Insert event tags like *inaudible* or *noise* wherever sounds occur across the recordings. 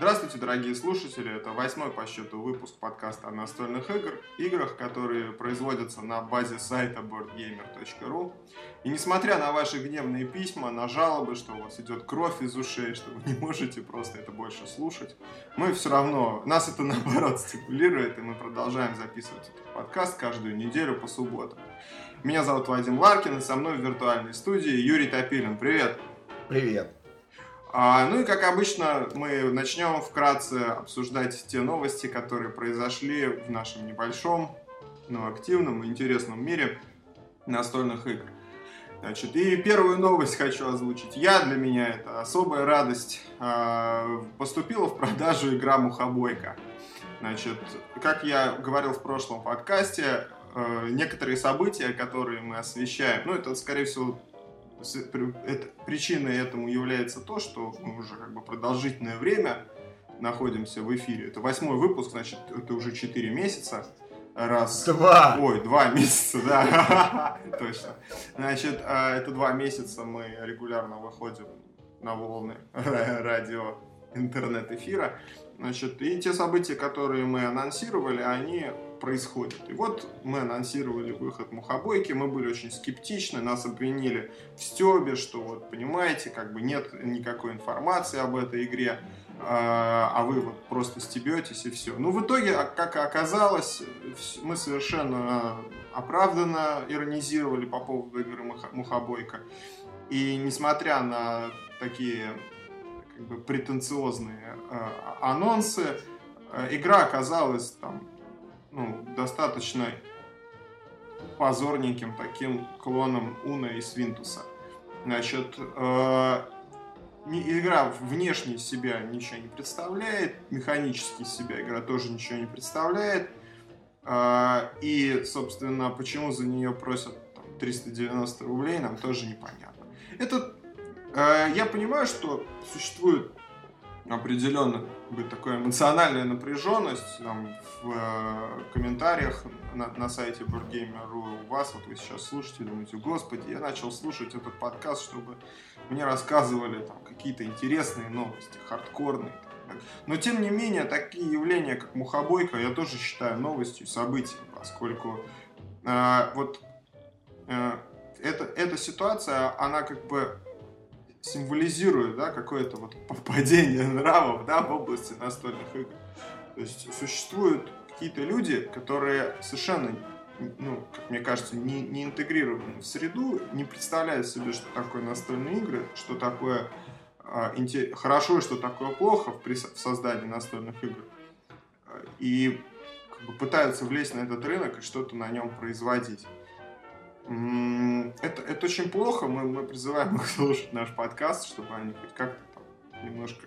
Здравствуйте, дорогие слушатели! Это восьмой по счету выпуск подкаста о настольных игр, играх, которые производятся на базе сайта boardgamer.ru. И несмотря на ваши гневные письма, на жалобы, что у вас идет кровь из ушей, что вы не можете просто это больше слушать, мы все равно, нас это *laughs* наоборот стимулирует, и мы продолжаем записывать этот подкаст каждую неделю по субботам. Меня зовут Вадим Ларкин, и со мной в виртуальной студии Юрий Топилин. Привет! Привет! А, ну и как обычно, мы начнем вкратце обсуждать те новости, которые произошли в нашем небольшом, но активном и интересном мире настольных игр. Значит, и первую новость хочу озвучить. Я, для меня это особая радость. А, поступила в продажу игра «Мухобойка». Значит, как я говорил в прошлом подкасте, э, некоторые события, которые мы освещаем, ну, это, скорее всего, это, причиной этому является то, что мы уже как бы продолжительное время находимся в эфире. Это восьмой выпуск, значит, это уже 4 месяца. Раз. Два. Ой, два месяца, да. *laughs* Точно. Значит, а, это два месяца мы регулярно выходим на волны *laughs* радио интернет-эфира. Значит, и те события, которые мы анонсировали, они происходит. И вот мы анонсировали выход Мухобойки, мы были очень скептичны, нас обвинили в стебе, что вот, понимаете, как бы нет никакой информации об этой игре, а, а вы вот просто стебетесь и все. Ну, в итоге, а, как оказалось, мы совершенно оправданно иронизировали по поводу игры Мухобойка. И несмотря на такие как бы претенциозные э, анонсы, игра оказалась там ну, достаточно позорненьким таким клоном Уна и Свинтуса. Значит, э, игра внешне себя ничего не представляет, механически себя игра тоже ничего не представляет. Э, и, собственно, почему за нее просят там, 390 рублей, нам тоже непонятно. Это, э, я понимаю, что существует определенно быть такая эмоциональная напряженность там, в э, комментариях на, на сайте BoardGamer.ru у вас, вот вы сейчас слушаете, думаете, господи, я начал слушать этот подкаст, чтобы мне рассказывали там какие-то интересные новости, хардкорные. Так. Но тем не менее, такие явления, как мухобойка, я тоже считаю новостью, событием, поскольку э, вот э, эта, эта ситуация, она как бы символизирует да, какое-то вот *laughs* падение нравов да, в области настольных игр. То есть существуют какие-то люди, которые совершенно, ну, как мне кажется, не, не интегрированы в среду, не представляют себе, что такое настольные игры, что такое интер... хорошо и что такое плохо в, при... в создании настольных игр. И как бы, пытаются влезть на этот рынок и что-то на нем производить. Это, это очень плохо. Мы, мы призываем *laughs* их слушать наш подкаст, чтобы они хоть как-то там немножко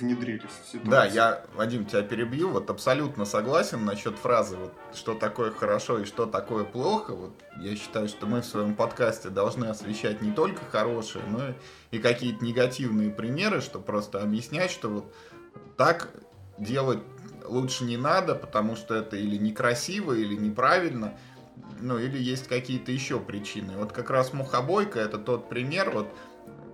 внедрились в ситуацию. Да, я, Вадим, тебя перебью. Вот абсолютно согласен насчет фразы, вот, что такое хорошо и что такое плохо. Вот, я считаю, что мы в своем подкасте должны освещать не только хорошие, но и какие-то негативные примеры, чтобы просто объяснять, что вот так делать лучше не надо, потому что это или некрасиво, или неправильно ну или есть какие-то еще причины. Вот как раз мухобойка это тот пример, вот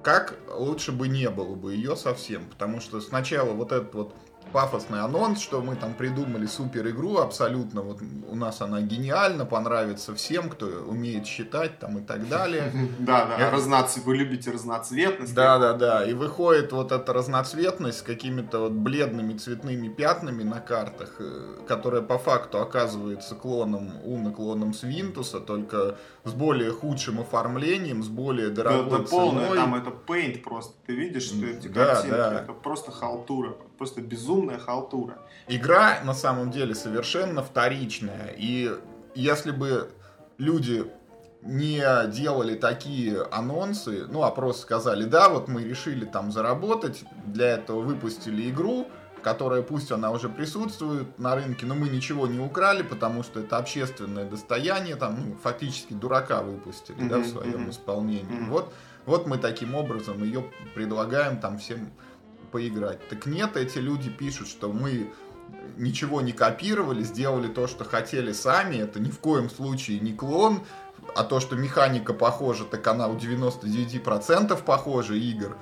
как лучше бы не было бы ее совсем, потому что сначала вот этот вот пафосный анонс, что мы там придумали супер игру абсолютно, вот у нас она гениальна, понравится всем, кто умеет считать там и так далее. *laughs* Да, да, разноцвет, вы любите разноцветность. Да, да, да, и выходит вот эта разноцветность с какими-то вот бледными цветными пятнами на картах, э, которая по факту оказывается клоном Уна, клоном Свинтуса, только с более худшим оформлением, с более дорогой да, полное, там это paint просто, ты видишь, что эти картинки, это просто халтура, просто безумная халтура. Игра на самом деле совершенно вторичная. И если бы люди не делали такие анонсы, ну а просто сказали, да, вот мы решили там заработать, для этого выпустили игру, которая пусть она уже присутствует на рынке, но мы ничего не украли, потому что это общественное достояние, там ну, фактически дурака выпустили mm-hmm, да, в своем mm-hmm. исполнении. Mm-hmm. Вот, вот мы таким образом ее предлагаем там всем поиграть. Так нет, эти люди пишут, что мы ничего не копировали, сделали то, что хотели сами. Это ни в коем случае не клон. А то, что механика похожа, так она у 99% похожа игр.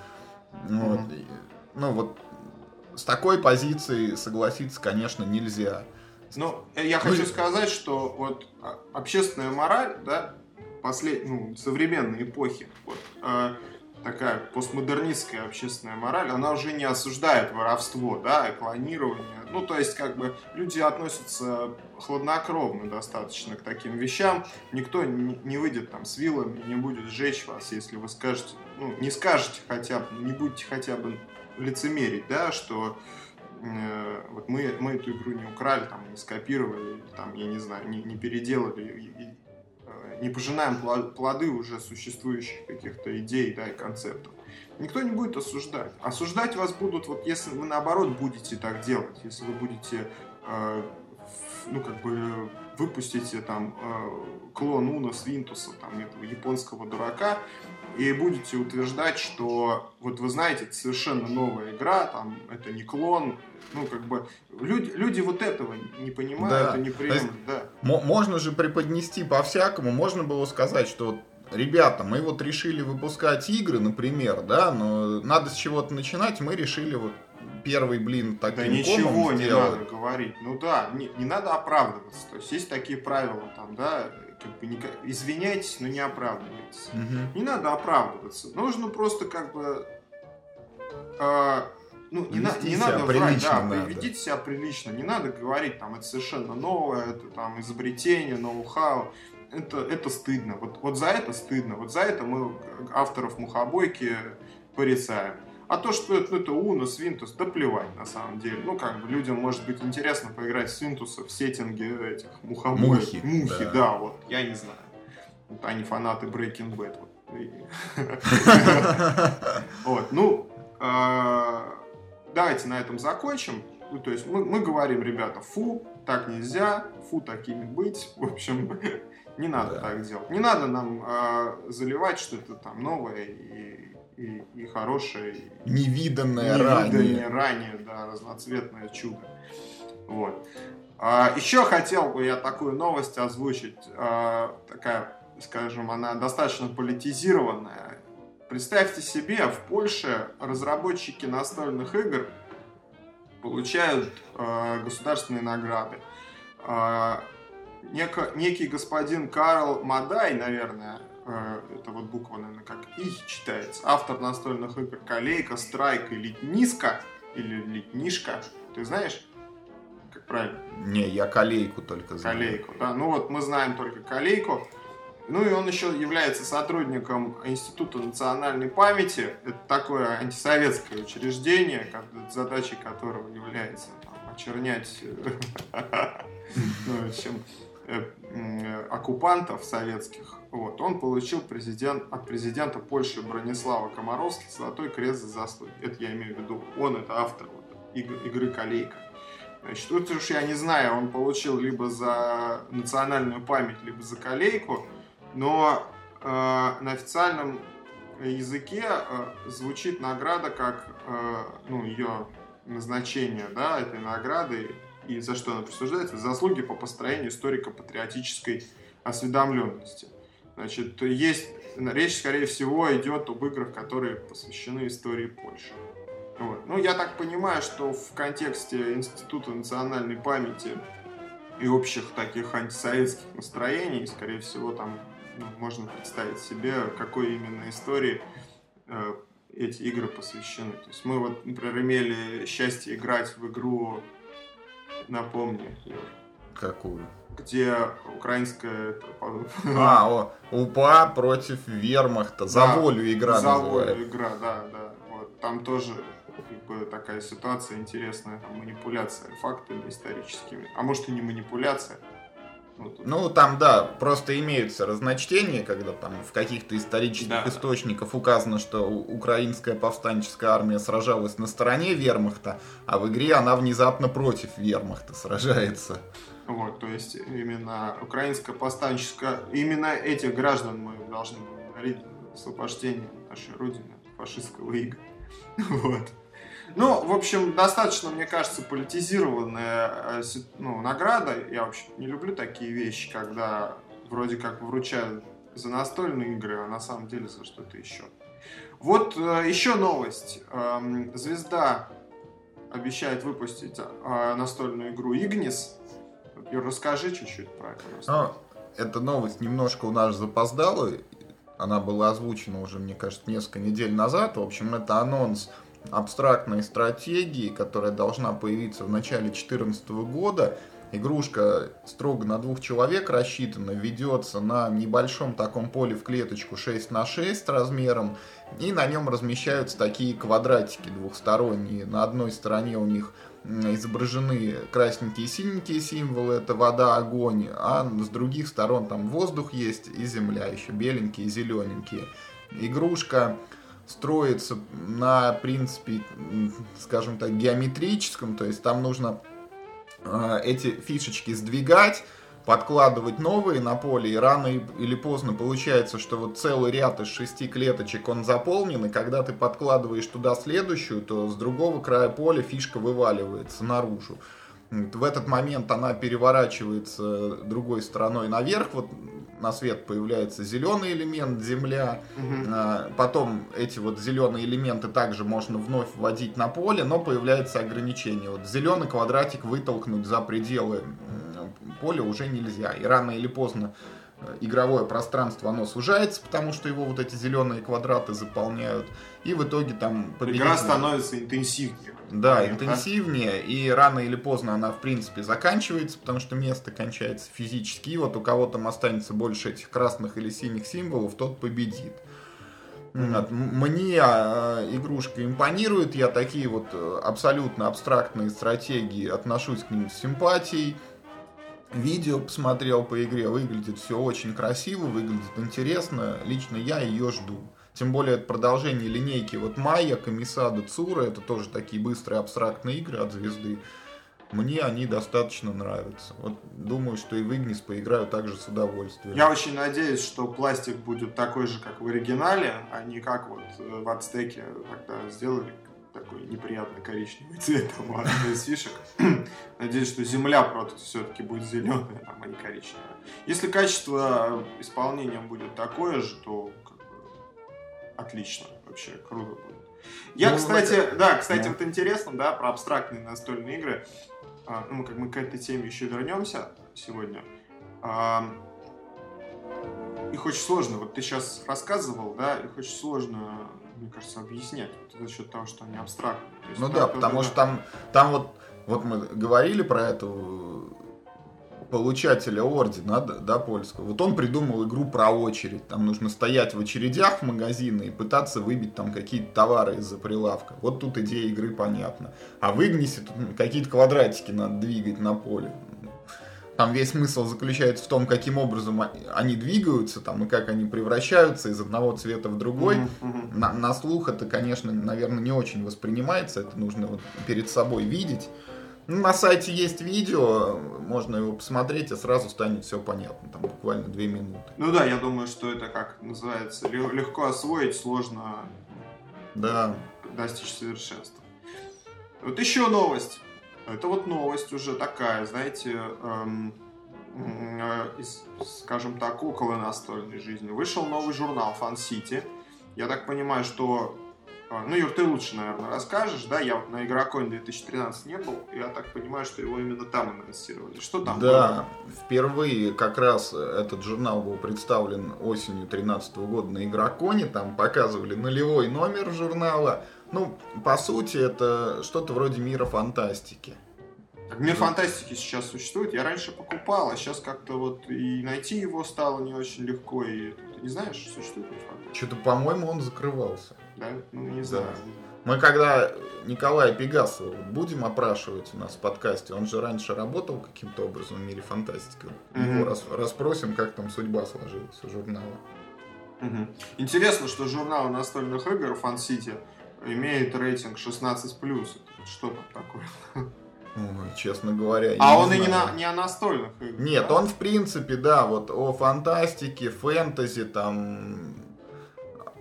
Вот. Mm-hmm. Ну вот с такой позицией согласиться, конечно, нельзя. Ну, я хочу сказать, что вот а, общественная мораль, да, послед... ну, современной эпохи, вот, э, такая постмодернистская общественная мораль, она уже не осуждает воровство, да, и клонирование. Ну, то есть, как бы, люди относятся хладнокровно достаточно к таким вещам. Никто не, выйдет там с вилами, не будет сжечь вас, если вы скажете, ну, не скажете хотя бы, не будете хотя бы лицемерить, да, что э, вот мы, мы эту игру не украли, там, не скопировали, там, я не знаю, не, не переделали, не пожинаем плоды уже существующих каких-то идей да, и концептов. Никто не будет осуждать. Осуждать вас будут, вот если вы наоборот будете так делать, если вы будете, э, ну, как бы, выпустите там э, клон Уна Свинтуса, там, этого японского дурака, и будете утверждать, что вот вы знаете, это совершенно новая игра, там это не клон, ну как бы люди, люди вот этого не понимают да. и не приемлют, да. Можно же преподнести по-всякому, можно было сказать, что ребята, мы вот решили выпускать игры, например, да, но надо с чего-то начинать, мы решили вот первый блин таким Да ничего не надо говорить. Ну да, не, не надо оправдываться. То есть есть такие правила там, да, как бы не, извиняйтесь, но не оправдывайтесь. Угу. Не надо оправдываться. Нужно просто как бы э, ну, не, на, не надо врать, да, надо. ведите себя прилично. Не надо говорить, там, это совершенно новое, это там изобретение, ноу-хау. Это, это стыдно. Вот, вот за это стыдно. Вот за это мы авторов мухобойки порицаем. А то, что это, ну, это Уно, Свинтус, да плевать на самом деле. Ну, как бы людям может быть интересно поиграть в Свинтуса в сеттинге этих мухобоев. Мухи. Мухи, да. да, вот, я не знаю. Вот они фанаты Breaking Bad. Вот, *laughs* *laughs* ну, а, давайте на этом закончим. Ну, то есть мы, мы говорим, ребята, фу, так нельзя, фу, такими быть. В общем, *laughs* не надо так делать. Не надо нам э, заливать что-то там новое и и, и хорошее. Невиданное, невиданное ранее. ранее, да, разноцветное чудо. Вот. А, еще хотел бы я такую новость озвучить. А, такая, скажем, она достаточно политизированная. Представьте себе, в Польше разработчики настольных игр получают а, государственные награды. А, неко, некий господин Карл Мадай, наверное, Э, это вот буква, наверное, как И читается. Автор настольных игр Калейка, Страйк и Литниска, или Литнишка. Ты знаешь, как правильно? Не, я Калейку только знаю. Калейку, да. Ну вот мы знаем только Калейку. Ну и он еще является сотрудником Института национальной памяти. Это такое антисоветское учреждение, задачей которого является там, очернять э, ну, э, оккупантов советских вот. Он получил президент, от президента Польши Бронислава Комаровски Золотой крест за заслуги. Это я имею в виду. Он это автор вот, игры, игры «Колейка». Значит, тут уж я не знаю, он получил либо за национальную память, либо за «Колейку», но э, на официальном языке э, звучит награда как э, ну, ее назначение да, этой награды и за что она присуждается? Заслуги по построению историко-патриотической осведомленности. Значит, есть, речь, скорее всего, идет об играх, которые посвящены истории Польши. Вот. Ну, я так понимаю, что в контексте Института национальной памяти и общих таких антисоветских настроений, скорее всего, там ну, можно представить себе, какой именно истории э, эти игры посвящены. То есть мы вот, например, имели счастье играть в игру, напомни, Какую? где украинская... *laughs* А, о, УПА против Вермахта. За да, волю игра За называется. волю игра, да, да. Вот. Там тоже как бы, такая ситуация интересная, там, манипуляция фактами историческими. А может и не манипуляция. Ну, там, да, просто имеются разночтения, когда там в каких-то исторических да. источниках указано, что украинская повстанческая армия сражалась на стороне вермахта, а в игре она внезапно против вермахта сражается. Вот, то есть именно украинская повстанческая, именно этих граждан мы должны говорить освобождение нашей родины фашистского ига. *laughs* Вот. Ну, в общем, достаточно, мне кажется, политизированная э, ну, награда. Я вообще не люблю такие вещи, когда вроде как вручают за настольные игры, а на самом деле за что-то еще. Вот э, еще новость. Эм, звезда обещает выпустить э, настольную игру Игнис. Юр, расскажи чуть-чуть про это. Ну, эта новость немножко у нас запоздала. Она была озвучена уже, мне кажется, несколько недель назад. В общем, это анонс абстрактной стратегии, которая должна появиться в начале 2014 года. Игрушка строго на двух человек рассчитана, ведется на небольшом таком поле в клеточку 6 на 6 размером, и на нем размещаются такие квадратики двухсторонние. На одной стороне у них изображены красненькие и синенькие символы, это вода, огонь, а с других сторон там воздух есть и земля еще, беленькие и зелененькие. Игрушка строится на принципе, скажем так, геометрическом, то есть там нужно э, эти фишечки сдвигать, подкладывать новые на поле, и рано или поздно получается, что вот целый ряд из шести клеточек, он заполнен, и когда ты подкладываешь туда следующую, то с другого края поля фишка вываливается наружу. В этот момент она переворачивается другой стороной наверх, вот на свет появляется зеленый элемент, земля. Угу. Потом эти вот зеленые элементы также можно вновь вводить на поле, но появляется ограничение. Вот зеленый квадратик вытолкнуть за пределы поля уже нельзя. И рано или поздно э, игровое пространство, оно сужается, потому что его вот эти зеленые квадраты заполняют. И в итоге там победитель... Игра становится интенсивнее. Да, момент, интенсивнее, и рано или поздно она, в принципе, заканчивается, потому что место кончается физически, и вот у кого там останется больше этих красных или синих символов, тот победит. Mm-hmm. Мне э, игрушка импонирует, я такие вот э, абсолютно абстрактные стратегии отношусь к ним с симпатией видео посмотрел по игре, выглядит все очень красиво, выглядит интересно. Лично я ее жду. Тем более это продолжение линейки вот Майя, Камисада, Цура, это тоже такие быстрые абстрактные игры от звезды. Мне они достаточно нравятся. Вот думаю, что и в Игнис поиграю также с удовольствием. Я очень надеюсь, что пластик будет такой же, как в оригинале, а не как вот в Ацтеке, когда сделали такой неприятный коричневый цвет там одной из фишек. *clears throat* Надеюсь, что земля просто все-таки будет зеленая, а не коричневая. Если качество исполнения будет такое же, то отлично, вообще круто будет. Я, ну, кстати, это... да, кстати, да. вот интересно, да, про абстрактные настольные игры. А, ну, как мы к этой теме еще вернемся сегодня. А, их очень сложно. Вот ты сейчас рассказывал, да, их очень сложно мне кажется, объяснять вот за счет того, что они абстрактные. Ну да, потому что там, там вот, вот мы говорили про эту получателя ордена, да, да, польского. Вот он придумал игру про очередь. Там нужно стоять в очередях в магазины и пытаться выбить там какие-то товары из-за прилавка. Вот тут идея игры понятна. А в Игнисе тут какие-то квадратики надо двигать на поле. Там весь смысл заключается в том, каким образом они двигаются, там, и как они превращаются из одного цвета в другой. Mm-hmm. На, на слух это, конечно, наверное, не очень воспринимается, это нужно вот перед собой видеть. На сайте есть видео, можно его посмотреть, и сразу станет все понятно, там буквально две минуты. Ну да, я думаю, что это как называется, легко освоить, сложно да. достичь совершенства. Вот еще новость. Это вот новость уже такая, знаете, эм, э, из, скажем так, около настольной жизни. Вышел новый журнал Fun City. Я так понимаю, что ну, Юр, ты лучше, наверное, расскажешь, да? Я вот на Игроконе 2013 не был, я так понимаю, что его именно там анонсировали. Что там Да, было? впервые как раз этот журнал был представлен осенью 2013 года на Игроконе, там показывали нулевой номер журнала, ну, по сути, это что-то вроде мира фантастики. Так, мир фантастики сейчас существует. Я раньше покупал, а сейчас как-то вот и найти его стало не очень легко. И ты не знаешь, существует мир фантастики? Что-то, по-моему, он закрывался. Да? Ну, не знаю. Да. Мы когда Николая Пегасова будем опрашивать у нас в подкасте, он же раньше работал каким-то образом в мире фантастики. Mm-hmm. Его рас, расспросим, как там судьба сложилась у журнала. Угу. Интересно, что журнал настольных игр Fun City имеет рейтинг 16+. Что там такое? Ой, честно говоря. А он и не, на, не о настольных играх. Нет, да? он в принципе, да, вот о фантастике, фэнтези, там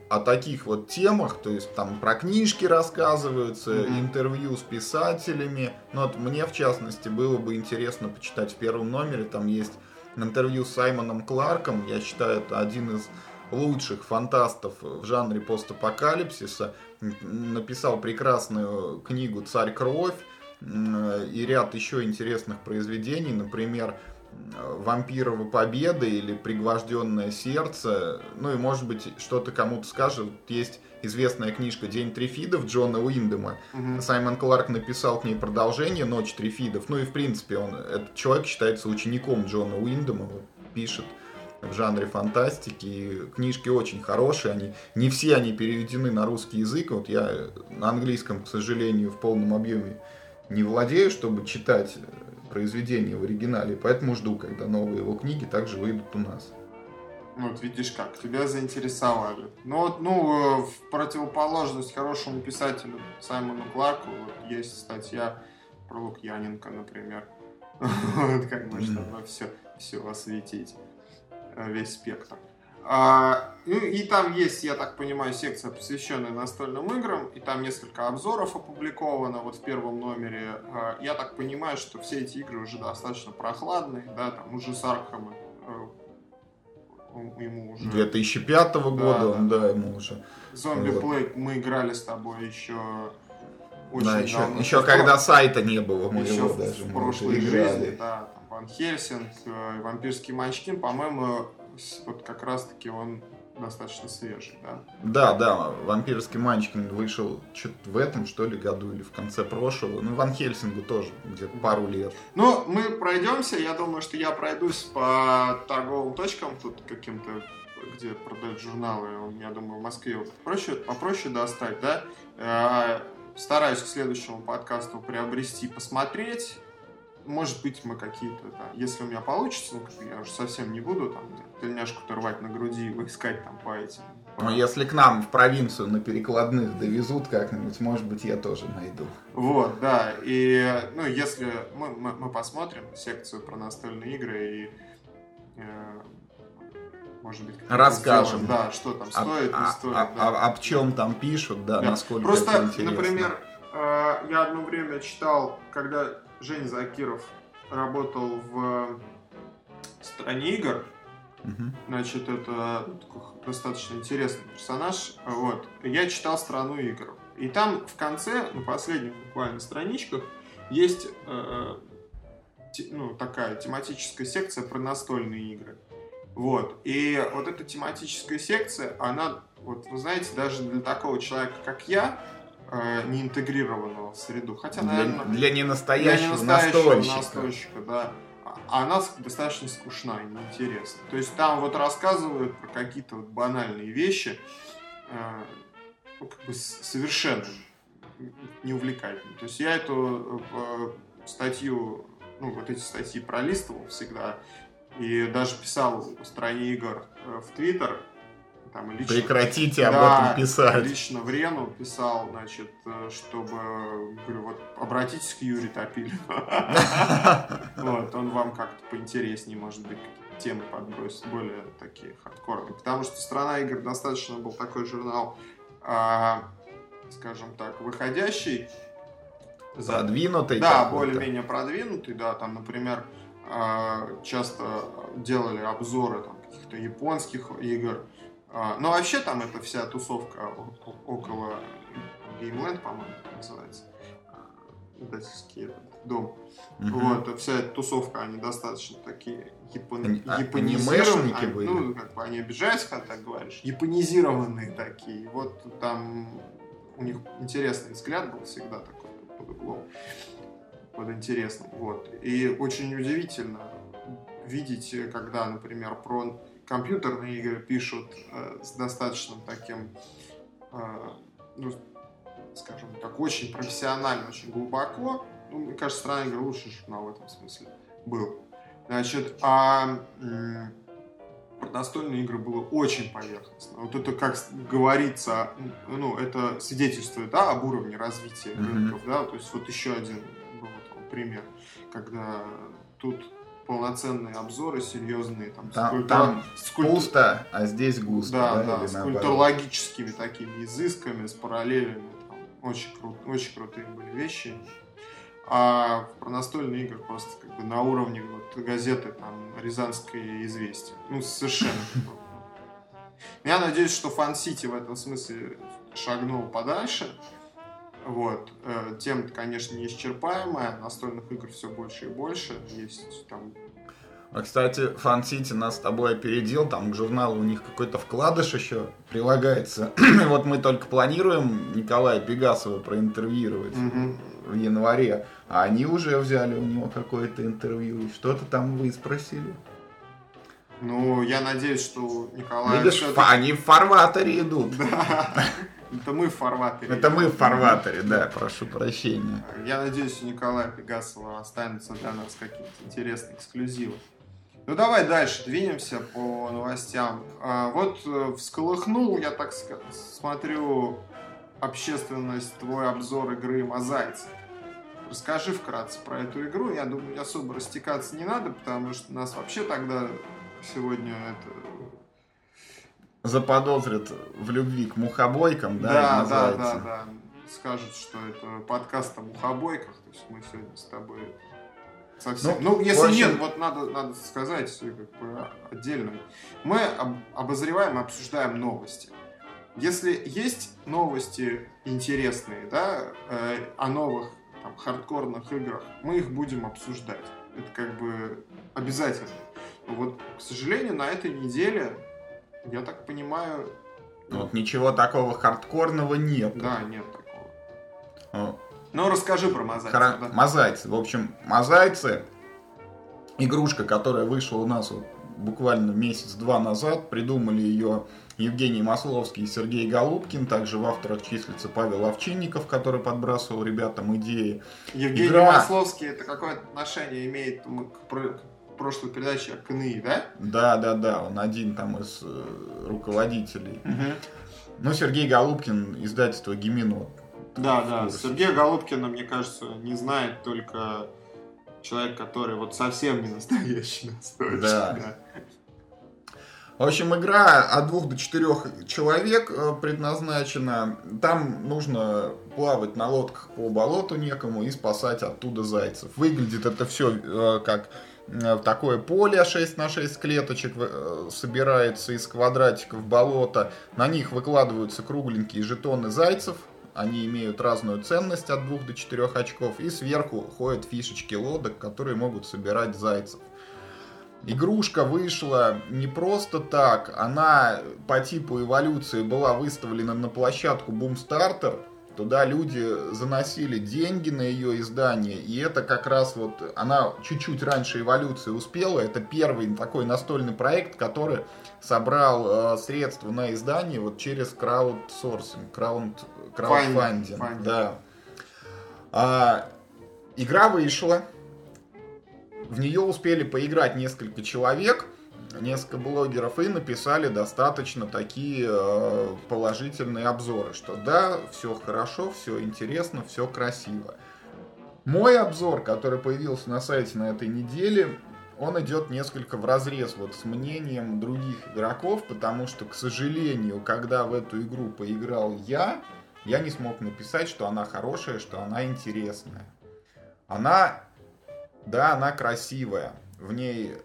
о таких вот темах, то есть там про книжки рассказываются, mm-hmm. интервью с писателями. Ну вот мне в частности было бы интересно почитать в первом номере, там есть интервью с Саймоном Кларком, я считаю, это один из лучших фантастов в жанре постапокалипсиса. Написал прекрасную книгу «Царь кровь» и ряд еще интересных произведений, например, вампирова победа или пригвожденное сердце. Ну и может быть что-то кому-то скажет. Есть известная книжка «День трифидов» Джона Уиндема. Угу. Саймон Кларк написал к ней продолжение «Ночь трифидов». Ну и в принципе он, этот человек считается учеником Джона Уиндема, пишет в жанре фантастики. И книжки очень хорошие, они не все они переведены на русский язык. Вот я на английском, к сожалению, в полном объеме не владею, чтобы читать произведение в оригинале, поэтому жду, когда новые его книги также выйдут у нас. Вот видишь как, тебя заинтересовали. Ну вот, ну, в противоположность хорошему писателю Саймону Кларку вот, есть статья про Лукьяненко, например. *laughs* Вот как можно все, все осветить, э, весь спектр. А, ну, и там есть, я так понимаю, секция, посвященная настольным играм, и там несколько обзоров опубликовано вот в первом номере. А, я так понимаю, что все эти игры уже достаточно прохладные, да, там уже с Аркхема э, ему уже... 2005 да, года он, да, ему уже. Зомби вот. Плей мы играли с тобой еще очень да, еще, давно. Еще когда сайта не было, мы еще даже в прошлой жизни, да, Ван Хельсинг, э, Вампирский Манчкин, по-моему, вот как раз-таки он достаточно свежий, да? Да, да, «Вампирский мальчик» вышел что-то в этом, что ли, году или в конце прошлого. Ну, Ван Хельсингу тоже где-то пару лет. Ну, мы пройдемся, я думаю, что я пройдусь по торговым точкам тут каким-то, где продают журналы, я думаю, в Москве проще, попроще достать, да? Э, стараюсь к следующему подкасту приобрести, посмотреть, может быть, мы какие-то, да, если у меня получится, ну, я уже совсем не буду там тельняшку-то рвать на груди и искать там по этим. Но если к нам в провинцию на перекладных довезут как-нибудь, может быть, я тоже найду. Вот, да. И, ну, если мы, мы, мы посмотрим секцию про настольные игры и э, может быть, расскажем, сделаем, да, что там стоит, а, не стоит. А, да. а, об чем там пишут, да, да. насколько Просто, это интересно. например, э, я одно время читал, когда Женя Закиров работал в стране игр. Угу. Значит, это достаточно интересный персонаж. Вот. Я читал страну игр. И там в конце, на последних буквально страничках, есть э, те, ну, такая тематическая секция про настольные игры. Вот. И вот эта тематическая секция, она, вот вы знаете, даже для такого человека, как я, э, не интегрированного в среду. Хотя, для, наверное, для ненастоящего, для ненастоящего настольщика. настольщика, да. А она достаточно скучна и неинтересна. То есть там вот рассказывают про какие-то вот банальные вещи, э, ну, как бы совершенно неувлекательные. То есть я эту э, статью, ну вот эти статьи пролистывал всегда, и даже писал в стране игр э, в Твиттер, там, лично, Прекратите да, об этом писать. Лично в Рену писал, значит, э, чтобы, говорю, вот обратитесь к Юрию Топилину. *laughs* Вот, он вам как-то поинтереснее, может быть, темы подбросит, более такие хардкорные. Потому что «Страна игр» достаточно был такой журнал, а, скажем так, выходящий. Продвинутый. Да, более-менее продвинутый, да, там, например, а, часто делали обзоры там, каких-то японских игр, а, ну, вообще там эта вся тусовка около Геймленд, по-моему, называется. А, издательский дом. Угу. Вот, вся эта тусовка, они достаточно такие япон... а, японизированные. Они, были. Ну, как бы они обижаются, когда так говоришь. Японизированные такие. Вот там у них интересный взгляд был всегда такой под углом. Под интересным. Вот. И очень удивительно видеть, когда, например, про компьютерные игры пишут э, с достаточным таким, э, ну, скажем так, очень профессионально, очень глубоко. Ну, мне кажется, страна игр лучший журнал в этом смысле был. Значит, а про настольные игры было очень поверхностно. Вот это, как говорится, ну, это свидетельствует, да, об уровне развития mm-hmm. рынков, да, то есть вот еще один был вот, пример, когда тут полноценные обзоры, серьезные. Там, там, скульптур... там скульптур... пусто, а здесь густо. Да, да, да с культурологическими такими изысками, с параллелями. Там, очень, кру... очень крутые были вещи. А про настольные игры просто как бы на уровне вот, газеты там Рязанское известие. Ну, совершенно. Я надеюсь, что Фан-Сити в этом смысле шагнул подальше. Вот. Э, тема, конечно, неисчерпаемая. Настольных игр все больше и больше. Есть там а, кстати, Фан Сити нас с тобой опередил, там к журналу у них какой-то вкладыш еще прилагается. *clears throat* вот мы только планируем Николая Пегасова проинтервьюировать угу. в январе, а они уже взяли у него какое-то интервью, и что-то там вы спросили. Ну, я надеюсь, что Николай... Видишь, они в фарватере идут. Да. Это мы в фарватере. Это мы в фарватере, да, прошу прощения. Я надеюсь, у Николая Пегасова останется для нас какие-то интересные эксклюзивы. Ну давай дальше двинемся по новостям. А, вот э, всколыхнул, я так смотрю, общественность твой обзор игры Мозайцы. Расскажи вкратце про эту игру. Я думаю, особо растекаться не надо, потому что нас вообще тогда сегодня это заподозрят в любви к мухобойкам, да? Да, да, да, да. Скажут, что это подкаст о мухобойках. То есть мы сегодня с тобой Совсем. Ну, ну если общем... нет, вот надо, надо сказать как бы отдельно. Мы об, обозреваем и обсуждаем новости. Если есть новости интересные, да, э, о новых там, хардкорных играх, мы их будем обсуждать. Это как бы обязательно. вот, к сожалению, на этой неделе, я так понимаю... Вот ничего такого хардкорного нет. Да, нет такого. Ну, расскажи про мозаицы. Хра... Да. Мозаицы. В общем, мозаицы игрушка, которая вышла у нас вот буквально месяц-два назад. Придумали ее Евгений Масловский и Сергей Голубкин. Также в авторах числится Павел Овчинников, который подбрасывал ребятам идеи. Евгений Игра... Масловский это какое отношение имеет к прошлой передаче о КНИ, да? Да, да, да. Он один там из э, руководителей. Угу. Ну, Сергей Голубкин, издательство Гимино да, да. Сергея Голубкина, мне кажется, не знает только человек, который вот совсем не настоящий настойчивый. Да. да. В общем, игра от двух до четырех человек э, предназначена. Там нужно плавать на лодках по болоту некому и спасать оттуда зайцев. Выглядит это все э, как э, такое поле 6 на 6 клеточек собирается из квадратиков болота. На них выкладываются кругленькие жетоны зайцев, они имеют разную ценность от 2 до 4 очков, и сверху ходят фишечки лодок, которые могут собирать зайцев. Игрушка вышла не просто так, она по типу эволюции была выставлена на площадку Boomstarter, Туда люди заносили деньги на ее издание, и это как раз вот, она чуть-чуть раньше эволюции успела, это первый такой настольный проект, который собрал э, средства на издание вот через краудсорсинг, крауд, краудфандинг. Да. А, игра вышла, в нее успели поиграть несколько человек, несколько блогеров и написали достаточно такие э, положительные обзоры, что да, все хорошо, все интересно, все красиво. Мой обзор, который появился на сайте на этой неделе, он идет несколько в разрез вот с мнением других игроков, потому что, к сожалению, когда в эту игру поиграл я, я не смог написать, что она хорошая, что она интересная. Она, да, она красивая. В ней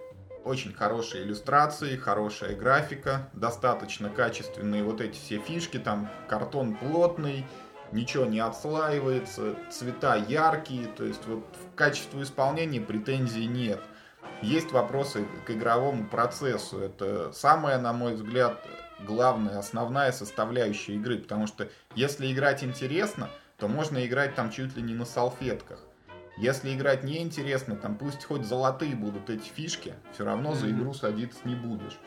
очень хорошие иллюстрации, хорошая графика, достаточно качественные вот эти все фишки, там картон плотный, ничего не отслаивается, цвета яркие, то есть вот в качестве исполнения претензий нет. Есть вопросы к игровому процессу, это самая, на мой взгляд, главная, основная составляющая игры, потому что если играть интересно, то можно играть там чуть ли не на салфетках. Если играть неинтересно, там пусть хоть золотые будут эти фишки, все равно за игру садиться не будешь.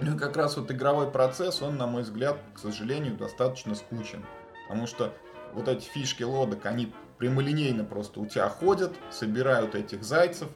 Ну и как раз вот игровой процесс, он, на мой взгляд, к сожалению, достаточно скучен. Потому что вот эти фишки лодок, они прямолинейно просто у тебя ходят, собирают этих зайцев,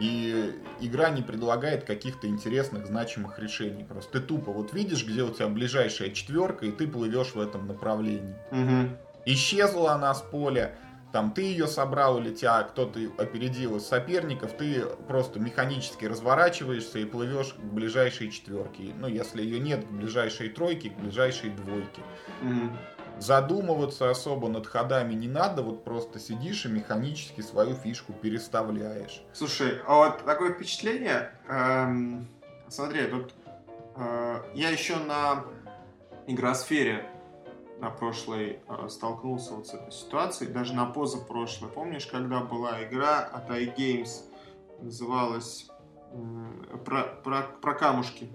и игра не предлагает каких-то интересных, значимых решений. Просто ты тупо вот видишь, где у тебя ближайшая четверка, и ты плывешь в этом направлении. Угу. Исчезла она с поля, там ты ее собрал или тебя кто-то опередил из соперников, ты просто механически разворачиваешься и плывешь к ближайшей четверке. Ну, если ее нет, к ближайшей тройке, к ближайшей двойке. Mm-hmm. Задумываться особо над ходами не надо, вот просто сидишь и механически свою фишку переставляешь. Слушай, а вот такое впечатление, эм, смотри, тут э, я еще на игросфере на прошлой э, столкнулся вот с этой ситуацией, даже на позапрошлой. Помнишь, когда была игра от iGames, называлась про, про, про камушки?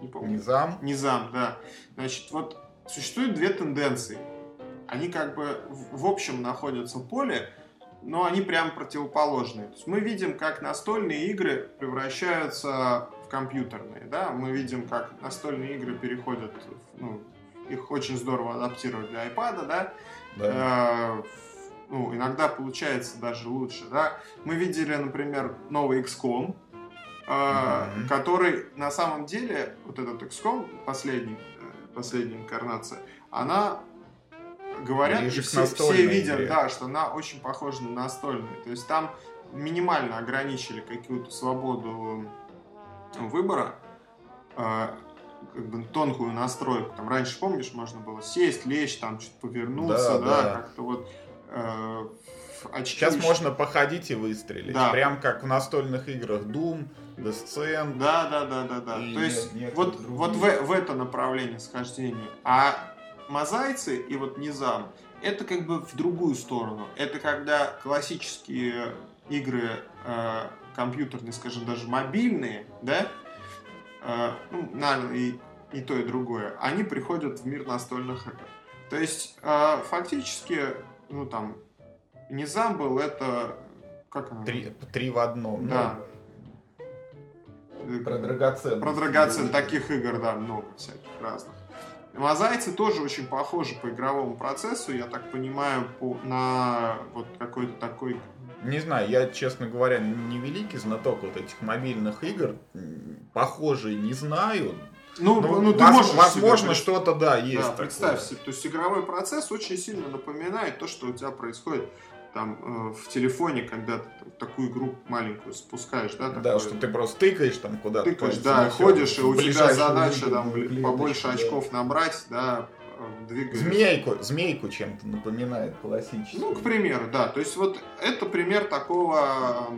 Не помню. Низам? Низам, да. Значит, вот существуют две тенденции. Они как бы в, в общем находятся в поле, но они прям противоположные. То есть мы видим, как настольные игры превращаются в компьютерные, да, мы видим, как настольные игры переходят, ну, их очень здорово адаптировать для iPad, да, да. Э, ну, иногда получается даже лучше, да. Мы видели, например, новый XCOM, э, mm-hmm. который на самом деле, вот этот XCOM, последний, э, последняя инкарнация, она говорят, все, все видят, игре. да, что она очень похожа на настольную. То есть там минимально ограничили какую-то свободу выбора, э, как бы тонкую настройку. Там раньше, помнишь, можно было сесть, лечь, там чуть повернуться, да, да, да. как-то вот э, очки. Сейчас можно походить и выстрелить. Да. Прям как в настольных играх Doom, Descent. Да, да, да, да, да. То есть вот, вот в, в это направление схождения. А мозаицы и вот низам, это как бы в другую сторону. Это когда классические игры э, компьютерные, скажем, даже мобильные, да, ну, наверное, и, и то, и другое, они приходят в мир настольных игр. То есть, э, фактически, ну, там, Низам был это... Как оно? Три, три в одном. Да. Ну, про драгоценность. Про драгоценность. Таких игр, да, много всяких разных. Мозаицы тоже очень похожи по игровому процессу, я так понимаю, по, на вот какой-то такой... Не знаю, я, честно говоря, не великий знаток вот этих мобильных игр. Похожие не знаю. Ну, ну, ну ты можешь возможно, что-то, да, есть. Да, представь себе. То есть игровой процесс очень сильно напоминает то, что у тебя происходит там э, в телефоне, когда ты там, такую игру маленькую спускаешь, да? Такое, да, что ты просто тыкаешь там куда-то. Тыкаешь, да, ходишь, и у тебя задача там побольше да. очков набрать, да, двигаясь. Змейку, змейку чем-то напоминает классически. Ну, к примеру, да. То есть вот это пример такого...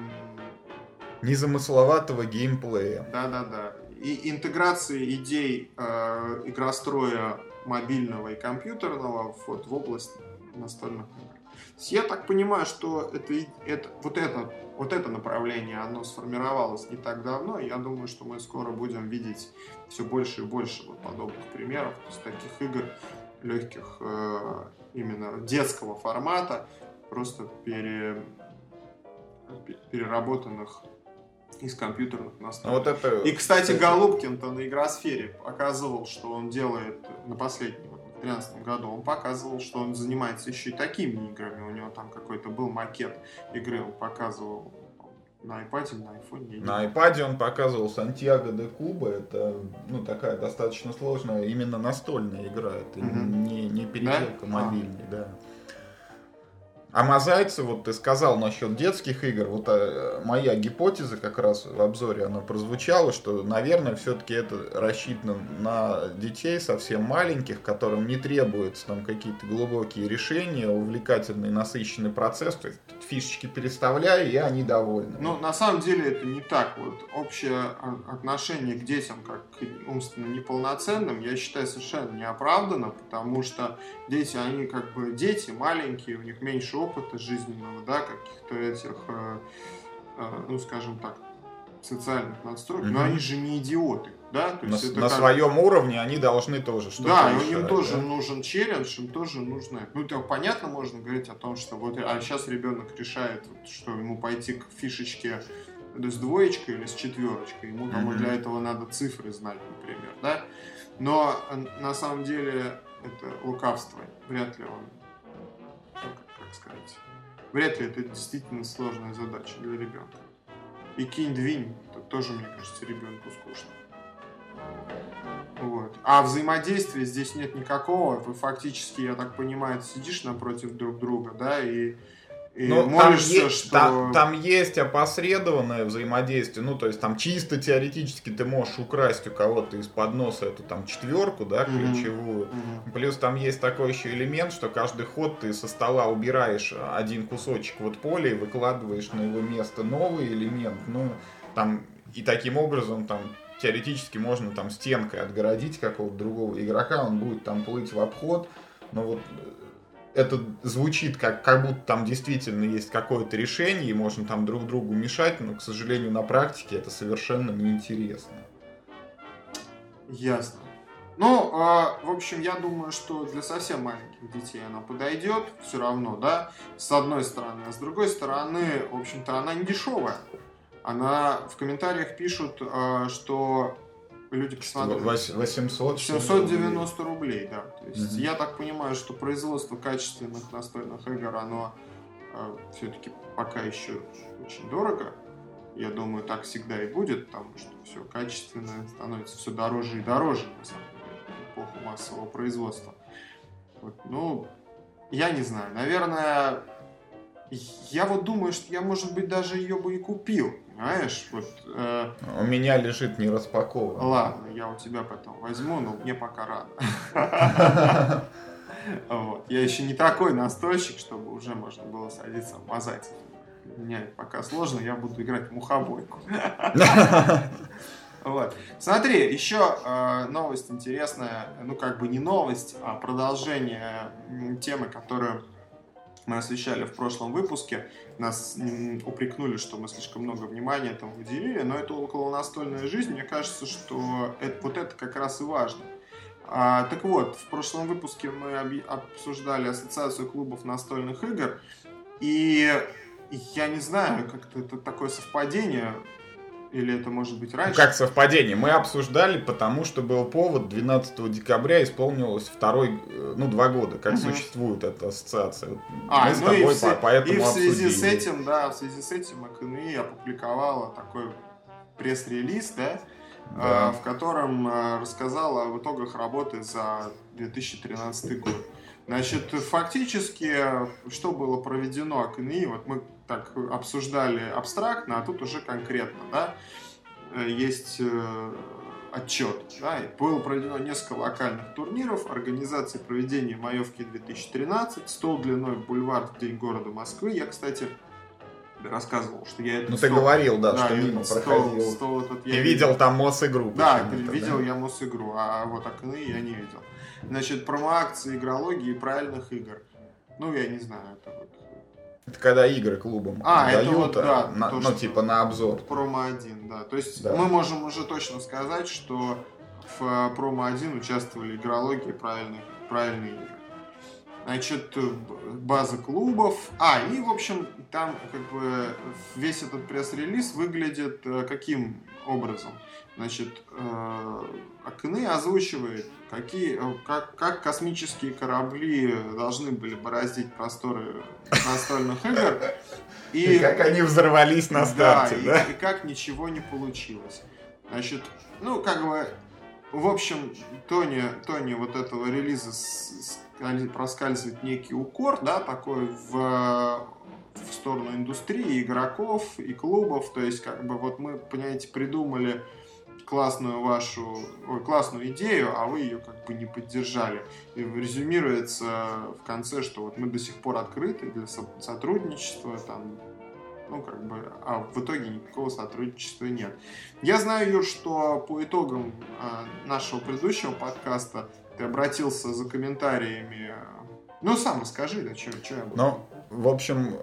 Незамысловатого геймплея. Да-да-да. И интеграции идей э, игростроя мобильного и компьютерного вот, в область настольных игр. Я так понимаю, что это, это, вот, это, вот это направление, оно сформировалось не так давно. Я думаю, что мы скоро будем видеть все больше и больше вот подобных примеров, то есть таких игр легких э, именно детского формата, просто пере, переработанных из компьютерных настроек. Вот это, и, кстати, кстати... Голубкин-то на игросфере показывал, что он делает на последнем 2013 году, он показывал, что он занимается еще и такими играми. У него там какой-то был макет игры, он показывал на iPad на iPhone? На iPad он показывал Сантьяго де Куба. Это ну, такая достаточно сложная именно настольная игра. Это угу. не, не переделка да? мобильной, а. да. А мозаицы, вот ты сказал насчет детских игр, вот а, моя гипотеза как раз в обзоре она прозвучала, что, наверное, все-таки это рассчитано на детей совсем маленьких, которым не требуются там какие-то глубокие решения, увлекательный, насыщенный процесс, то есть фишечки переставляя, и они довольны. Ну, на самом деле это не так. Вот общее отношение к детям как к умственно неполноценным, я считаю совершенно неоправданно, потому что дети, они как бы дети маленькие, у них меньше опыта жизненного, да, каких-то этих, э, э, ну, скажем так, социальных настроек, mm-hmm. но они же не идиоты, да? То есть на, это на как... своем уровне они должны тоже что-то Да, решать, им тоже да? нужен челлендж, им тоже нужно... Ну, то понятно, можно говорить о том, что вот, а сейчас ребенок решает, что ему пойти к фишечке с двоечкой или с четверочкой, ему там mm-hmm. для этого надо цифры знать, например, да? Но э, на самом деле это лукавство, вряд ли он сказать. Вряд ли это действительно сложная задача для ребенка. И кинь-двинь, это тоже, мне кажется, ребенку скучно. Вот. А взаимодействия здесь нет никакого. Вы фактически, я так понимаю, сидишь напротив друг друга, да, и и ну, молишься, там, что... Там, там есть опосредованное взаимодействие, ну, то есть там чисто теоретически ты можешь украсть у кого-то из-под носа эту там четверку, да, ключевую. Mm-hmm. Плюс там есть такой еще элемент, что каждый ход ты со стола убираешь один кусочек вот поля и выкладываешь на его место новый элемент. Ну, там и таким образом там теоретически можно там стенкой отгородить какого-то другого игрока, он будет там плыть в обход, но вот это звучит как, как будто там действительно есть какое-то решение, и можно там друг другу мешать, но, к сожалению, на практике это совершенно неинтересно. Ясно. Ну, э, в общем, я думаю, что для совсем маленьких детей она подойдет, все равно, да, с одной стороны. А с другой стороны, в общем-то, она не дешевая. Она в комментариях пишут, э, что люди посмотрели. 800? 790 рублей, да. То есть mm-hmm. я так понимаю, что производство качественных настольных игр, оно э, все-таки пока еще очень дорого. Я думаю, так всегда и будет, потому что все качественное становится все дороже и дороже, на самом деле эпоху массового производства. Вот, ну, я не знаю. Наверное, я вот думаю, что я, может быть, даже ее бы и купил. Понимаешь, вот... Э... У меня лежит не распакован. Ладно, я у тебя потом возьму, но мне пока рано. Вот. Я еще не такой настойщик, чтобы уже можно было садиться мазать. Мне пока сложно, я буду играть в мухобойку. Вот. Смотри, еще э, новость интересная, ну как бы не новость, а продолжение темы, которую мы освещали в прошлом выпуске. Нас упрекнули, что мы слишком много внимания этому уделили, но это около настольная жизнь. Мне кажется, что это, вот это как раз и важно. А, так вот, в прошлом выпуске мы обсуждали ассоциацию клубов настольных игр, и я не знаю, как-то это такое совпадение. Или это может быть раньше? Ну, как совпадение? Мы обсуждали, потому что был повод. 12 декабря исполнилось второй, э, ну, два года, как угу. существует эта ассоциация. А, Мы ну с тобой и, по, поэтому и в связи обсудили. с этим, да, в связи с этим АКНИ опубликовала такой пресс-релиз, да, да. Э, в котором э, рассказала об итогах работы за 2013 год. Значит, фактически, что было проведено АКНИ, вот мы так обсуждали абстрактно, а тут уже конкретно, да, э, есть э, отчет. Да, было проведено несколько локальных турниров, организации проведения Маевки 2013, стол длиной в бульвар в День города Москвы. Я, кстати, рассказывал, что я это Ну, стол, ты говорил, да, да что мимо стол, проходил. Стол этот я и видел, видел там МОС-игру. Да, видел да? я МОС-игру, а вот окны я не видел. Значит, промо-акции игрологии и правильных игр. Ну, я не знаю, это вот это когда игры клубам а, дают, это вот, да, на, то, ну, типа на обзор. Промо-1, да. То есть да. мы можем уже точно сказать, что в э, промо-1 участвовали игрологи и правильные, правильные игры. Значит, база клубов. А, и, в общем, там как бы весь этот пресс-релиз выглядит э, каким образом? Значит, э, Акны озвучивает, какие, э, как, как космические корабли должны были бороздить просторы настольных игр. И, и как они взорвались на старте, да? да? И, и как ничего не получилось. Значит, ну, как бы, в общем, Тони, Тони вот этого релиза проскальзывает некий укор, да, такой в, в сторону индустрии, игроков и клубов. То есть, как бы, вот мы, понимаете, придумали классную вашу, ой, классную идею, а вы ее как бы не поддержали. И резюмируется в конце, что вот мы до сих пор открыты для сотрудничества, там, ну, как бы, а в итоге никакого сотрудничества нет. Я знаю, Юр, что по итогам э, нашего предыдущего подкаста ты обратился за комментариями. Ну, сам расскажи, да, что я буду. Ну, в общем,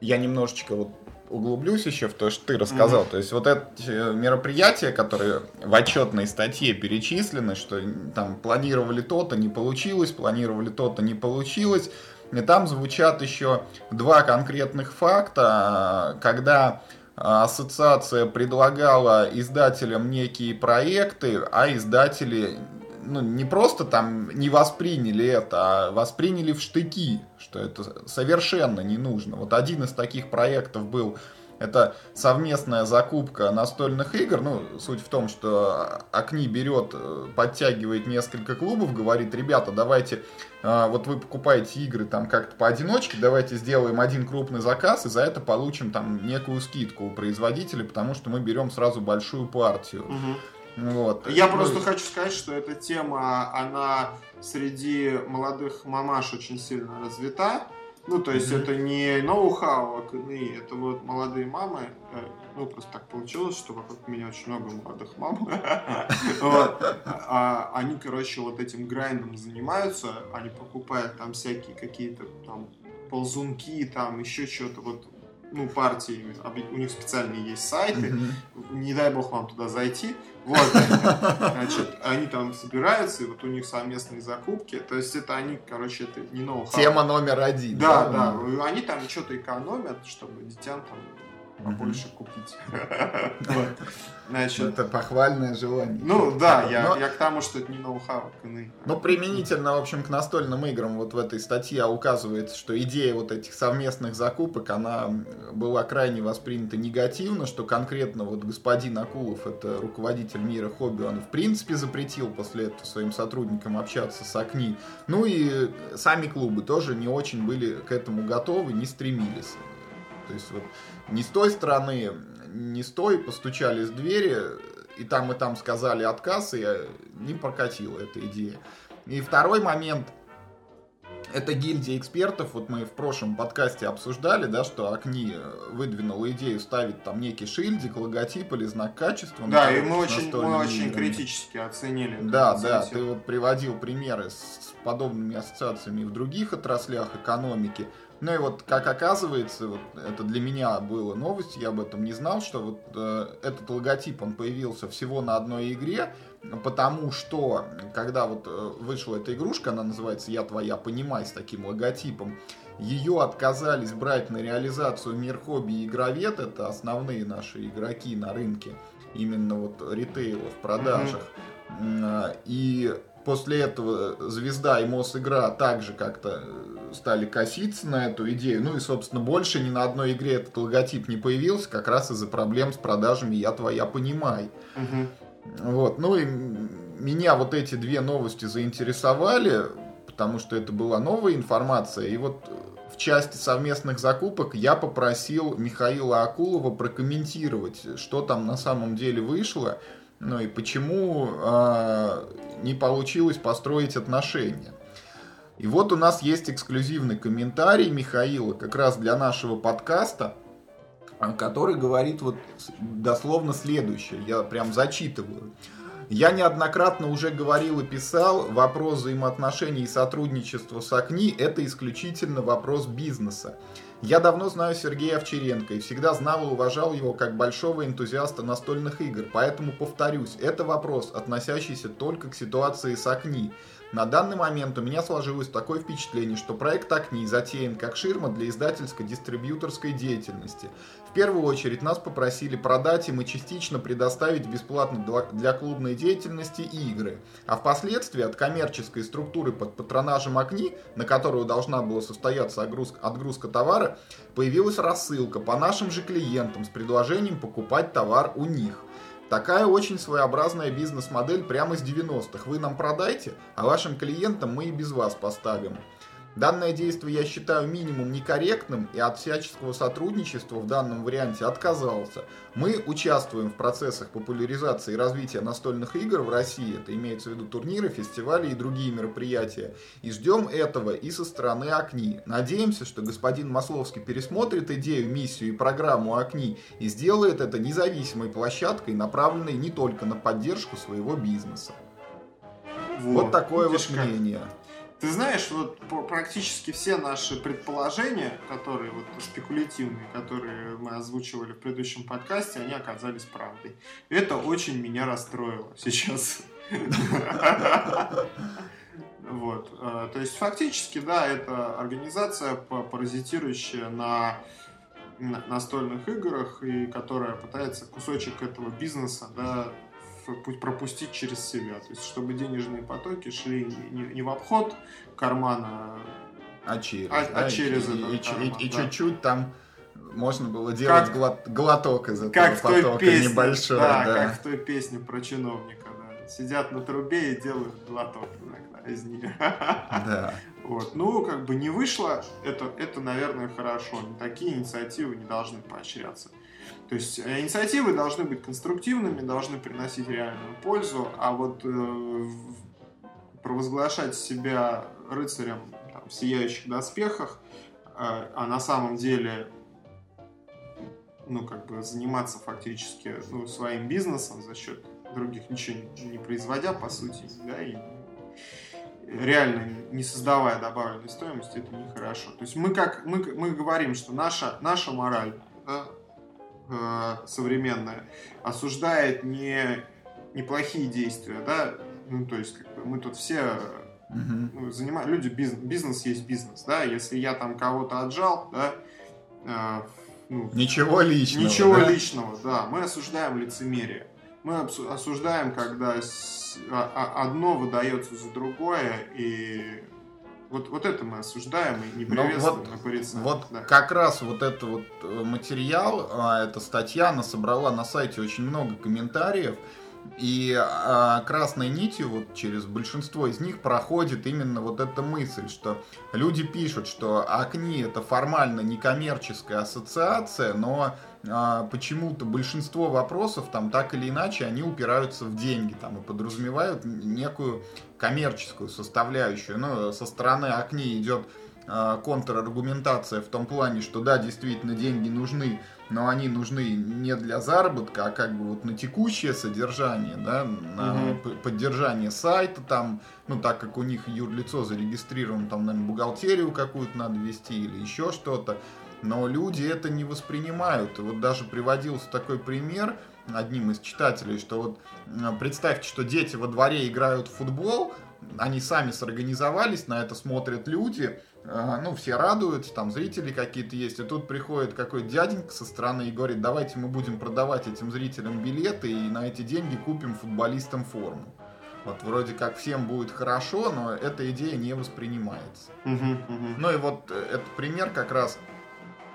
я немножечко вот углублюсь еще в то, что ты рассказал. Mm-hmm. То есть вот эти мероприятия, которые в отчетной статье перечислены, что там планировали то-то, не получилось, планировали то-то, не получилось. И там звучат еще два конкретных факта, когда ассоциация предлагала издателям некие проекты, а издатели ну, не просто там не восприняли это, а восприняли в штыки, что это совершенно не нужно. Вот один из таких проектов был это совместная закупка настольных игр. Ну, суть в том, что Акни берет, подтягивает несколько клубов, говорит, ребята, давайте, а, вот вы покупаете игры там как-то поодиночке, давайте сделаем один крупный заказ, и за это получим там некую скидку у производителя, потому что мы берем сразу большую партию. Угу. Вот. Я ну, просто хочу сказать, что эта тема, она среди молодых мамаш очень сильно развита. Ну, то есть mm-hmm. это не ноу-хау, а это вот молодые мамы, э, ну, просто так получилось, что вокруг меня очень много молодых мам. *laughs* А они, короче, вот этим грайндом занимаются, они покупают там всякие какие-то там ползунки, там еще что-то, вот ну, партии, у них специальные есть сайты, mm-hmm. не дай бог вам туда зайти, вот, значит, они там собираются, и вот у них совместные закупки, то есть это они, короче, это не ноу Тема номер один. Да, да, да, они там что-то экономят, чтобы детям там побольше mm-hmm. купить. *laughs* Значит, это похвальное желание. Ну да, я, Но, я к тому, что это не ноу-хау. Ну, применительно, в общем, к настольным играм вот в этой статье указывается, что идея вот этих совместных закупок, она была крайне воспринята негативно, что конкретно вот господин Акулов, это руководитель мира хобби, он в принципе запретил после этого своим сотрудникам общаться с ОКНИ. Ну и сами клубы тоже не очень были к этому готовы, не стремились. То есть вот не с той стороны, не с той постучались в двери, и там и там сказали отказ, и не прокатила эта идея. И второй момент, это гильдия экспертов, вот мы в прошлом подкасте обсуждали, да, что Акни выдвинула идею ставить там некий шильдик, логотип или знак качества. Да, и мы очень, мы очень критически оценили. Да, да, ты вот приводил примеры с подобными ассоциациями в других отраслях экономики. Ну и вот, как оказывается, вот это для меня было новость, я об этом не знал, что вот э, этот логотип, он появился всего на одной игре, потому что, когда вот э, вышла эта игрушка, она называется «Я твоя, понимай» с таким логотипом, ее отказались брать на реализацию Мир Хобби и Игровед, это основные наши игроки на рынке, именно вот ритейла в продажах. Mm-hmm. И после этого Звезда и Мосигра также как-то э, стали коситься на эту идею. Ну и, собственно, больше ни на одной игре этот логотип не появился, как раз из-за проблем с продажами «Я твоя, понимай». Угу. Вот, ну и меня вот эти две новости заинтересовали, потому что это была новая информация. И вот в части совместных закупок я попросил Михаила Акулова прокомментировать, что там на самом деле вышло. Ну и почему э, не получилось построить отношения? И вот у нас есть эксклюзивный комментарий Михаила как раз для нашего подкаста, который говорит вот дословно следующее. Я прям зачитываю. Я неоднократно уже говорил и писал, вопрос взаимоотношений и сотрудничества с ОКНИ – это исключительно вопрос бизнеса. Я давно знаю Сергея Овчаренко и всегда знал и уважал его как большого энтузиаста настольных игр, поэтому повторюсь, это вопрос, относящийся только к ситуации с Акни. На данный момент у меня сложилось такое впечатление, что проект Акни затеян как ширма для издательско-дистрибьюторской деятельности. В первую очередь нас попросили продать им и частично предоставить бесплатно для клубной деятельности игры, а впоследствии от коммерческой структуры под патронажем Акни, на которую должна была состояться отгрузка товара, появилась рассылка по нашим же клиентам с предложением покупать товар у них. Такая очень своеобразная бизнес-модель прямо с 90-х. Вы нам продайте, а вашим клиентам мы и без вас поставим. Данное действие я считаю минимум некорректным и от всяческого сотрудничества в данном варианте отказался. Мы участвуем в процессах популяризации и развития настольных игр в России, это имеется в виду турниры, фестивали и другие мероприятия, и ждем этого и со стороны ОКНИ. Надеемся, что господин Масловский пересмотрит идею, миссию и программу ОКНИ и сделает это независимой площадкой, направленной не только на поддержку своего бизнеса. Вот, вот такое вот мнение. Ты знаешь, вот практически все наши предположения, которые вот спекулятивные, которые мы озвучивали в предыдущем подкасте, они оказались правдой. Это очень меня расстроило сейчас. Вот. Э, то есть фактически, да, это организация, паразитирующая на настольных играх и которая пытается кусочек этого бизнеса, да, пропустить через себя. То есть, чтобы денежные потоки шли не, не в обход кармана, а через, а, да, а через и, этот и, карман, и, и, да. чуть-чуть там можно было делать как, глот, глоток из этого как потока песне, небольшой. Да, да, как в той песне про чиновника. Да. Сидят на трубе и делают глоток иногда из нее. Да. Вот. Ну, как бы не вышло, это, это, наверное, хорошо. Такие инициативы не должны поощряться. То есть э, инициативы должны быть конструктивными, должны приносить реальную пользу, а вот э, провозглашать себя рыцарем там, в сияющих доспехах, а, а на самом деле ну, как бы заниматься фактически ну, своим бизнесом за счет других ничего не производя, по сути, да, и реально не создавая добавленной стоимости, это нехорошо. То есть мы как мы, мы говорим, что наша, наша мораль да, э, современная осуждает не неплохие действия, да, ну то есть как бы мы тут все ну, занимаем, люди бизнес, бизнес есть бизнес, да, если я там кого-то отжал, да, э, ну, ничего личного, ничего да? личного, да, мы осуждаем лицемерие, мы осуждаем, когда а, а, одно выдается за другое, и вот, вот это мы осуждаем и не ну, приветствуем, вот, порицаем. Вот да. как раз вот этот вот э, материал, а, эта статья, она собрала на сайте очень много комментариев, и а, красной нитью вот через большинство из них проходит именно вот эта мысль, что люди пишут, что АКНИ это формально некоммерческая ассоциация, но а, почему-то большинство вопросов там так или иначе они упираются в деньги там и подразумевают некую коммерческую составляющую. Ну, со стороны АКНИ идет а, контраргументация в том плане, что да, действительно деньги нужны, но они нужны не для заработка, а как бы вот на текущее содержание, да, на угу. поддержание сайта там, ну так как у них юрлицо зарегистрировано, там, наверное, бухгалтерию какую-то надо вести или еще что-то. Но люди это не воспринимают. И вот даже приводился такой пример одним из читателей, что вот представьте, что дети во дворе играют в футбол, они сами сорганизовались, на это смотрят люди, ну, все радуются, там зрители какие-то есть, и тут приходит какой-то дяденька со стороны и говорит, давайте мы будем продавать этим зрителям билеты и на эти деньги купим футболистам форму. Вот вроде как всем будет хорошо, но эта идея не воспринимается. Угу, угу. Ну и вот э, этот пример как раз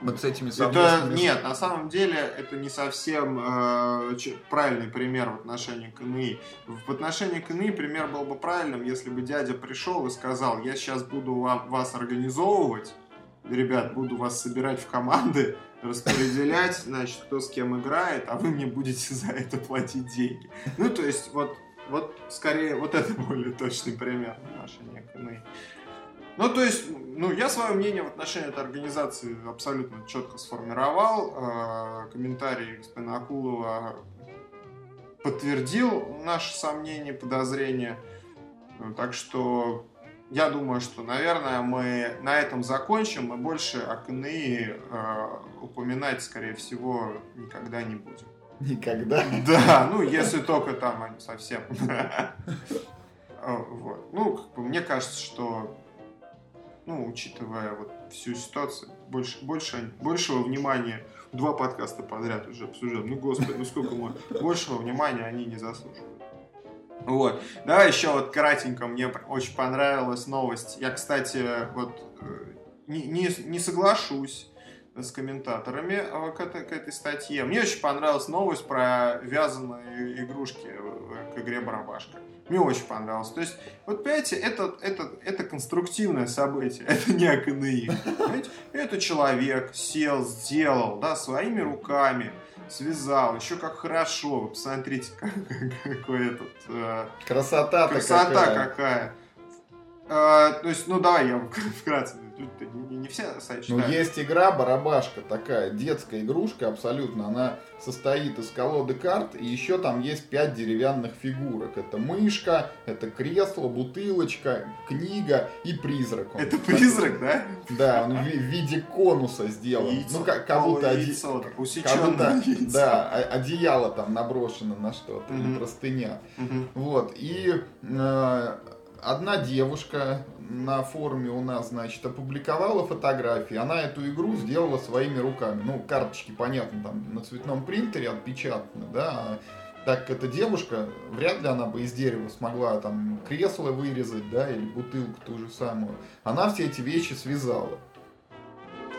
вот с этими совместными... Это, нет, на самом деле это не совсем э, правильный пример в отношении КНИ. В отношении КНИ пример был бы правильным, если бы дядя пришел и сказал, я сейчас буду вам, вас организовывать, ребят, буду вас собирать в команды, распределять, значит, кто с кем играет, а вы мне будете за это платить деньги. Ну, то есть, вот, вот скорее, вот это *laughs* более точный пример в отношении КНИ. Ну, то есть, ну, я свое мнение в отношении этой организации абсолютно четко сформировал. Э, комментарий господина Акулова подтвердил наши сомнения, подозрения. Так что я думаю, что, наверное, мы на этом закончим. Мы больше о КНИ э, упоминать, скорее всего, никогда не будем. Никогда? *laughs* Да, ну, если только там они совсем. *laughs* Вот. Ну, как бы, мне кажется, что ну, учитывая вот всю ситуацию, больше, больше, большего внимания, два подкаста подряд уже обсуждаем, ну, господи, ну сколько мы, *laughs* большего внимания они не заслуживают. Вот. Давай еще вот кратенько, мне очень понравилась новость. Я, кстати, вот э, не, не, не соглашусь с комментаторами э, к этой, к этой статье. Мне очень понравилась новость про вязаные игрушки к игре «Барабашка». Мне очень понравилось. То есть, вот понимаете, это, это, это конструктивное событие, *laughs* это не АКНИ. Это человек сел, сделал, да, своими руками, связал, еще как хорошо. Вы посмотрите, *laughs* как, какой этот... Э, красота Красота какая. какая. А, то есть, ну давай я *laughs* вкратце не, не все сайты Ну, есть игра барабашка такая, детская игрушка абсолютно. Она состоит из колоды карт, и еще там есть пять деревянных фигурок. Это мышка, это кресло, бутылочка, книга и призрак. Он. Это призрак, да? Да, он в, виде конуса сделан. Яйцо, ну, как, как будто, оде... яйцо, как будто да, одеяло там наброшено на что-то, угу. простыня. Угу. Вот, и э, одна девушка на форуме у нас, значит, опубликовала фотографии. Она эту игру сделала своими руками. Ну, карточки, понятно, там на цветном принтере отпечатаны, да. Так как эта девушка, вряд ли она бы из дерева смогла там кресло вырезать, да, или бутылку ту же самую. Она все эти вещи связала.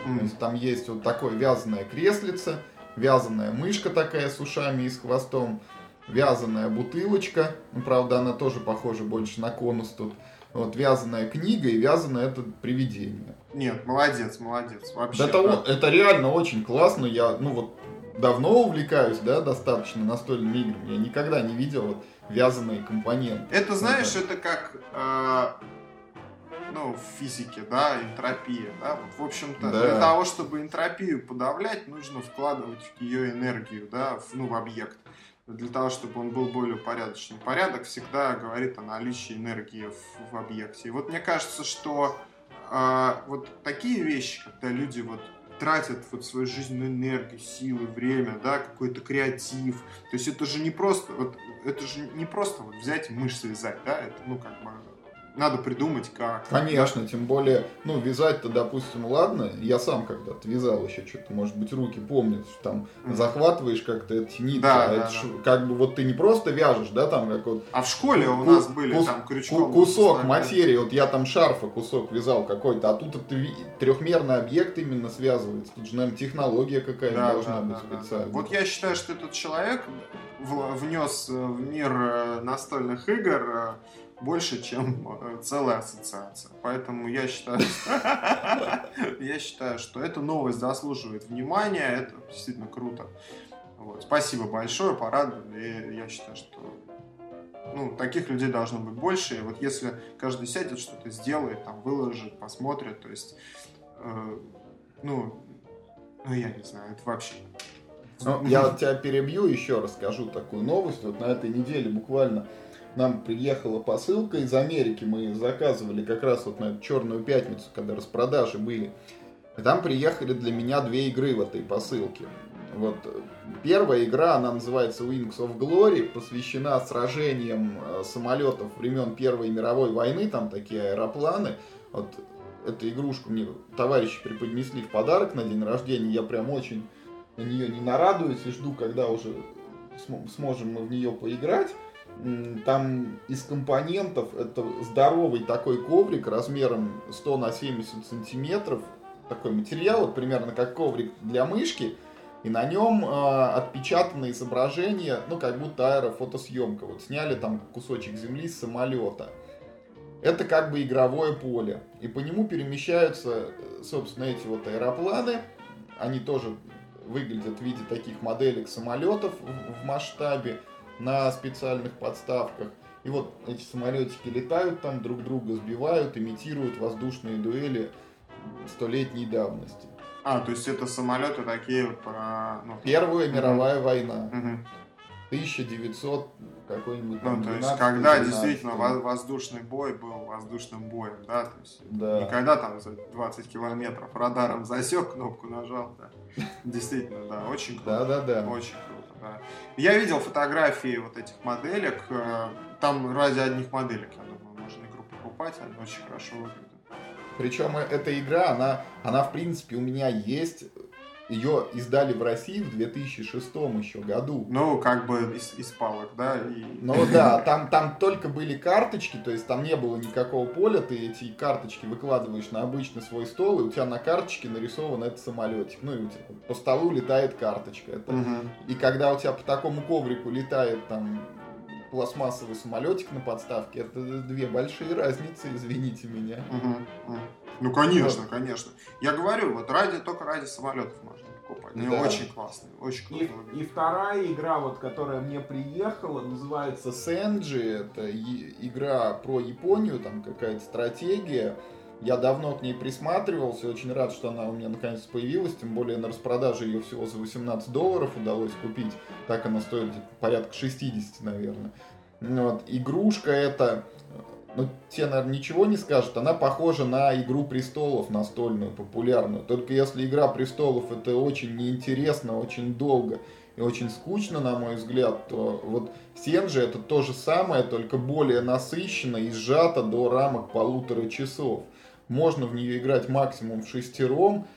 Mm. То есть там есть вот такое вязаное креслице, вязаная мышка такая с ушами и с хвостом, вязаная бутылочка, ну, правда, она тоже похожа больше на конус тут, вот вязаная книга и вязаное это привидение. Нет, молодец, молодец. Вообще. Это, да. это реально очень классно. Я, ну вот, давно увлекаюсь, да, достаточно настольными играми. Я никогда не видел вот вязаные компоненты. Это, знаешь, это, это как... Э, ну, в физике, да, энтропия, да, вот, в общем-то, Да. для того, чтобы энтропию подавлять, нужно вкладывать в ее энергию, да, в, ну, в объект, для того, чтобы он был более порядочным. Порядок всегда говорит о наличии энергии в, в объекте. И вот мне кажется, что а, вот такие вещи, когда люди вот тратят вот свою жизненную энергию, силы, время, да, какой-то креатив. То есть это же не просто, вот, это же не просто вот взять и мышь связать, да, это, ну, как бы, надо придумать как. Конечно, тем более, ну, вязать-то, допустим, ладно, я сам когда-то вязал еще что-то, может быть, руки помнят, что там Мгм. захватываешь как-то эти нити, Да, а да, это да. ж как бы вот ты не просто вяжешь, да, там как вот А в школе у Ку- нас были кус- там крючком. кусок материи, вот я там шарфа кусок вязал какой-то, а тут это трехмерный объект именно связывается, тут же, наверное, технология какая-то Да, должна да, быть да, да. специальная. Вот я считаю, что этот человек внес э, в мир э, настольных игр э, больше, чем э, целая ассоциация. Поэтому я считаю, *laughs* я считаю, что эта новость заслуживает внимания. Это действительно круто. Вот. Спасибо большое, порадовали. Я считаю, что ну, таких людей должно быть больше. И вот если каждый сядет, что-то сделает, там, выложит, посмотрит, то есть, э, ну, ну, я не знаю, это вообще... Ну, я тебя перебью, еще расскажу такую новость. Вот на этой неделе буквально нам приехала посылка из Америки. Мы заказывали как раз вот на черную пятницу, когда распродажи были. И там приехали для меня две игры в этой посылке. Вот первая игра, она называется Wings of Glory, посвящена сражениям э, самолетов времен Первой мировой войны, там такие аэропланы. Вот эту игрушку мне товарищи преподнесли в подарок на день рождения, я прям очень на нее не нарадуюсь и жду, когда уже см- сможем мы в нее поиграть. Там из компонентов это здоровый такой коврик размером 100 на 70 сантиметров. Такой материал, вот примерно как коврик для мышки. И на нем э, отпечатано изображение, ну как будто аэрофотосъемка. Вот сняли там кусочек земли с самолета. Это как бы игровое поле. И по нему перемещаются, э, собственно, эти вот аэропланы. Они тоже выглядят в виде таких моделек самолетов в масштабе на специальных подставках. И вот эти самолетики летают там, друг друга сбивают, имитируют воздушные дуэли столетней давности. А, то есть это самолеты такие про... Ну, Первая Мгм. мировая война. мгм. 1900 какой-нибудь Ну, то есть, 12-й, когда 13-й. действительно во- воздушный бой был воздушным боем, да, то есть Да. никогда там за 20 километров радаром засек, кнопку нажал, да. Действительно, да, очень круто. Да-да-да. Очень круто, да. Я видел фотографии вот этих моделек, э, там ради одних моделек, я думаю, можно игру покупать, они очень хорошо выглядят. Причем э- эта игра, она, она в принципе у меня есть. Ее издали в России в 2006 еще году. Ну, как бы из, из палок, да, и... Ну да, там, там только были карточки, то есть там не было никакого поля, ты эти карточки выкладываешь на обычный свой стол, и у тебя на карточке нарисован этот самолетик. Ну и у тебя по столу летает карточка. Это... Мгм. И когда у тебя по такому коврику летает там пластмассовый самолетик на подставке, это две большие разницы, извините меня. Мгм. Ну, конечно, конечно. Я говорю, вот ради, только ради самолетов можно покупать. Они Да. очень классные, очень И, круто и выглядят. вторая игра, вот, которая мне приехала, называется Сенджи. Это и- игра про Японию, там какая-то стратегия. Я давно к ней присматривался, очень рад, что она у меня наконец появилась, тем более на распродаже ее всего за 18 долларов удалось купить. Так она стоит порядка 60, наверное. Вот. Игрушка эта, ну, тебе, наверное, ничего не скажет, она похожа на Игру Престолов настольную, популярную. Только если Игра Престолов это очень неинтересно, очень долго и очень скучно, на мой взгляд, то вот Сенжи это то же самое, только более насыщенно и сжато до рамок полутора часов. Можно в нее играть максимум в шестером,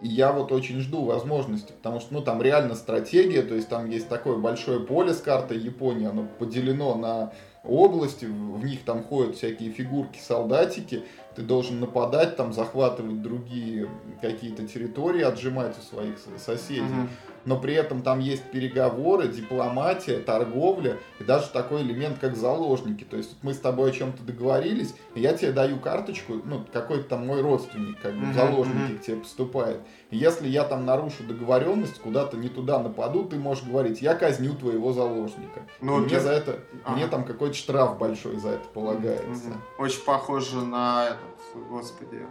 и я вот очень жду возможности, потому что, ну, там реально стратегия, то есть там есть такое большое поле с картой Японии, оно поделено на области, в них там ходят всякие фигурки, солдатики, ты должен нападать, там захватывать другие какие-то территории, отжимать у своих соседей Мгм. Но при этом там есть переговоры, дипломатия, торговля и даже такой элемент, как заложники. То есть вот мы с тобой о чем-то договорились, и я тебе даю карточку, ну, какой-то там мой родственник, как бы, заложники мгм. к тебе поступает. Если я там нарушу договоренность, куда-то не туда нападу, ты можешь говорить, я казню твоего заложника. Ну, мне ты... за это, ага. мне там какой-то штраф большой за это полагается. Угу. Очень похоже на этот, господи,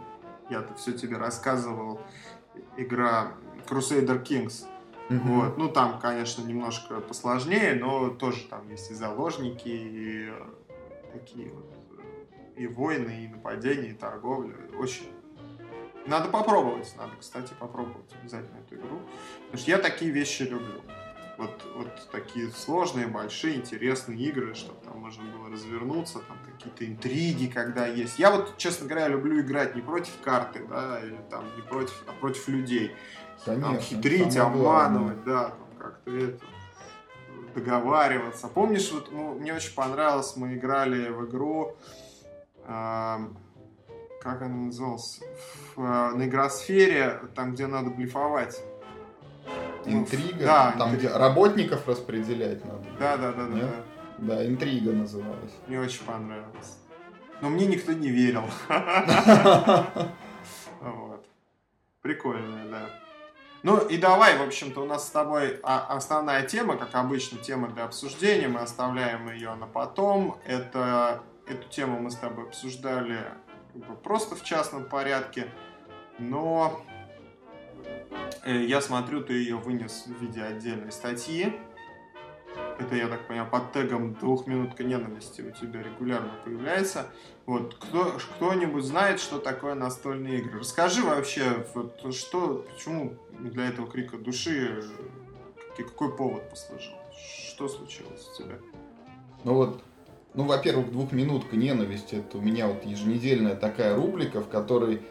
я-то все тебе рассказывал, игра Crusader Kings. Угу. Вот. Ну, там, конечно, немножко посложнее, но тоже там есть и заложники, и такие вот и войны, и нападения, и торговля. Очень надо попробовать, надо, кстати, попробовать обязательно эту игру. Потому что я такие вещи люблю. Вот, вот такие сложные, большие, интересные игры, чтобы там можно было развернуться, там какие-то интриги, когда есть. Я вот, честно говоря, люблю играть не против карты, да, или там не против, а против людей. Конечно, там хитрить, обманывать, да, как-то это договариваться. Помнишь, вот ну, мне очень понравилось, мы играли в игру, э, как она называлась, в, э, на игросфере, там, где надо блефовать. Ну, интрига? Да, там, интрига. где работников распределять надо. Да, да, да, да, да. Да, интрига называлась. Мне очень понравилось. Но мне никто не верил. *laughs* *laughs* Вот. Прикольная, да. Ну и давай, в общем-то, у нас с тобой основная тема, как обычно, тема для обсуждения. Мы оставляем ее на потом. Это, эту тему мы с тобой обсуждали просто в частном порядке. Но э, я смотрю, ты ее вынес в виде отдельной статьи. Это, я так понимаю, под тегом «Двухминутка ненависти» у тебя регулярно появляется. Вот, кто, кто-нибудь знает, что такое настольные игры? Расскажи вообще, вот, что, почему для этого крика души, какой повод послужил? Что случилось у тебя? Ну вот, ну, во-первых, двухминутка ненависти. Это у меня вот еженедельная такая рубрика, в которой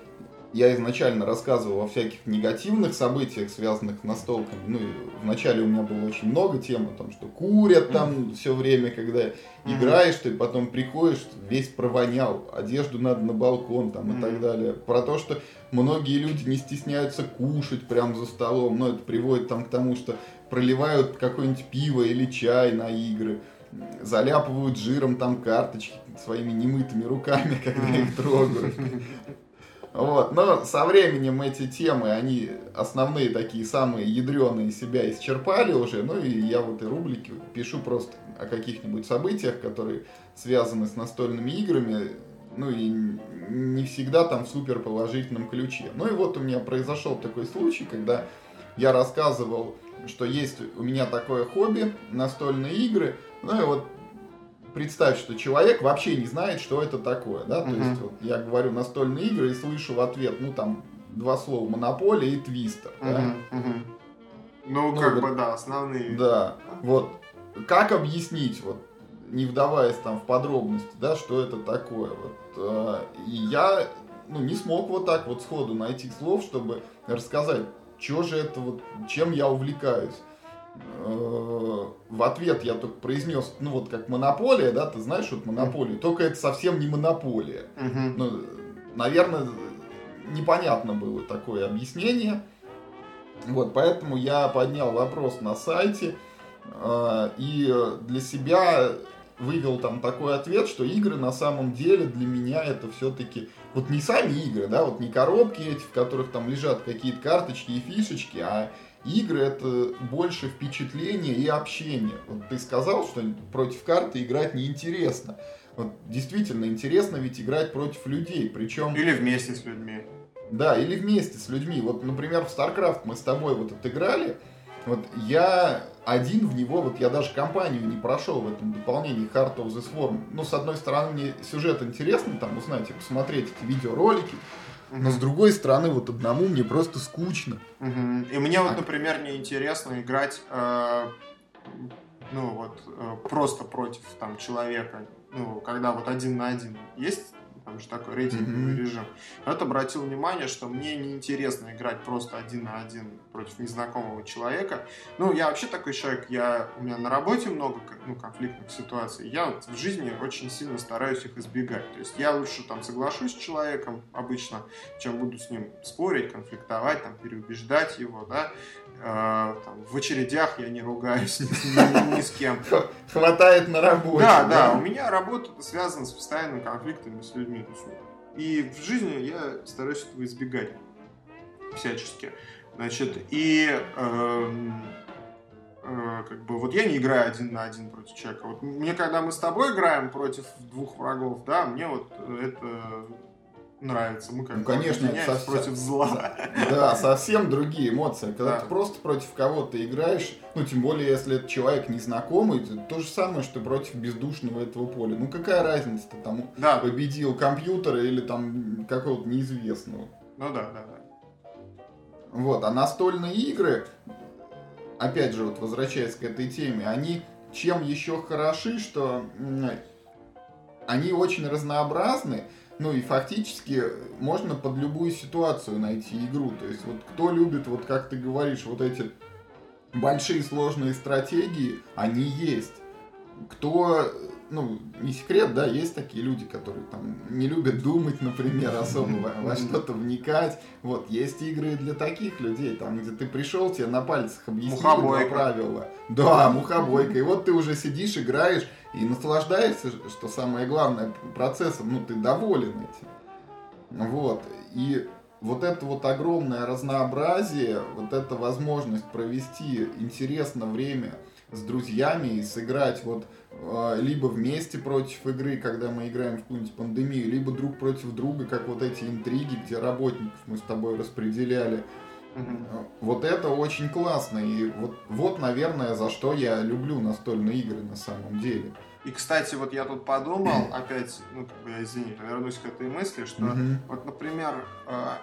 я изначально рассказывал о всяких негативных событиях, связанных с настолками. Ну, вначале у меня было очень много тем о том, что курят там mm-hmm. все время, когда mm-hmm. играешь, ты потом приходишь, весь провонял, одежду надо на балкон там mm-hmm. и так далее. Про то, что многие люди не стесняются кушать прямо за столом, но это приводит там к тому, что проливают какое-нибудь пиво или чай на игры заляпывают жиром там карточки своими немытыми руками, *laughs* когда их трогают. Вот. Но со временем эти темы, они основные такие самые ядреные себя исчерпали уже. Ну и я в этой рубрике пишу просто о каких-нибудь событиях, которые связаны с настольными играми. Ну и не всегда там в супер положительном ключе. Ну и вот у меня произошел такой случай, когда я рассказывал, что есть у меня такое хобби, настольные игры. Ну и вот представь, что человек вообще не знает, что это такое, да, то uh-huh. есть вот я говорю настольные игры и слышу в ответ, ну там два слова монополия и твистер, uh-huh. да. Uh-huh. Ну, ну как вот, бы да, основные. Да, вот как объяснить вот не вдаваясь там в подробности, да, что это такое, вот э, и я ну не смог вот так вот сходу найти слов, чтобы рассказать, что же это вот, чем я увлекаюсь. Э, в ответ я только произнес, ну вот как монополия, да, ты знаешь, вот монополия, только это совсем не монополия. Uh-huh. Ну, наверное, непонятно было такое объяснение. Вот, поэтому я поднял вопрос на сайте э, и для себя вывел там такой ответ, что игры на самом деле для меня это все-таки вот не сами игры, да, вот не коробки эти, в которых там лежат какие-то карточки и фишечки, а игры это больше впечатление и общение. Вот ты сказал, что против карты играть неинтересно. Вот действительно интересно ведь играть против людей, причем... Или вместе с людьми. Да, или вместе с людьми. Вот, например, в StarCraft мы с тобой вот отыграли, вот я один в него, вот я даже компанию не прошел в этом дополнении Heart of the Swarm. Ну, с одной стороны, мне сюжет интересный, там, узнать и посмотреть эти видеоролики, но с другой стороны, вот одному мне просто скучно. И мне вот, например, неинтересно играть, э, ну вот, э, просто против там человека, ну, когда вот один на один есть там же такой рейтинговый mm-hmm. режим. Вот обратил внимание, что мне неинтересно играть просто один на один против незнакомого человека. Ну, я вообще такой человек, я, у меня на работе много ну, конфликтных ситуаций, я вот в жизни очень сильно стараюсь их избегать. То есть я лучше там соглашусь с человеком обычно, чем буду с ним спорить, конфликтовать, там, переубеждать его, да. Э, там, в очередях я не ругаюсь ни, ни, ни с кем. Хватает на работе. Да, да, у меня работа связана с постоянными конфликтами с людьми. И в жизни я стараюсь этого избегать всячески. Значит, и э, э, как бы вот я не играю один на один против человека. Вот мне, когда мы с тобой играем против двух врагов, да, мне вот это нравится. Мы как ну, конечно, совсем, против зла. *laughs* Да, совсем другие эмоции. Когда да. ты просто против кого-то играешь, ну, тем более, если это человек незнакомый, это то же самое, что против бездушного этого поля. Ну, какая разница, ты там да. победил компьютера или там какого-то неизвестного. Ну да, да, да. Вот, а настольные игры, опять же, вот возвращаясь к этой теме, они чем еще хороши, что они очень разнообразны, ну и фактически можно под любую ситуацию найти игру. То есть вот кто любит, вот как ты говоришь, вот эти большие сложные стратегии, они есть. Кто, ну, не секрет, да, есть такие люди, которые там не любят думать, например, особо во, во что-то вникать. Вот, есть игры для таких людей, там, где ты пришел, тебе на пальцах объяснили правила. Да, мухобойка. И вот ты уже сидишь, играешь, и наслаждаешься, что самое главное, процессом, ну, ты доволен этим. Вот. И вот это вот огромное разнообразие, вот эта возможность провести интересно время с друзьями и сыграть вот либо вместе против игры, когда мы играем в какую-нибудь пандемию, либо друг против друга, как вот эти интриги, где работников мы с тобой распределяли. Угу. Вот это очень классно. И вот, вот, наверное, за что я люблю настольные игры на самом деле. И, кстати, вот я тут подумал, *clears throat* опять, ну, как бы я, извини, вернусь к этой мысли, что вот, например, э,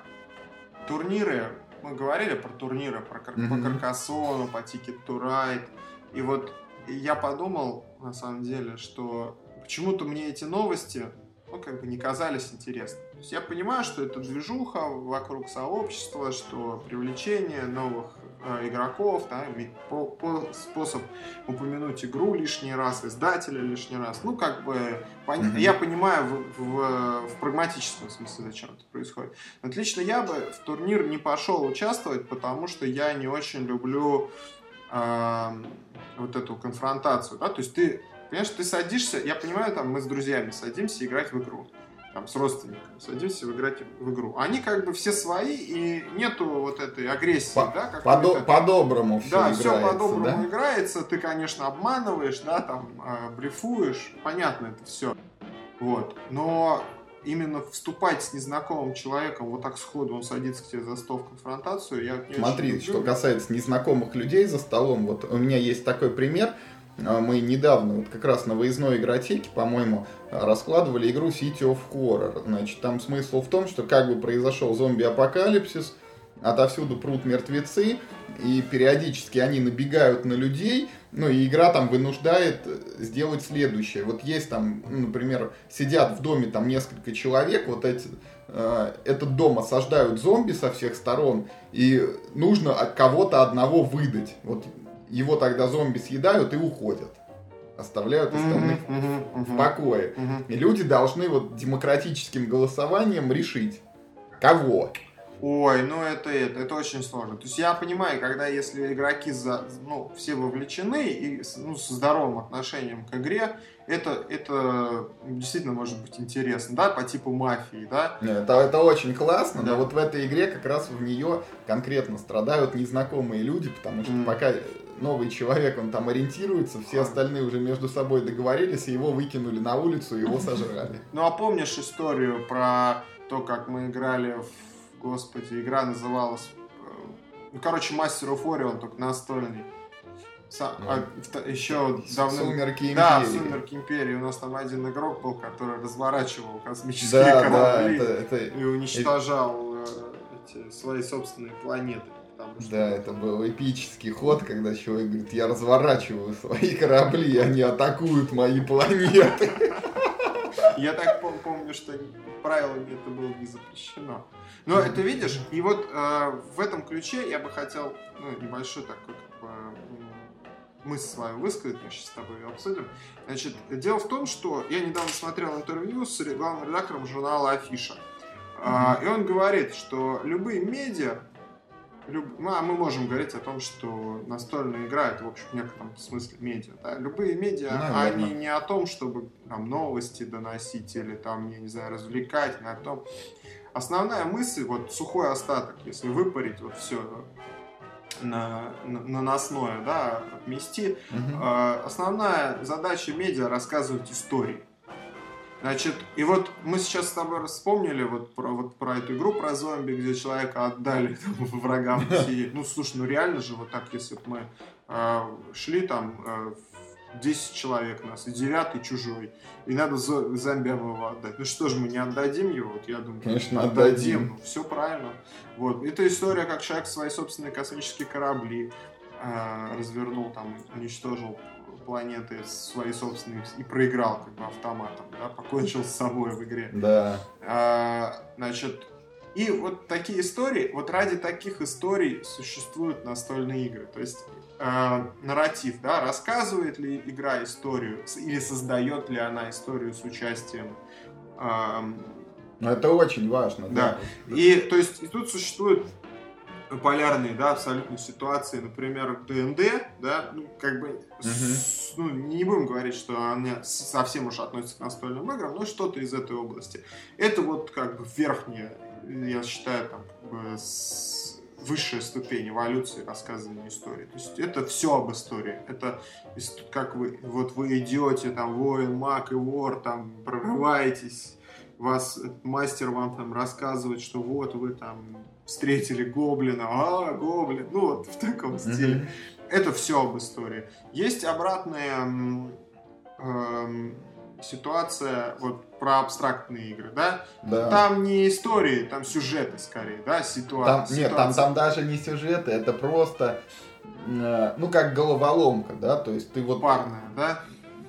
турниры, мы говорили про турниры, про, mm по Каркасону, по Ticket to Ride, и вот я подумал, на самом деле, что почему-то мне эти новости ну, как бы не казались интересными. То есть я понимаю, что это движуха вокруг сообщества, что привлечение новых э, игроков, да, по, по способ упомянуть игру лишний раз, издателя лишний раз. Ну, как бы, пон... mm-hmm. я понимаю в, в, в прагматическом смысле, зачем это происходит. Но лично я бы в турнир не пошел участвовать, потому что я не очень люблю э, вот эту конфронтацию, да, то есть ты Понимаешь, ты садишься, я понимаю, там мы с друзьями садимся играть в игру. Там, с родственниками садимся играть в игру. Они как бы все свои, и нету вот этой агрессии, по, да? Как по- по-доброму все Да, играется, все по-доброму да? играется. Ты, конечно, обманываешь, да, там, э, блефуешь. Понятно это все. Вот. Но именно вступать с незнакомым человеком вот так сходу, он садится к тебе за стол в конфронтацию, я Смотри, что касается незнакомых людей за столом, вот у меня есть такой пример – а мы недавно, вот как раз на выездной игротеке, по-моему, раскладывали игру City of Horror. Значит, там смысл в том, что как бы произошел зомби-апокалипсис, отовсюду прут мертвецы, и периодически они набегают на людей, ну и игра там вынуждает сделать следующее. Вот есть там, ну, например, сидят в доме там несколько человек, вот эти, э, этот дом осаждают зомби со всех сторон, и нужно от кого-то одного выдать. Вот его тогда зомби съедают и уходят. Оставляют остальных uh-huh, uh-huh, uh-huh. в покое. Uh-huh. И люди должны вот демократическим голосованием решить, кого. Ой, ну это, это, это очень сложно. То есть я понимаю, когда если игроки за, ну, все вовлечены и ну, с здоровым отношением к игре, это, это действительно может быть интересно, да, по типу мафии, да. Это, это очень классно, да. но вот в этой игре как раз в нее конкретно страдают незнакомые люди, потому что mm. пока новый человек, он там ориентируется, все остальные уже между собой договорились, и его выкинули на улицу, и его сожрали. *laughs* Ну а помнишь историю про то, как мы играли в... Господи, игра называлась... Э, ну, короче, Мастер of Orion, только настольный. Са... Ну, а, еще давно... Сумерки Империи. Да, Сумерки Империи. У нас там один игрок был, который разворачивал космические да, корабли да, это, это... и уничтожал это... эти свои собственные планеты. Что... Да, это был эпический ход, когда человек говорит, я разворачиваю свои корабли, они атакуют мои планеты. Я так помню, что правилами это было не запрещено. Но это видишь, и вот э, в этом ключе я бы хотел ну, небольшой такой как бы, мысль свою высказать, мы сейчас с тобой ее обсудим. Значит, дело в том, что я недавно смотрел интервью с главным редактором журнала Афиша. Mm-hmm. И он говорит, что любые медиа люб... ну, а мы можем говорить о том, что настольная игра это, в общем, в некотором смысле медиа. Да? Любые медиа, Наверное. они не о том, чтобы там, новости доносить или там, я не знаю, развлекать, не о том. Основная мысль, вот сухой остаток, если выпарить вот все на, на наносное, да, отмести, угу. э, основная задача медиа рассказывать истории. Значит, и вот мы сейчас с тобой вспомнили вот про, вот про эту игру про зомби, где человека отдали там, *laughs* врагам. *laughs* Ну, слушай, ну реально же вот так, если бы мы э, шли там э, 10 человек нас, и девятый чужой, и надо зомби его отдать. Ну что же, мы не отдадим его? Вот я думаю, Конечно, отдадим. отдадим. Ну, все правильно. Вот. Это история, как человек свои собственные космические корабли э, развернул, там, уничтожил планеты свои собственные и проиграл как бы автоматом, да, покончил с собой в игре. Да. А, значит, и вот такие истории, вот ради таких историй существуют настольные игры. То есть э, нарратив, да, рассказывает ли игра историю или создает ли она историю с участием э, это очень важно, да. да. И то есть и тут существуют полярные, да, абсолютно ситуации, например, ДНД, да, ну, как бы, угу. с, ну, не будем говорить, что она совсем уж относится к настольным играм, но что-то из этой области. Это вот как бы верхняя, я считаю, там, как бы, с, высшая ступень эволюции рассказывания истории. То есть это все об истории. Это как вы, вот вы идете, там, воин, маг и вор, там, прорываетесь, вас мастер вам там рассказывает, что вот вы там встретили гоблина, а, гоблин, ну вот в таком стиле. Mm-hmm. Это все об истории. Есть обратная эм, ситуация вот про абстрактные игры, да? да? Там не истории, там сюжеты скорее, да, ситуация. Там, нет, там, там даже не сюжеты, это просто, э, ну, как головоломка, да, то есть ты вот... Парная, да?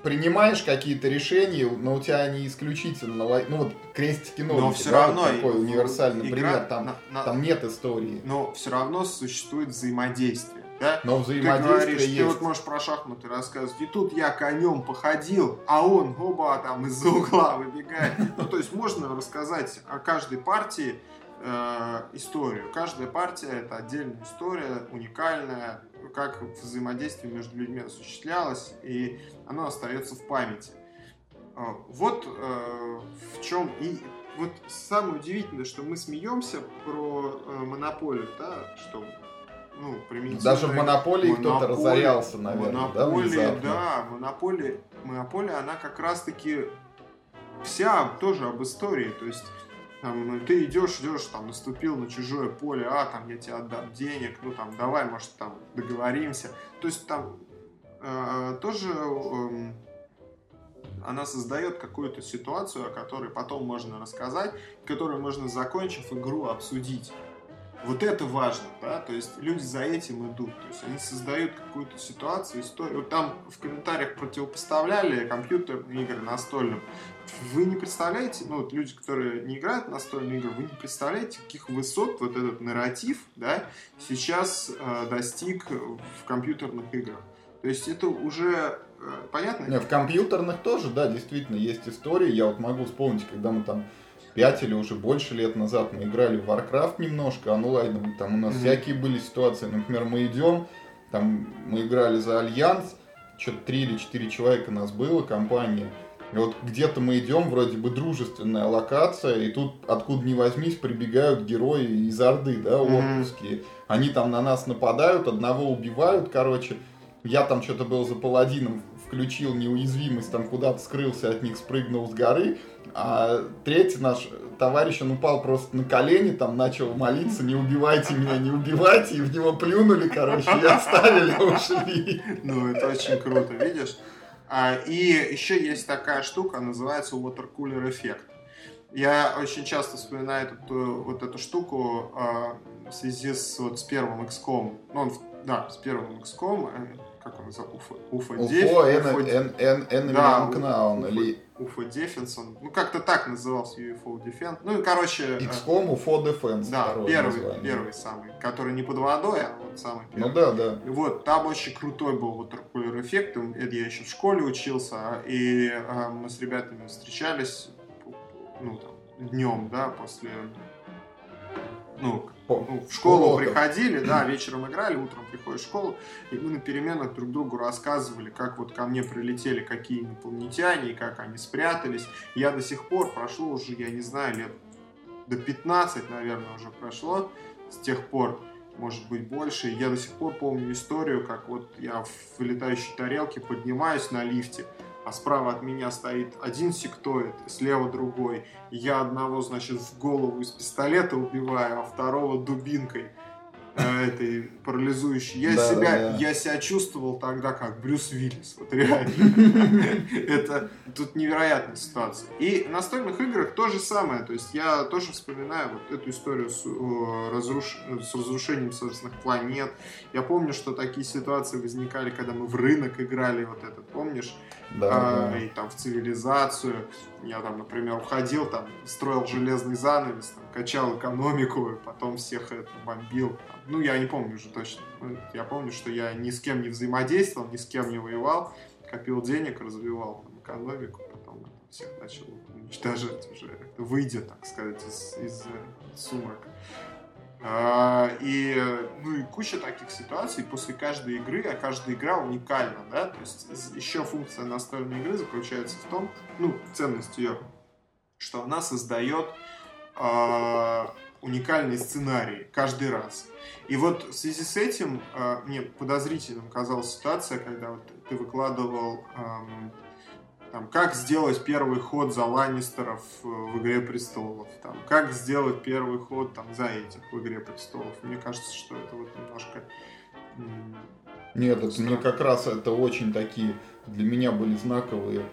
принимаешь какие-то решения, но у тебя не исключительно, ну вот крестики ножики, но все да, равно такой универсальный игра, пример, там, на, на, там нет истории. Но все равно существует взаимодействие. Да? Но взаимодействие ты говоришь, есть. Ты вот можешь про шахматы рассказывать. И тут я конем походил, а он, оба, там из-за угла *laughs* выбегает. Ну, то есть можно рассказать о каждой партии э, историю. Каждая партия это отдельная история, уникальная, как взаимодействие между людьми осуществлялось, и оно остается в памяти. А, вот э, в чем и вот самое удивительное, что мы смеемся про э, монополию, да, что ну, Даже в монополии кто-то разорялся, наверное, монополия, да, да, монополия, монополия, она как раз-таки вся тоже об истории, то есть там, ну, ты идешь, идешь, там, наступил на чужое поле, а, там, я тебе отдам денег, ну, там, давай, может, там, договоримся. То есть, там, э, тоже э, она создает какую-то ситуацию, о которой потом можно рассказать, которую можно, закончив игру, обсудить. Вот это важно, да, то есть люди за этим идут, то есть они создают какую-то ситуацию, историю. Вот там в комментариях противопоставляли компьютерные игры настольным. Вы не представляете, ну вот люди, которые не играют в настольные игры, вы не представляете, каких высот вот этот нарратив, да, сейчас э, достиг в компьютерных играх. То есть это уже э, понятно? Не, в компьютерных тоже, да, действительно есть истории. Я вот могу вспомнить, когда мы там 5 или уже больше лет назад мы играли в Warcraft немножко онлайн, там у нас mm-hmm. всякие были ситуации, например, мы идем, там мы играли за Альянс, что-то 3 или 4 человека нас было, компания, и вот где-то мы идем, вроде бы дружественная локация, и тут откуда ни возьмись прибегают герои из Орды, да, орковские. Mm-hmm. Они там на нас нападают, одного убивают, короче. Я там что-то был за паладином, включил неуязвимость, там куда-то скрылся от них, спрыгнул с горы. А третий наш товарищ, он упал просто на колени, там начал молиться, не убивайте меня, не убивайте, и в него плюнули, короче, и оставили, ушли. Ну, это очень круто, видишь? А, и еще есть такая штука, называется water cooler эффект. Я очень часто вспоминаю эту, вот эту штуку а, в связи с, вот, с первым XCOM. Ну, он, да, с первым XCOM как он называется, Уфа, Уфа, Уфо, Деф, Enemy да, или... Уфа Defense, ну как-то так назывался UFO Defense, ну и короче... XCOM UFO Defense, Да, первый, название. первый самый, который не под водой, а вот самый первый. Ну да, да. Вот, там очень крутой был Watercooler эффект, это я еще в школе учился, и э, мы с ребятами встречались, ну там, днем, да, после ну, ну, в школу Уроков. приходили, да, вечером играли, утром приходишь в школу, и мы на переменах друг другу рассказывали, как вот ко мне прилетели какие инопланетяне, и как они спрятались. Я до сих пор, прошло уже, я не знаю, лет до 15, наверное, уже прошло с тех пор, может быть, больше. Я до сих пор помню историю, как вот я в летающей тарелке поднимаюсь на лифте, а справа от меня стоит один сектоид, слева другой. Я одного, значит, в голову из пистолета убиваю, а второго дубинкой этой парализующей. Я, да, себя, да, да. я себя чувствовал тогда как Брюс Виллис. Вот реально. *laughs* Это тут невероятная ситуация. И в настольных играх то же самое. То есть я тоже вспоминаю вот эту историю с, разруш... с разрушением собственных планет. Я помню, что такие ситуации возникали, когда мы в рынок играли вот этот, помнишь? Да, а, да. И там в цивилизацию. Я там, например, уходил, там, строил железный занавес, качал экономику, потом всех это бомбил. Ну, я не помню уже точно. Ну, я помню, что я ни с кем не взаимодействовал, ни с кем не воевал, копил денег, развивал там, экономику, потом всех начал уничтожать уже, выйдя, так сказать, из, из э, сумрака. А, и, ну и куча таких ситуаций после каждой игры, а каждая игра уникальна, да, то есть еще функция настольной игры заключается в том, ну, ценность ее, что она создает э, уникальный сценарий каждый раз. И вот в связи с этим э, мне подозрительным казалась ситуация, когда вот ты выкладывал э, там, как сделать первый ход за Ланнистеров в «Игре престолов», там, как сделать первый ход там, за этих в «Игре престолов». Мне кажется, что это вот немножко... Нет, это мне как раз это очень такие для меня были знаковые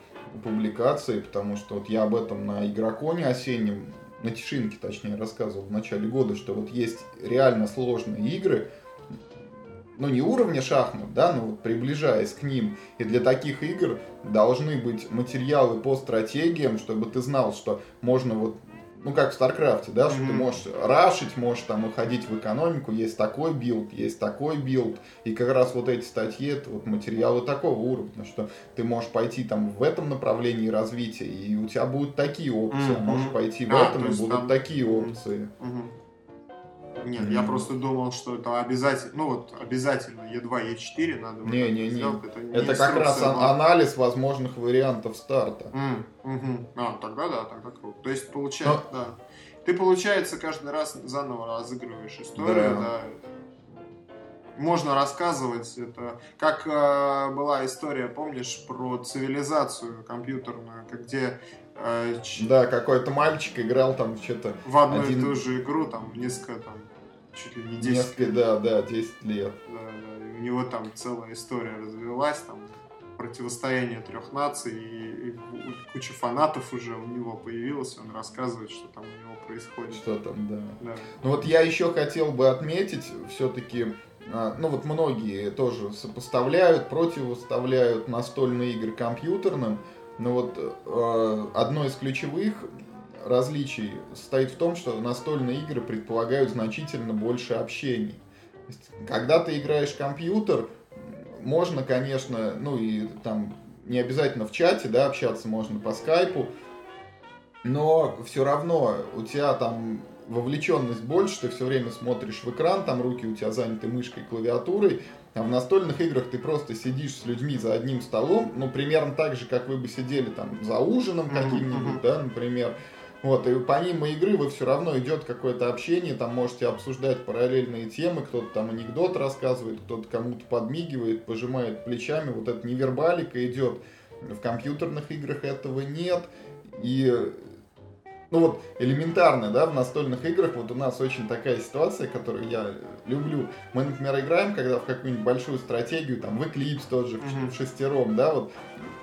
публикации, потому что вот я об этом на Игроконе осеннем, на Тишинке точнее рассказывал в начале года, что вот есть реально сложные игры, ну не уровня шахмат, да, но вот приближаясь к ним. И для таких игр должны быть материалы по стратегиям, чтобы ты знал, что можно вот ну, как в Старкрафте, да, что mm-hmm. ты можешь рашить, можешь там уходить в экономику, есть такой билд, есть такой билд, и как раз вот эти статьи, это вот материалы такого уровня, что ты можешь пойти там в этом направлении развития, и у тебя будут такие опции, mm-hmm. а можешь пойти в а, этом, и будут там... такие опции. Mm-hmm. Нет, mm-hmm. я просто думал, что это обязательно, ну вот обязательно Е2, Е4 надо не, не, не. Это, не это как раз анализ возможных вариантов старта. Mm, hmm А, тогда да, тогда круто. То есть получается, но... да. Ты, получается, каждый раз заново разыгрываешь историю, да. да. Можно рассказывать это, как э, была история, помнишь, про цивилизацию компьютерную, где э, да, какой-то мальчик играл там что-то. В одну один... и ту же игру, там, несколько там чуть ли не 10 Несколько, лет. Да, да, 10 лет. Да, да. И у него там целая история развилась, там противостояние трех наций, и, и куча фанатов уже у него появилась, он рассказывает, что там у него происходит. Что там, да. да. Ну вот я еще хотел бы отметить, все-таки, а, ну вот многие тоже сопоставляют, противоставляют настольные игры компьютерным, но вот э, одно из ключевых различий состоит в том, что настольные игры предполагают значительно больше общений. Когда ты играешь в компьютер, можно, конечно, ну и там не обязательно в чате, да, общаться можно по скайпу, но все равно у тебя там вовлеченность больше, ты все время смотришь в экран, там руки у тебя заняты мышкой, клавиатурой, а в настольных играх ты просто сидишь с людьми за одним столом, ну, примерно так же, как вы бы сидели там за ужином каким-нибудь, да, например, вот, и помимо игры вы все равно идет какое-то общение, там можете обсуждать параллельные темы, кто-то там анекдот рассказывает, кто-то кому-то подмигивает, пожимает плечами, вот эта невербалика идет. В компьютерных играх этого нет, и ну вот элементарно, да, в настольных играх вот у нас очень такая ситуация, которую я люблю. Мы, например, играем, когда в какую-нибудь большую стратегию, там, в Eclipse тот же, mm-hmm. в шестером, да, вот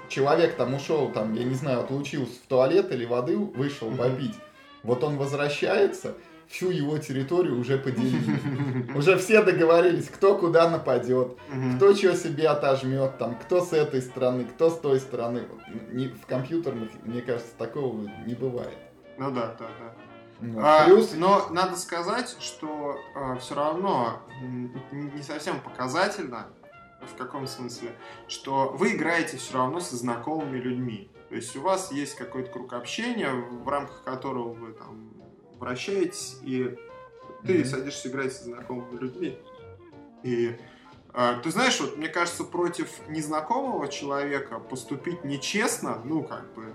человек там ушел, там, я не знаю, отлучился в туалет или воды вышел mm-hmm. попить, вот он возвращается, всю его территорию уже поделили. *laughs* Уже все договорились, кто куда нападет, кто что себе отожмет, там, кто с этой стороны, кто с той стороны. В компьютерных, мне кажется, такого не бывает. Ну да, да, да. Ну, а, плюс... Но надо сказать, что а, все равно не совсем показательно, в каком смысле, что вы играете все равно со знакомыми людьми. То есть у вас есть какой-то круг общения, в рамках которого вы там вращаетесь, и ты mm-hmm. садишься играть со знакомыми людьми. И а, ты знаешь, вот мне кажется, против незнакомого человека поступить нечестно, ну, как бы,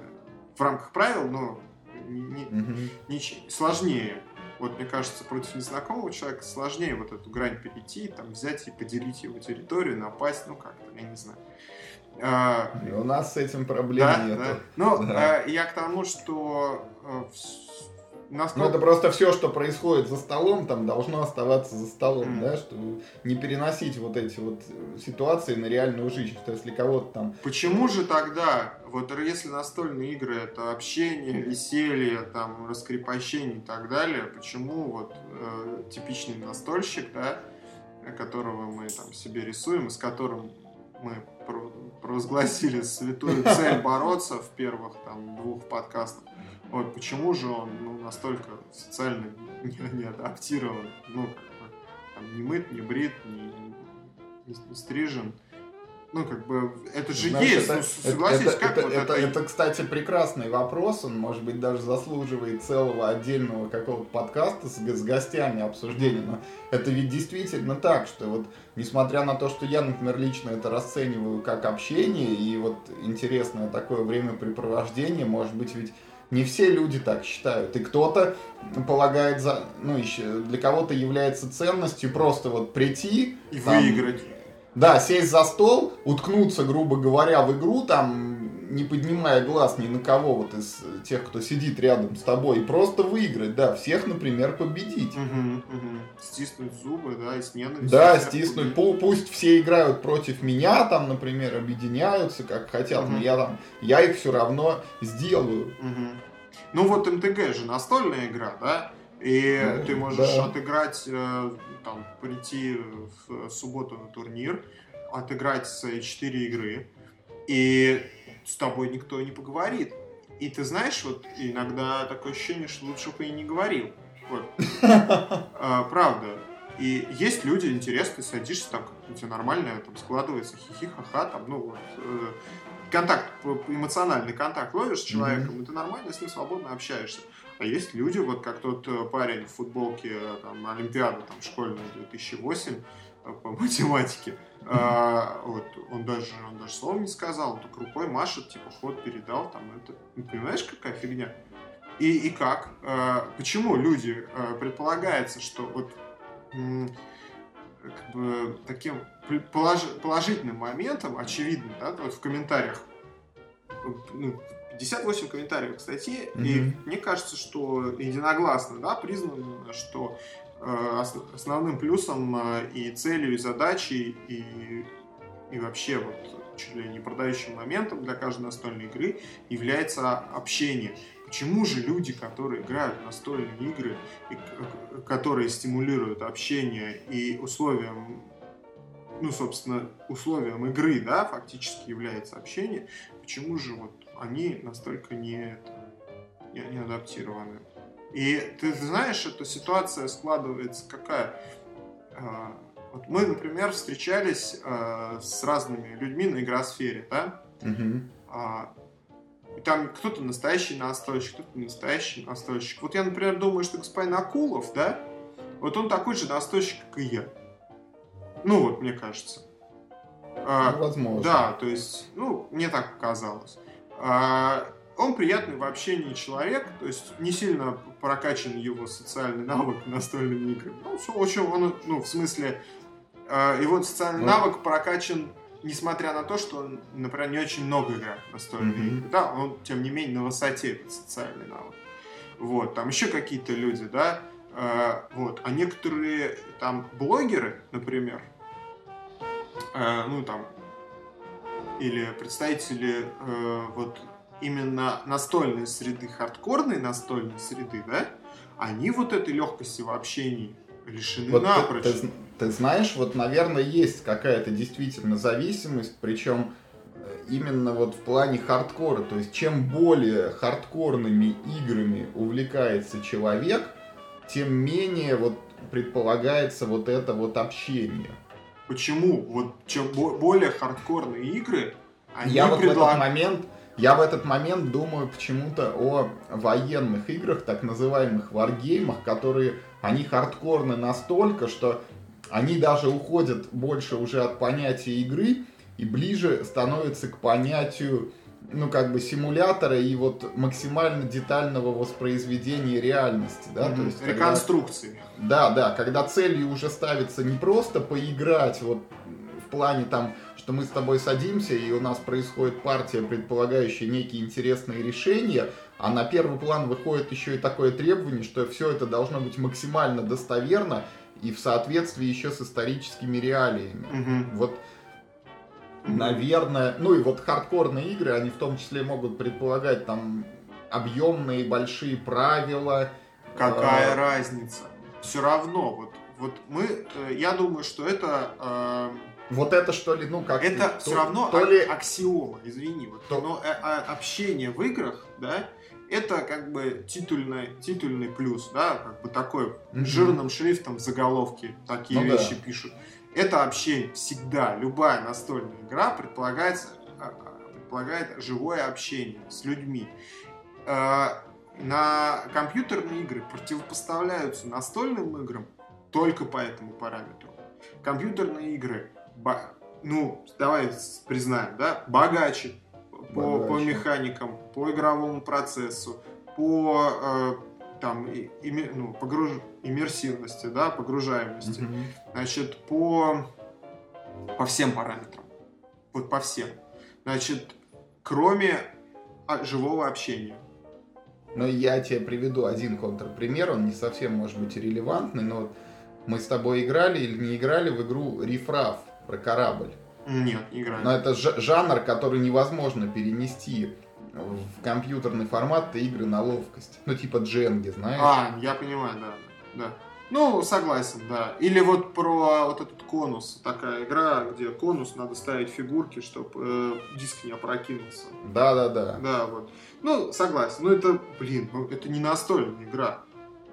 в рамках правил, но не, mm-hmm. не, сложнее. Вот, мне кажется, против незнакомого человека сложнее вот эту грань перейти, там, взять и поделить его территорию, напасть, ну, как-то, я не знаю. А, у нас с этим проблем да, нет. Да. Ну, да. а, я к тому, что а, Насколько... Ну, это просто все, что происходит за столом, там должно оставаться за столом, mm. да, чтобы не переносить вот эти вот ситуации на реальную жизнь, что если кого-то там... Почему же тогда, вот если настольные игры это общение, веселье, там, раскрепощение и так далее, почему вот э, типичный настольщик, да, которого мы там себе рисуем, и с которым мы провозгласили святую цель бороться в первых там двух подкастах, вот почему же он ну, настолько социально *laughs* не, не адаптирован, ну, как бы, там, не мыт, не брит, не, не, не стрижен. Ну, как бы, это же Знаешь, есть, это, ну, согласись, это, как это, вот это, это... Это, кстати, прекрасный вопрос, он, может быть, даже заслуживает целого отдельного какого-то подкаста с, с гостями обсуждения, но это ведь действительно так, что вот, несмотря на то, что я, например, лично это расцениваю как общение и вот интересное такое времяпрепровождение, может быть, ведь не все люди так считают. И кто-то полагает за, ну, еще для кого-то является ценностью просто вот прийти и там, выиграть. Да, сесть за стол, уткнуться, грубо говоря, в игру, там, не поднимая глаз ни на кого вот из тех, кто сидит рядом с тобой, и просто выиграть, да, всех, например, победить. Угу, угу. Стиснуть зубы, да, и с ненавистью. Да, стиснуть. Победить. Пусть все играют против меня, там, например, объединяются, как хотят, угу. но я там, я их все равно сделаю. Угу. Ну вот МТГ же настольная игра, да? И ну, ты можешь да. отыграть, э, там, прийти в субботу на турнир, отыграть свои 4 игры, и с тобой никто не поговорит. И ты знаешь, вот иногда такое ощущение, что лучше бы и не говорил. Вот. *laughs* А, правда. И есть люди интересные, садишься, там у тебя нормально там складывается, хихи, ха-ха, там, ну вот, э, контакт, эмоциональный контакт ловишь с человеком, mm-hmm. и ты нормально с ним свободно общаешься. А есть люди, вот как тот э, парень в футболке там, Олимпиады там, школьной 2008 э, по *laughs* математике, а, вот, он даже, он даже слова не сказал, он только рукой машет, типа, ход передал, там, это, ну, понимаешь, какая фигня? И, и как? А, почему люди, а, предполагается, что вот как бы таким полож, положительным моментом, очевидно, да, вот в комментариях, ну, 58 комментариев к статье, mm-hmm. и мне кажется, что единогласно, да, признано, что основным плюсом э, и целью, и задачей, и, и вообще вот чуть ли не продающим моментом для каждой настольной игры является общение. Почему же люди, которые играют в настольные игры, и, которые стимулируют общение и условием, ну, собственно, условием игры, да, фактически является общение, почему же вот они настолько не, не, не адаптированы? И ты знаешь, эта ситуация складывается какая? А, вот мы, например, встречались э, с разными людьми на игросфере, да? Угу. А, и там кто-то настоящий настольщик, кто-то настоящий настольщик. Вот я, например, думаю, что господин Акулов, да, вот он такой же настольщик, как и я. Ну вот, мне кажется. А, ну, возможно. Да, то есть, ну, мне так показалось. А, он приятный в общении человек, то есть не сильно прокачан его социальный навык *laughs* настольными играми. Ну, все, очень он, ну, в смысле, а, его социальный ну, навык прокачан несмотря на то, что он, например, не очень много играет в настольные mm-hmm. игры, да, он, тем не менее, на высоте социальный навык. Вот, там еще какие-то люди, да, э, вот, а некоторые там блогеры, например, э, ну там, или представители э, вот именно настольной среды, хардкорной настольной среды, да, они вот этой легкости в общении лишены вот напрочь. Ты, ты, ты знаешь, вот, наверное, есть какая-то действительно зависимость, причем э, именно вот в плане хардкора. То есть, чем более хардкорными играми увлекается человек, тем менее вот предполагается вот это вот общение. Почему? Вот чем более хардкорные игры, они Я вот в этот момент я в этот момент думаю почему-то о военных играх, так называемых варгеймах, которые, они хардкорны настолько, что они даже уходят больше уже от понятия игры и ближе становятся к понятию ну, как бы симулятора и вот максимально детального воспроизведения реальности, да, Мгм. то есть... когда- Реконструкции. Да, да, когда целью уже ставится не просто поиграть, вот плане там, что мы с тобой садимся, и у нас происходит партия, предполагающая некие интересные решения, а на первый план выходит еще и такое требование, что все это должно быть максимально достоверно и в соответствии еще с историческими реалиями. Мгм. Вот, наверное, ну и вот хардкорные игры, они в том числе могут предполагать там объемные большие правила. Какая э, разница? Все равно, вот, вот мы, э, я думаю, что это, э, Вот это что ли, ну как это то- все равно то а- ли аксиома, извини, вот, То- но э, а, общение в играх, да, это как бы титульный, титульный плюс, да, как бы такой Мгм. жирным шрифтом в заголовке такие Ну да. вещи пишут. Это общение всегда, любая настольная игра предполагается, а, а, предполагает живое общение с людьми. Э, На компьютерные игры противопоставляются настольным играм только по этому параметру. Компьютерные игры, ну, давай признаем, да, богаче по, по Богаче. механикам, по игровому процессу, по э, там, и- име- ну, погруж- иммерсивности, да, погружаемости. Мгм. Значит, по, по всем параметрам. Вот по всем. Значит, кроме а, живого общения. Но я тебе приведу один контрпример, он не совсем может быть релевантный, но мы с тобой играли или не играли в игру Рифраф про корабль. Нет, не играю. Но это жанр, который невозможно перенести в компьютерный формат и игры на ловкость. Ну, типа Дженги, знаешь? А, я понимаю, да, да. Ну, согласен, да. Или вот про вот этот конус, такая игра, где конус надо ставить фигурки, чтобы диск не опрокинулся. Да-да-да. Да, вот. Ну, согласен. Ну, это, блин, ну, это не настольная игра.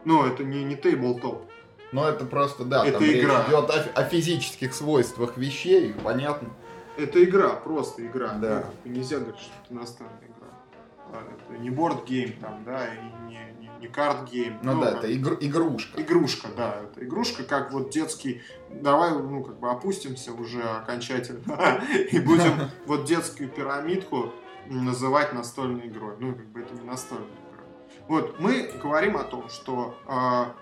Ну, это не, не тейблтоп. Но это просто, да, Это там речь игра. идет о, о физических свойствах вещей, понятно. Это игра, просто игра. Да. Ну, бы нельзя говорить, что это настольная игра. А, Это не бордгейм там, да, и не, не, не картгейм. Ну, да, как- это игр- игрушка. Игрушка, да, это игрушка, как вот детский. Давай, ну, как бы опустимся уже окончательно *laughs* и будем вот детскую пирамидку называть настольной игрой. Ну, как бы это не настольная игра. Вот, мы говорим о том, что а,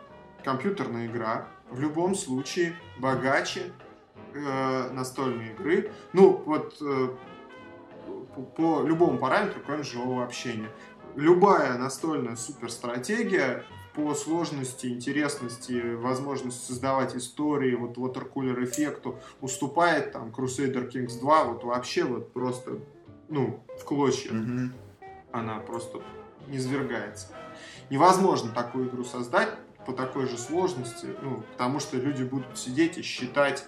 компьютерная игра в любом случае богаче э, настольной игры. Ну, вот э, по, по любому параметру, кроме живого общения. Любая настольная суперстратегия по сложности, интересности, возможности создавать истории, вот watercooler эффекту уступает там Crusader Kings 2, вот вообще вот просто, ну, в клочья Мгм. она просто не свергается. Невозможно такую игру создать по такой же сложности, ну, потому что люди будут сидеть и считать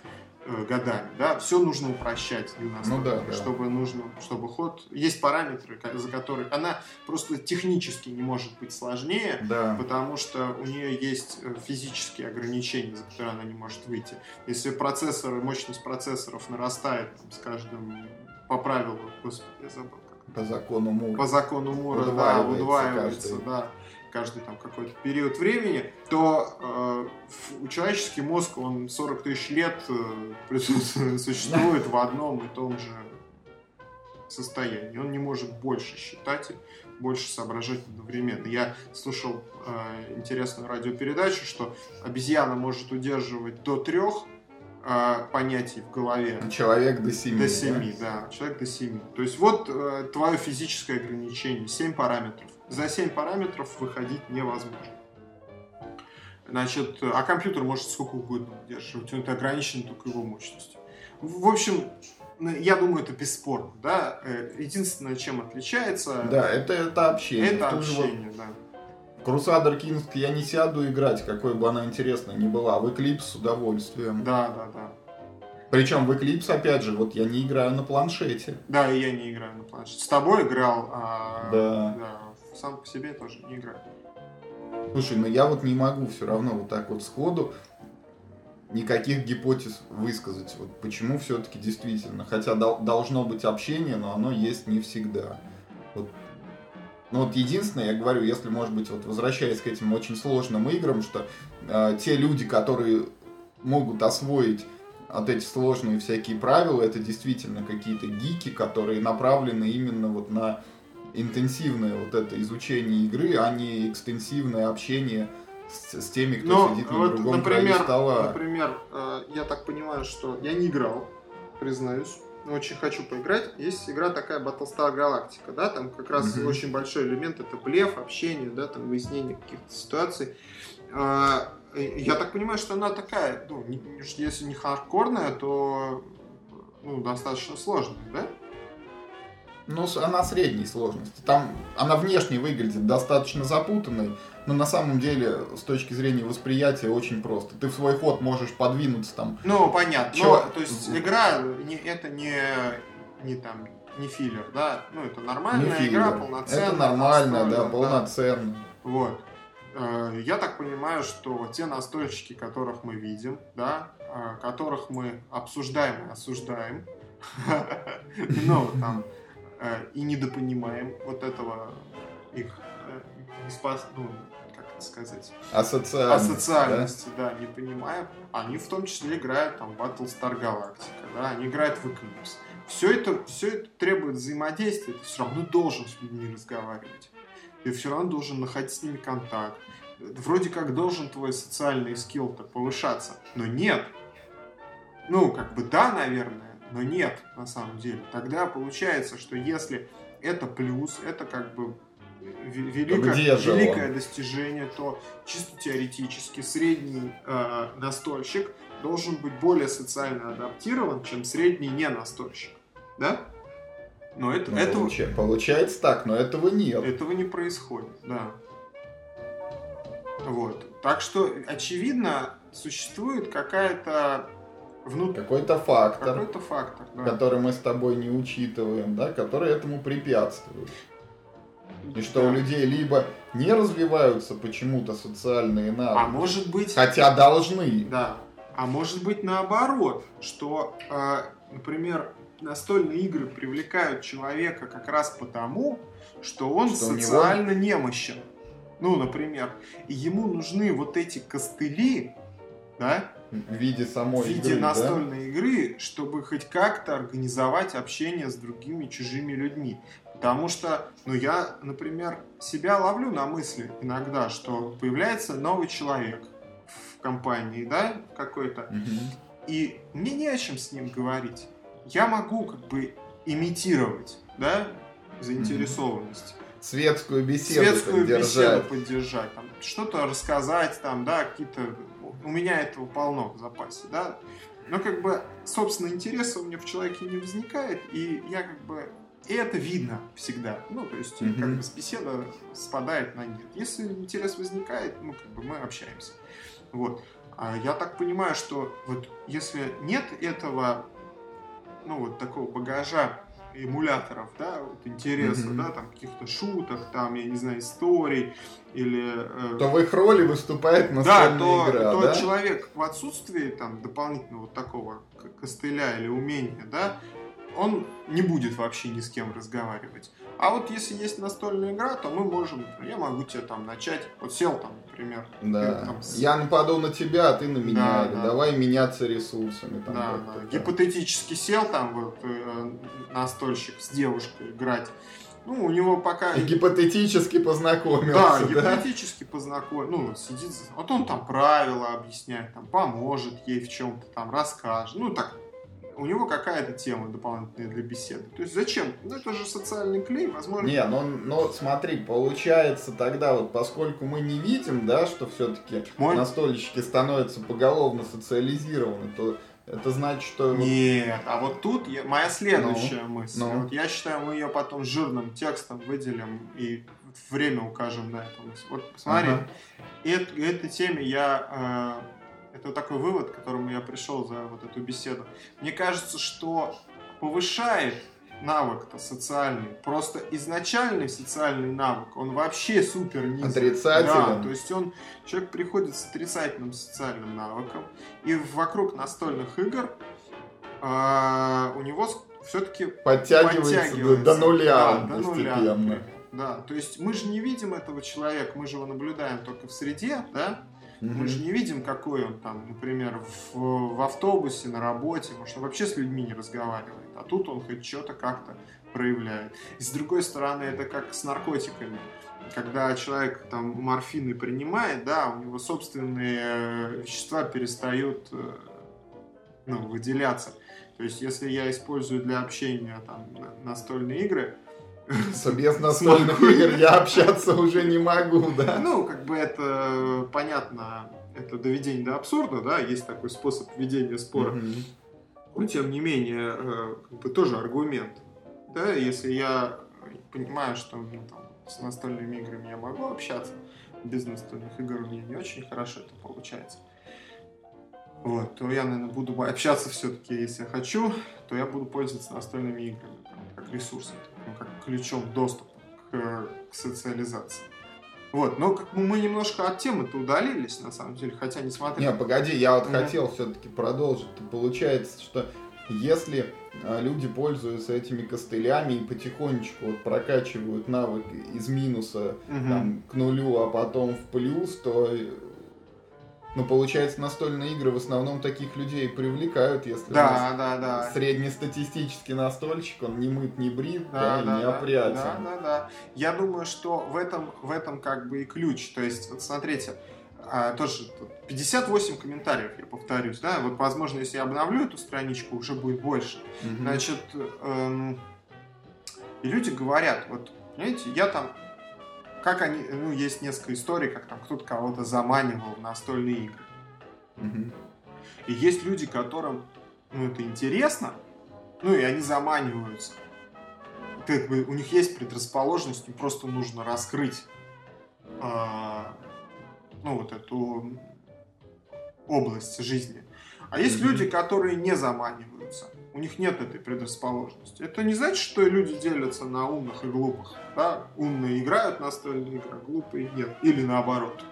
э, годами, да, все нужно упрощать для нас, Ну да, да. чтобы нужно, чтобы ход, есть параметры, за которые она просто технически не может быть сложнее, Да. потому что у нее есть э, физические ограничения, за которые она не может выйти. Если процессор, мощность процессоров нарастает там, с каждым по правилу, господи, я забыл, По закону Мура. по закону Мура, да, Удваивается удваивается, каждый. да, каждый там какой-то период времени, то э, человеческий мозг, он 40 тысяч лет э, *laughs* существует в одном и том же состоянии. Он не может больше считать и больше соображать одновременно. Я слушал э, интересную радиопередачу, что обезьяна может удерживать до трех э, понятий в голове. Человек до семи. До да? 7, да? человек до 7. То есть вот э, твое физическое ограничение, 7 параметров. За 7 параметров выходить невозможно. Значит, а компьютер может сколько угодно удерживать, он это ограничен только его мощностью. В общем, я думаю, это бесспорно, да. Э, Единственное, чем отличается, Да, это, это общение. это же вот общение, да. Crusader Kings я не сяду играть, какой бы она интересной ни была. В Eclipse с удовольствием. Да, да, да. Причем в Eclipse, опять же, вот я не играю на планшете. Да, и я не играю на планшете. С тобой играл, а Да. да, сам по себе тоже не играю. Слушай, ну я вот не могу все равно вот так вот сходу никаких гипотез высказать. Вот почему все-таки действительно. Хотя дол- должно быть общение, но оно есть не всегда. Вот. Ну вот единственное, я говорю, если, может быть, вот возвращаясь к этим очень сложным играм, что э, те люди, которые могут освоить от эти сложные всякие правила, это действительно какие-то гики, которые направлены именно вот на интенсивное вот это изучение игры, а не экстенсивное общение с, с теми, кто Но сидит на вот, другом например, краю стола. Например, э, я так понимаю, что я не играл, признаюсь. но Очень хочу поиграть. Есть игра такая Battlestar Galactica, да, там как раз Мгм. очень большой элемент это блеф, общение, да, там выяснение каких-то ситуаций. А, э, Я так понимаю, что она такая, ну, не- если не хардкорная, то ну, достаточно сложная, да? Ну, она средней сложности. Там она внешне выглядит достаточно запутанной, но на самом деле, с точки зрения восприятия, очень просто. Ты в свой ход можешь подвинуться там. Ну, понятно. Чё? Но, то есть игра не, это не, не там не филлер, да? Ну, это нормальная не игра, полноценная. Это нормально, да, настольная, полноценно. Вот. Э, Я так понимаю, что те настольщики, которых мы видим, да, э, которых мы обсуждаем и осуждаем, *laughs* ну, там, э, и недопонимаем вот этого их э, неспас- ну, как это сказать, Асоциальность. асоциальности, да, не понимаем. Они в том числе играют там Battlestar Galactica, да, они играют в Eclipse. Все это, все это требует взаимодействия, ты все равно должен с людьми разговаривать. Ты все равно должен находить с ними контакт. Вроде как должен твой социальный скилл-то повышаться, но нет. Ну, как бы да, наверное, но нет, на самом деле. Тогда получается, что если это плюс, это как бы ве- великое, великое достижение, то чисто теоретически средний э, настольщик должен быть более социально адаптирован, чем средний не настольщик. Да? Но это, Ну, этого, получа- Получается так, но этого нет. этого не происходит, да. Вот. Так что, очевидно, существует какая-то внутренняя Какой-то фактор, какой-то фактор. да. который мы с тобой не учитываем, да, который этому препятствует. И что Да. у людей либо не развиваются почему-то социальные навыки, А может быть, хотя должны. да. А может быть наоборот, что, э, например, настольные игры привлекают человека как раз потому, что он Что у него- социально немощен. Ну, например, и ему нужны вот эти костыли, да, В виде самой в виде игры, да? настольной игры, чтобы хоть как-то организовать общение с другими чужими людьми. Потому что, ну, я, например, себя ловлю на мысли иногда, что появляется новый человек в компании, да, какой-то, Мгм. и мне не о чем с ним говорить. Я могу как бы имитировать, да, заинтересованность Светскую беседу светскую поддержать. беседу поддержать, там, что-то рассказать, там, да, какие-то... У меня этого полно в запасе, да. Но как бы, собственно, интереса у меня в человеке не возникает, и я как бы... И это видно всегда. Ну, то есть, Мгм. как бы беседа спадает на нет. Если интерес возникает, ну, как бы мы общаемся. Вот. А я так понимаю, что вот если нет этого, ну, вот такого багажа эмуляторов, да, вот интереса, Мгм. да, там каких-то шуток, там, я не знаю, историй или... э, То в их роли выступает да, настольная то, игра, то да? человек в отсутствии там дополнительного вот такого костыля или умения, да, он не будет вообще ни с кем разговаривать. А вот если есть настольная игра, то мы можем, я могу тебе там начать, вот сел там, например, Да. там с- Я нападу на тебя, а ты на меня. Да, да. давай меняться ресурсами. Там, Да, как-то да. так. Гипотетически сел там вот э, настольщик с девушкой играть. Ну, у него пока... И *laughs* гипотетически Да, познакомился, да? гипотетически познакомил. Ну, сидит, вот он там правила объясняет, там, поможет ей в чем-то, там, расскажет. Ну, так, у него какая-то тема дополнительная для беседы. То есть зачем? Ну, это же социальный клей, возможно. Не, ну, ну смотри, получается тогда вот, поскольку мы не видим, да, что все-таки Мой- настольщики становятся поголовно социализированы, то это значит, что... Нет, а вот тут я- моя следующая мысль. ну. Вот я считаю, мы ее потом жирным текстом выделим и время укажем на эту мысль. Вот посмотри, Ага. И эт- этой теме я... э, это такой вывод, к которому я пришел за вот эту беседу. Мне кажется, что повышает навык-то социальный. Просто изначальный социальный навык, он вообще супер низкий. Отрицателен. Да, то есть он, человек приходит с отрицательным социальным навыком, и вокруг настольных игр а, у него все-таки Подтягивается, до- до нуля да, до нуля, постепенно. например. Да, то есть мы же не видим этого человека, мы же его наблюдаем только в среде, да? Mm-hmm. Мы же не видим, какой он там, например, в, в автобусе, на работе, может, он вообще с людьми не разговаривает. А тут он хоть что-то как-то проявляет. И с другой стороны, это как с наркотиками. Когда человек там морфины принимает, да, у него собственные э, вещества перестают э, ну, выделяться. То есть, если я использую для общения там настольные игры, *laughs* то без настольных игр я общаться уже не могу, да? Ну, как бы это понятно, это доведение до абсурда, да, есть такой способ ведения спора. Но, тем не менее, э, как бы тоже аргумент. Да, если я понимаю, что ну, там, с настольными играми я могу общаться, без настольных игр у меня не очень хорошо это получается. Вот, то я, наверное, буду общаться все-таки, если я хочу, то я буду пользоваться настольными играми как ресурсом, ну, как ключом доступа к, к социализации. Вот, но как мы немножко от темы-то удалились, на самом деле, хотя несмотря... Не, погоди, я вот mm-hmm. хотел все-таки продолжить. Получается, что если а, люди пользуются этими костылями и потихонечку вот прокачивают навык из минуса mm-hmm. там, к нулю, а потом в плюс, то ну, получается, настольные игры в основном таких людей привлекают, если да, да, да. среднестатистический настольщик, он не мыт, не брит, да, да, да, не опрятен. Да, да, да. Я думаю, что в этом, в этом как бы и ключ. То есть, вот смотрите, а, тоже 58 комментариев, я повторюсь, да, вот, возможно, если я обновлю эту страничку, уже будет больше. Угу. Значит, эм, и люди говорят, вот, понимаете, я там как они, ну, есть несколько историй, как там кто-то кого-то заманивал в настольные игры. Угу. И есть люди, которым, ну, это интересно, ну, и они заманиваются. Как бы у них есть предрасположенность, им просто нужно раскрыть, э, ну, вот эту область жизни. А есть mm-hmm. люди, которые не заманиваются. У них нет этой предрасположенности. Это не значит, что люди делятся на умных и глупых. Да? Умные играют настольные игры, а глупые нет. Или наоборот.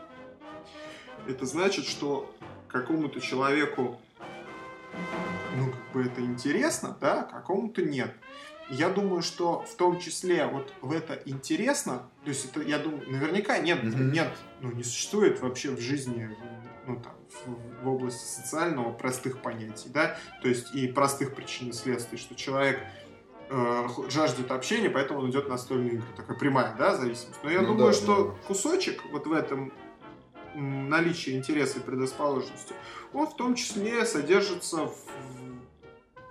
Это значит, что какому-то человеку ну, как бы это интересно, да, какому-то нет. Я думаю, что в том числе вот в это интересно, то есть это, я думаю, наверняка нет, mm-hmm. нет, ну, не существует вообще в жизни, ну, там, в, в области социального простых понятий, да, то есть и простых причин и следствий, что человек э, жаждет общения, поэтому он идет на настольные игры. Такая прямая, да, зависимость. Но я ну, думаю, да, что да. кусочек вот в этом наличии интереса и предрасположенности, он в том числе содержится в,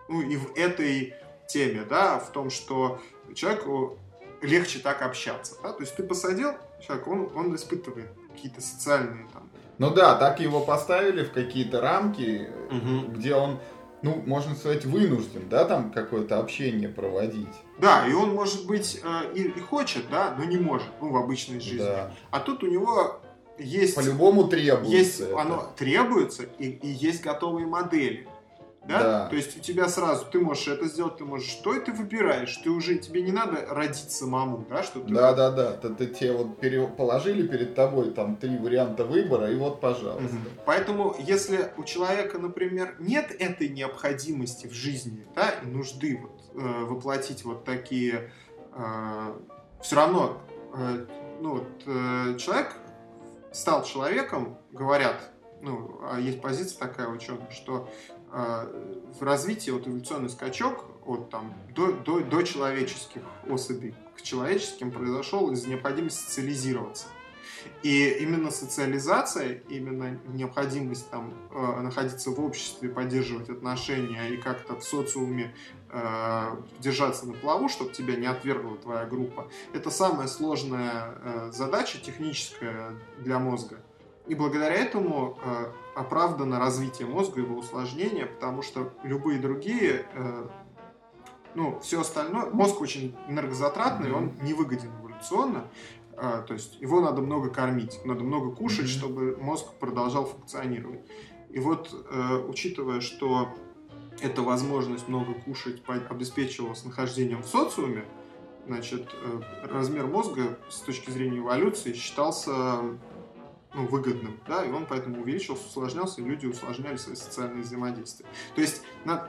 ну, и в этой теме, да, в том, что человеку легче так общаться, да, то есть ты посадил человека, он, он испытывает какие-то социальные там ну да, так его поставили в какие-то рамки, угу. где он, ну, можно сказать, вынужден, да, там какое-то общение проводить. Да, и он, может быть, э, и, и хочет, да, но не может, ну, в обычной жизни. Да. А тут у него есть... По-любому требуется. Есть, это. оно требуется, и, и есть готовые модели. Да? да? То есть у тебя сразу, ты можешь это сделать, ты можешь что, и ты выбираешь. Ты уже, тебе не надо родить самому, да? Что ты... Да, да, да. Ты, ты тебе вот пере... положили перед тобой там три варианта выбора, и вот, пожалуйста. Угу. Поэтому, если у человека, например, нет этой необходимости в жизни, да, и нужды вот, э, воплотить вот такие... Э, все равно, э, ну вот, э, человек стал человеком, говорят, ну, а есть позиция такая ученая, что в развитии вот эволюционный скачок от там до, до, до человеческих особей к человеческим произошел из необходимости социализироваться. И именно социализация, именно необходимость там э, находиться в обществе, поддерживать отношения и как-то в социуме э, держаться на плаву, чтобы тебя не отвергла твоя группа, это самая сложная э, задача техническая для мозга. И благодаря этому э, оправдано развитие мозга, его усложнение, потому что любые другие, э, ну, все остальное, мозг очень энергозатратный, mm-hmm. он невыгоден эволюционно, э, то есть его надо много кормить, надо много кушать, mm-hmm. чтобы мозг продолжал функционировать. И вот, э, учитывая, что эта возможность много кушать обеспечивалась нахождением в социуме, значит, э, размер мозга с точки зрения эволюции считался ну, выгодным, да, и он поэтому увеличился, усложнялся, и люди усложняли свои социальные взаимодействия. То есть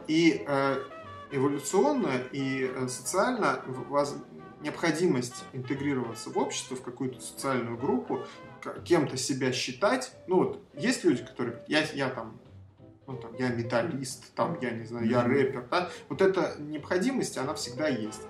и э, эволюционно, и э, социально необходимость интегрироваться в общество, в какую-то социальную группу, кем-то себя считать. Ну вот, есть люди, которые, я, я там, ну там, я металлист, там, я не знаю, я рэпер, да? Вот эта необходимость, она всегда есть.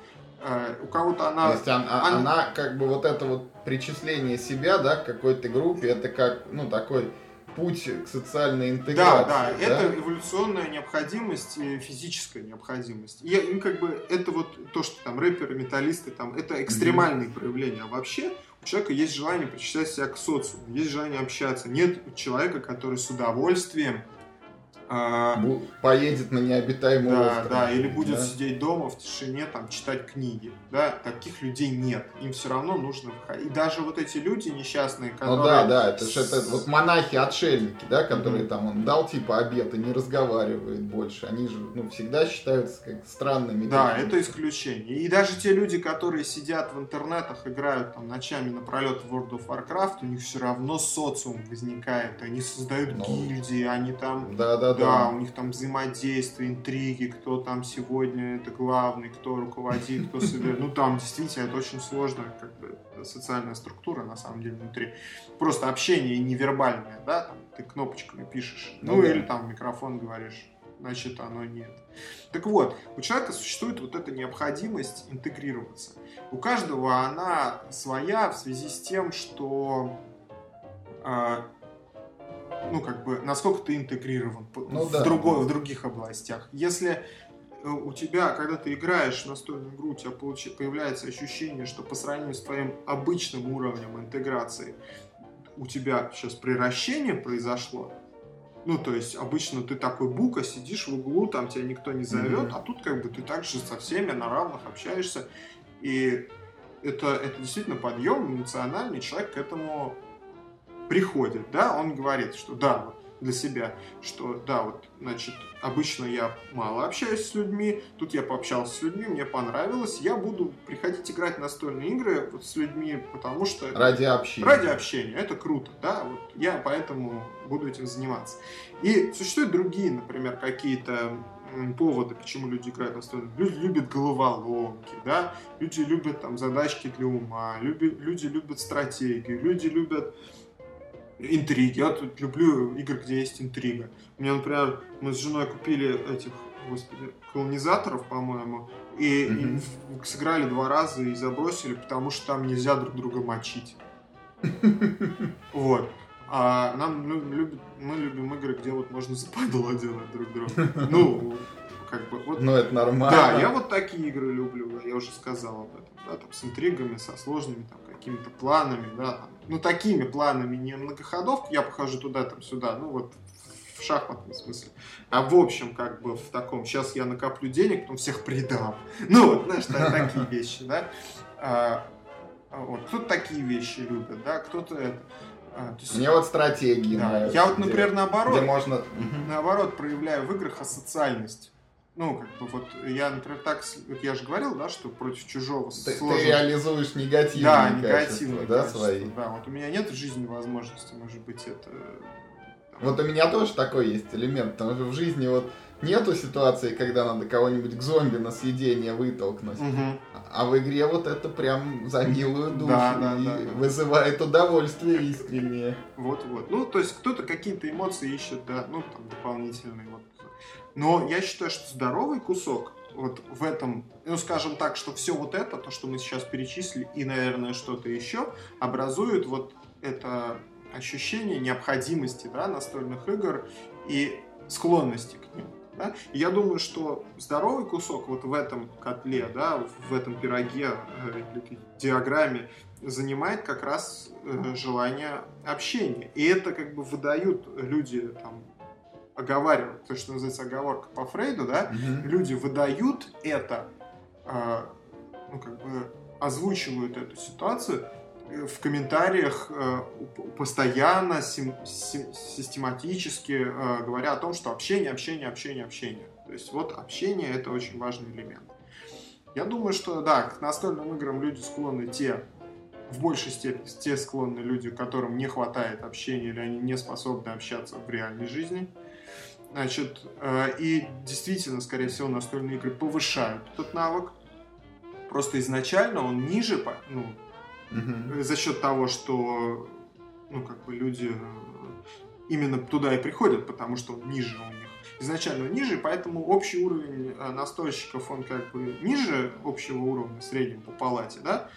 Э, у кого-то она... То есть она, она... она, как бы, вот это вот причисление себя, да, к какой-то группе, это как, ну, такой путь к социальной интеграции. Да, да, да? это эволюционная необходимость, физическая необходимость. И, и как бы это вот то, что там рэперы, металлисты, там, это экстремальные mm-hmm. проявления. А вообще у человека есть желание причислять себя к социуму, есть желание общаться. Нет человека, который с удовольствием а, поедет на необитаемый да, остров. Да, или будет да? сидеть дома в тишине, там, читать книги. Да, таких людей нет. Им все равно нужно выходить. И даже вот эти люди несчастные, которые... Ну да, да, это же это вот монахи-отшельники, да, которые mm-hmm. там он дал типа обед и не разговаривает больше. Они же, ну, всегда считаются как странными. Да, это исключение. И даже те люди, которые сидят в интернетах, играют там ночами напролет в World of Warcraft, у них все равно социум возникает. Они создают ну, гильдии, они там... Да, да, да, у них там взаимодействие, интриги, кто там сегодня это главный, кто руководит, кто собирает. Ну, там действительно это очень сложная как бы, социальная структура, на самом деле, внутри. Просто общение невербальное, да, там, ты кнопочками пишешь, ну, ну да. или там микрофон говоришь, значит, оно нет. Так вот, у человека существует вот эта необходимость интегрироваться. У каждого она своя в связи с тем, что а, ну, как бы, насколько ты интегрирован ну, в, да. другой, в других областях. Если э, у тебя, когда ты играешь настольную игру, у тебя получи, появляется ощущение, что по сравнению с твоим обычным уровнем интеграции у тебя сейчас превращение произошло, ну, то есть, обычно ты такой бука, сидишь в углу, там тебя никто не зовет, mm-hmm. а тут как бы ты также со всеми на равных общаешься. И это, это действительно подъем эмоциональный, человек к этому приходит, да, он говорит, что да, вот для себя, что да, вот, значит, обычно я мало общаюсь с людьми, тут я пообщался с людьми, мне понравилось, я буду приходить играть в настольные игры вот с людьми, потому что... Ради общения. Ради общения, это круто, да, вот я поэтому буду этим заниматься. И существуют другие, например, какие-то поводы, почему люди играют настольные Люди любят головоломки, да, люди любят там задачки для ума, люди, люди любят стратегию, люди любят интриги. Я тут люблю игры, где есть интрига. У меня, например, мы с женой купили этих, господи, колонизаторов, по-моему, и, mm-hmm. и сыграли два раза и забросили, потому что там нельзя друг друга мочить. *laughs* Вот. А нам любят, мы любим игры, где вот можно западло делать друг друга. *laughs* Ну, как бы вот. Ну, это нормально. Да, я вот такие игры люблю, я уже сказал об этом, да, там с интригами, со сложными там какими-то планами, да, там, ну, такими планами, не многоходовку, я похожу туда, там, сюда, ну, вот в шахматном смысле. А в общем, как бы в таком, сейчас я накоплю денег, потом всех предам. *laughs* Ну, вот, знаешь, такие вещи, да. А, а, вот, кто-то такие вещи любит, да, кто-то это. А, есть, Мне вот стратегии да. нравятся. Я вот, например, где, наоборот, где можно... наоборот проявляю в играх асоциальность. Ну, как бы вот я, например, так, я же говорил, да, что против чужого ты, сложно... ты реализуешь негативные да, негативные да, качества, свои. Да, вот у меня нет в жизни возможности, может быть, это... Вот у меня тоже такой есть элемент, потому что в жизни вот нету ситуации, когда надо кого-нибудь к зомби на съедение вытолкнуть. Угу. А в игре вот это прям за милую душу да, да, и да, вызывает удовольствие искреннее. Вот-вот. Ну, то есть кто-то какие-то эмоции ищет, да, ну, там, дополнительные. Но я считаю, что здоровый кусок вот в этом, ну, скажем так, что все вот это, то, что мы сейчас перечислили, и, наверное, что-то еще, образует вот это ощущение необходимости, да, настольных игр и склонности к ним. Да? И я думаю, что здоровый кусок вот в этом котле, да, в этом пироге, э, диаграмме занимает как раз э, желание общения. И это как бы выдают люди там, оговаривают, то, что называется оговорка по Фрейду, да, угу. люди выдают это, э, ну, как бы озвучивают эту ситуацию э, в комментариях э, постоянно, сим, сим, систематически э, говоря о том, что общение, общение, общение, общение. То есть вот общение это очень важный элемент. Я думаю, что да, к настольным играм люди склонны те, в большей степени те склонны люди, которым не хватает общения или они не способны общаться в реальной жизни. Значит, э, и действительно, скорее всего, настольные игры повышают этот навык. Просто изначально он ниже, ну, Мгм. за счет того, что, ну, как бы люди э, именно туда и приходят, потому что он ниже у них. Изначально он ниже, поэтому общий уровень э, настольщиков, он как бы ниже общего уровня в среднем по палате, да?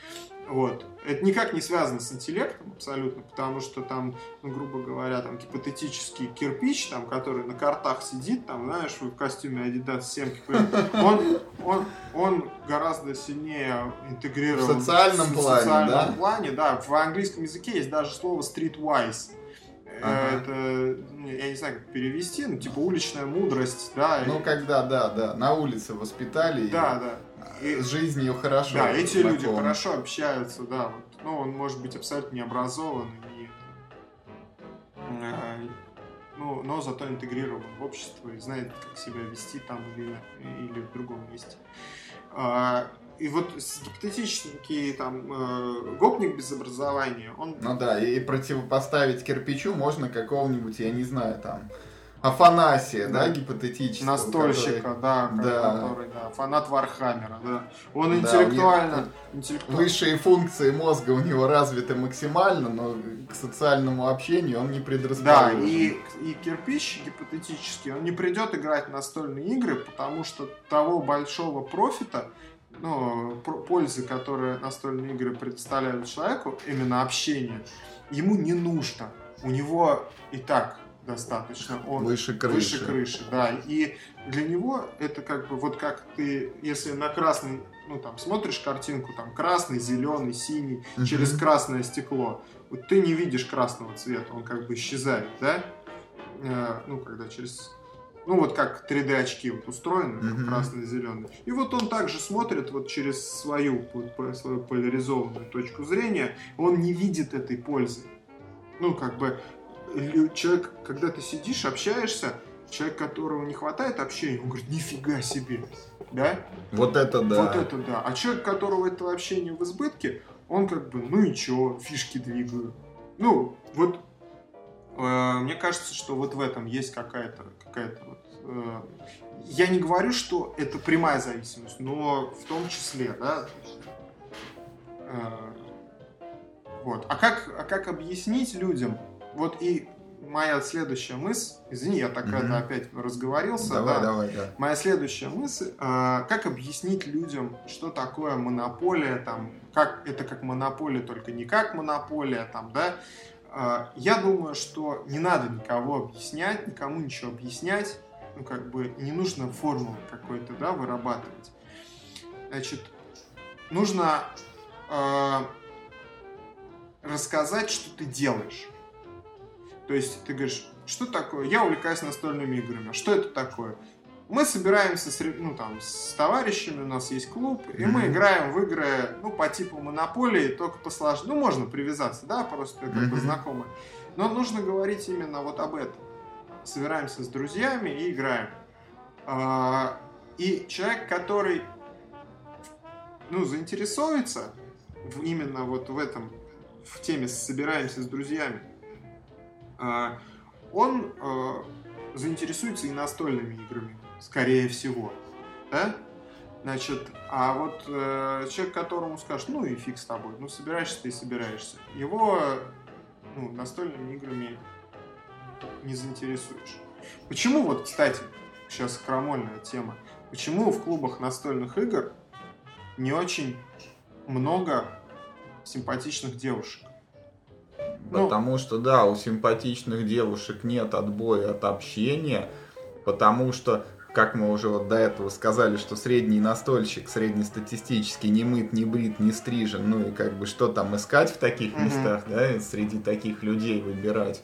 Вот. Это никак не связано с интеллектом абсолютно, потому что там, ну, грубо говоря, там гипотетический кирпич, там, который на картах сидит, там, знаешь, в костюме Adidas 7, он, он, он гораздо сильнее интегрирован В социальном в плане, социальном да? плане, да. В английском языке есть даже слово streetwise. Ага. Это, ну, я не знаю, как перевести, ну, типа уличная мудрость, да. Ну, и- когда, да, да, на улице воспитали. и, да, э, С жизнью хорошо. Да, эти люди хорошо общаются, да. Вот. Ну, он может быть абсолютно не образован, и, э, ну, но зато интегрирован в общество и знает, как себя вести там или, или в другом месте. А, и вот гипотетический там э, гопник без образования, он Ну да, и противопоставить кирпичу можно какого-нибудь, я не знаю, там, Афанасия, да, Да. гипотетически. настольщика, да, Да. который, да, фанат Вархаммера, да. Он Да, интеллектуально, них интеллектуально Высшие функции мозга у него развиты максимально, но к социальному общению он не Да, предрасположен. и, и кирпич гипотетически, он не придет играть в настольные игры, потому что того большого профита, ну, пользы, которые настольные игры предоставляют человеку, именно общение, ему не нужно. У него и так достаточно. Он Выше крыши. выше крыши, да. И для него это как бы вот как ты, если на красный, ну там смотришь картинку, там красный, зеленый, синий, Мгм. через красное стекло, вот ты не видишь красного цвета, он как бы исчезает, да? Э, ну, когда через... Ну, вот как 3D очки вот устроены, Мгм. красный, зеленый. И вот он также смотрит вот через свою, свою поляризованную точку зрения, он не видит этой пользы. Ну, как бы, человек, когда ты сидишь, общаешься, человек, которого не хватает общения, он говорит, нифига себе, да? Вот это да. Вот это да. А человек, которого этого общения в избытке, он как бы, ну и чё, фишки двигаю. Ну, вот э, мне кажется, что вот в этом есть какая-то какая-то вот. э, я не говорю, что это прямая зависимость, но в том числе, да. то есть, э, вот. А как, а как объяснить людям? Вот и моя следующая мысль, извини, я так это опять разговорился, Давай, да. давай, да. Моя следующая мысль, а, как объяснить людям, что такое монополия, там, как это как монополия, только не как монополия, там, да. А, Я думаю, что не надо никого объяснять, никому ничего объяснять, ну, как бы, не нужно формулы какой-то, да, вырабатывать. Значит, нужно а, рассказать, что ты делаешь. То есть ты говоришь, что такое? Я увлекаюсь настольными играми. Что это такое? Мы собираемся с, ну, там, с товарищами, у нас есть клуб, и мы играем в игры ну, по типу монополии, только посложнее. Ну, можно привязаться, да, просто как бы Мгм. знакомы. Но нужно говорить именно вот об этом. Собираемся с друзьями и играем. А, И человек, который ну, заинтересуется именно вот в этом, в теме «собираемся с друзьями», а, он а, заинтересуется и настольными играми, скорее всего. Да? Значит, а вот э, человек, которому скажешь, ну и фиг с тобой, ну собираешься ты и собираешься, его ну, настольными играми не заинтересуешь. Почему вот, кстати, сейчас крамольная тема, почему в клубах настольных игр не очень много симпатичных девушек? Ну- Потому что, да, у симпатичных девушек нет отбоя от общения, потому что, как мы уже вот до этого сказали, что средний настольщик, среднестатистический, не мыт, не брит, не стрижен, ну и как бы что там искать в таких Мгм. местах, да, среди таких людей выбирать.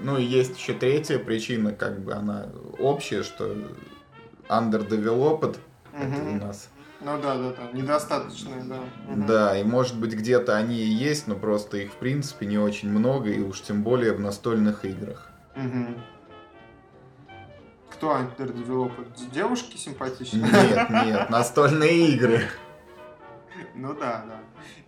Ну и есть еще третья причина, как бы она общая, что underdeveloped это Мгм. у нас Ну да, да, да, недостаточные, да. Да, и может быть где-то они и есть, но просто их в принципе не очень много, и уж тем более в настольных играх. Мгм. Кто underdeveloped? Девушки симпатичные? Нет, нет, настольные игры. Ну да, да.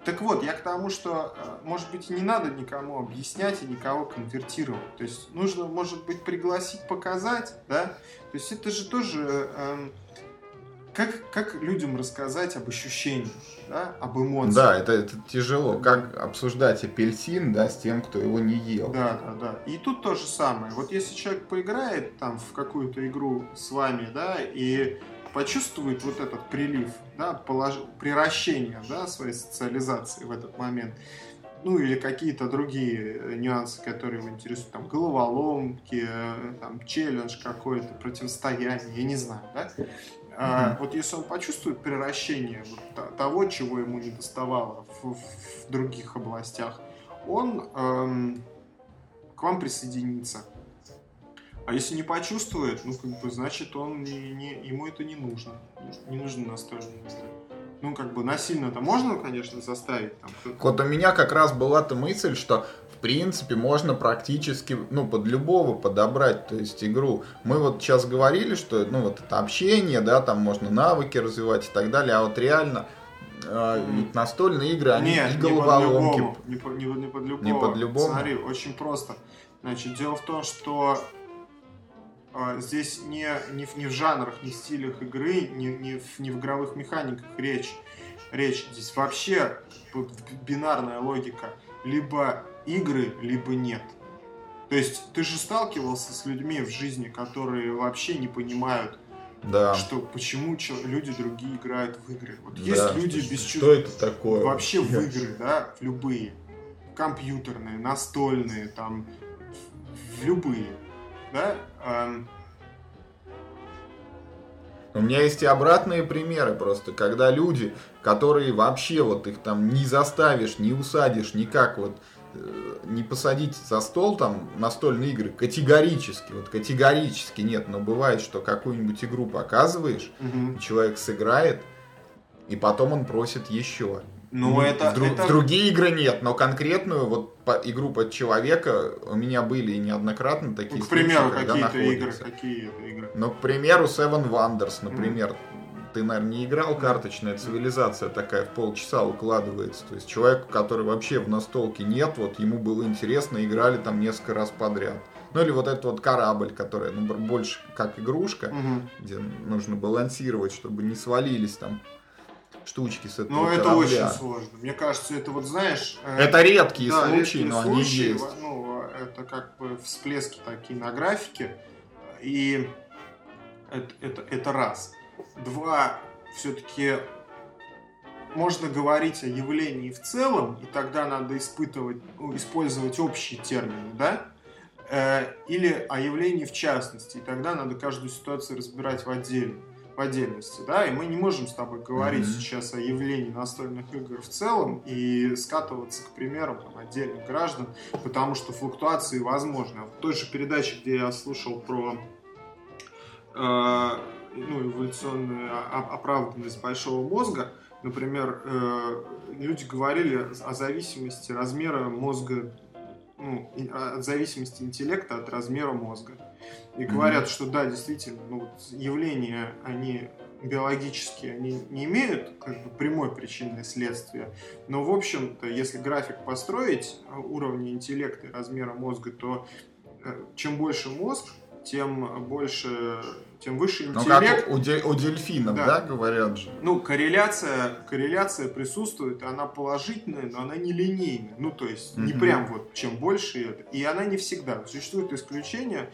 Так вот, я к тому, что, э, может быть, не надо никому объяснять и никого конвертировать. То есть нужно, может быть, пригласить, показать, да? То есть это же тоже... эм, как, как людям рассказать об ощущениях, да, об эмоциях? Да, это, это тяжело. Как обсуждать апельсин, да, с тем, кто его не ел? Да, да, да. И тут то же самое. Вот если человек поиграет там в какую-то игру с вами, да, и почувствует вот этот прилив, да, полож... приращение, да, своей социализации в этот момент, ну или какие-то другие э, нюансы, которые его интересуют, там головоломки, э, там челлендж какой-то, противостояние, я не знаю, да, а, вот если он почувствует превращение вот того, чего ему не доставало в, в других областях, он эм, к вам присоединится. А если не почувствует, ну, как бы, значит, он не, не, ему это не нужно. Не нужно настольные игры. Ну, как бы, насильно-то можно, конечно, заставить. Там, вот у меня как раз была-то мысль, что принципе, можно практически, ну, под любого подобрать, то есть игру. Мы вот сейчас говорили, что, ну, вот это общение, да, там можно навыки развивать и так далее, а вот реально э, ведь настольные игры, они Нет, и головоломки. Не под, любому, не, не, под любого. Не под любому. Смотри, очень просто. Значит, дело в том, что здесь не, не, в, не в жанрах, не в стилях игры, не, не, в, не в игровых механиках речь. Речь здесь вообще бинарная логика. Либо игры, либо нет. То есть ты же сталкивался с людьми в жизни, которые вообще не понимают, да. что почему люди другие играют в игры. Вот да, есть люди что, без чувств. Что это такое? Вообще в игры, да, в любые. Компьютерные, настольные, там, в любые. Да? У меня есть и обратные примеры просто, когда люди, которые вообще вот их там не заставишь, не усадишь никак вот Э, не посадить за стол там настольные игры категорически, вот категорически нет, но бывает, что какую-нибудь игру показываешь, угу. человек сыграет, и потом он просит еще. Ну, это, в, это... другие игры нет, но конкретную вот по, игру под человека у меня были неоднократно такие ну, к примеру, какие-то игры, какие игры? Ну, к примеру, Seven Wonders, например, mm ты, наверное, не играл, карточная цивилизация такая в полчаса укладывается. То есть человеку, который вообще в настолке нет, вот ему было интересно, играли там несколько раз подряд. Ну или вот этот вот корабль, который ну, больше как игрушка, угу. где нужно балансировать, чтобы не свалились там штучки с этого Ну, это корабля. очень сложно. Мне кажется, это вот, знаешь... Э, это редкие да, случаи, редкие но случаи, они есть. Ну, это как бы всплески такие на графике. И это, это, это раз. Два, все-таки можно говорить о явлении в целом, и тогда надо испытывать, ну, использовать общие термины, да? Э, или о явлении в частности, и тогда надо каждую ситуацию разбирать в, отделе, в отдельности, да? И мы не можем с тобой говорить mm-hmm. сейчас о явлении настольных игр в целом и скатываться к примерам там, отдельных граждан, потому что флуктуации возможны. А в той же передаче, где я слушал про э, ну, эволюционную оправданность большого мозга. Например, э, люди говорили о зависимости размера мозга, ну, от зависимости интеллекта от размера мозга. И говорят, mm-hmm. что да, действительно, ну, вот явления, они биологические, они не имеют как бы прямой причины следствия. Но, в общем-то, если график построить уровня интеллекта и размера мозга, то э, чем больше мозг, тем больше тем выше интеллект. Ну, как у, дель, у дельфинов, да. да, говорят же? Ну, корреляция, корреляция присутствует, она положительная, но она не линейная. Ну, то есть, не прям вот, чем больше это. И она не всегда. Существуют исключения,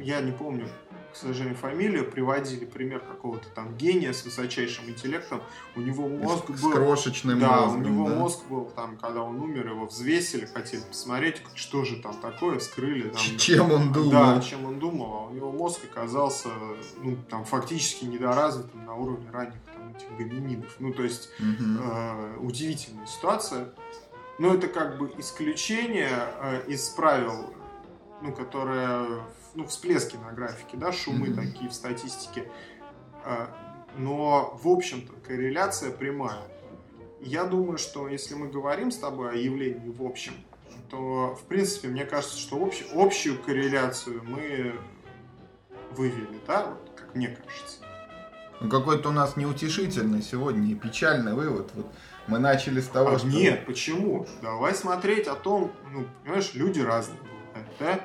я не помню, к сожалению, фамилию, приводили пример какого-то там гения с высочайшим интеллектом. У него мозг с, был... С крошечным да, мозгом, у него да? мозг был там, когда он умер, его взвесили, хотели посмотреть, что же там такое, вскрыли. Там, чем он думал. Да, чем он думал. А у него мозг оказался, ну, там, фактически недоразвитым на уровне ранних там, этих гоминидов. Ну, то есть, угу. э, удивительная ситуация. Но это как бы исключение э, из правил, ну, которое ну, всплески на графике, да, шумы mm-hmm. такие в статистике. А, но, в общем-то, корреляция прямая. Я думаю, что если мы говорим с тобой о явлении в общем, то, в принципе, мне кажется, что общ, общую корреляцию мы вывели, да, вот, как мне кажется. Ну, какой-то у нас неутешительный сегодня и печальный вывод. Вот мы начали с того, а что... Нет, почему? Давай смотреть о том, ну, понимаешь, люди разные бывают, да?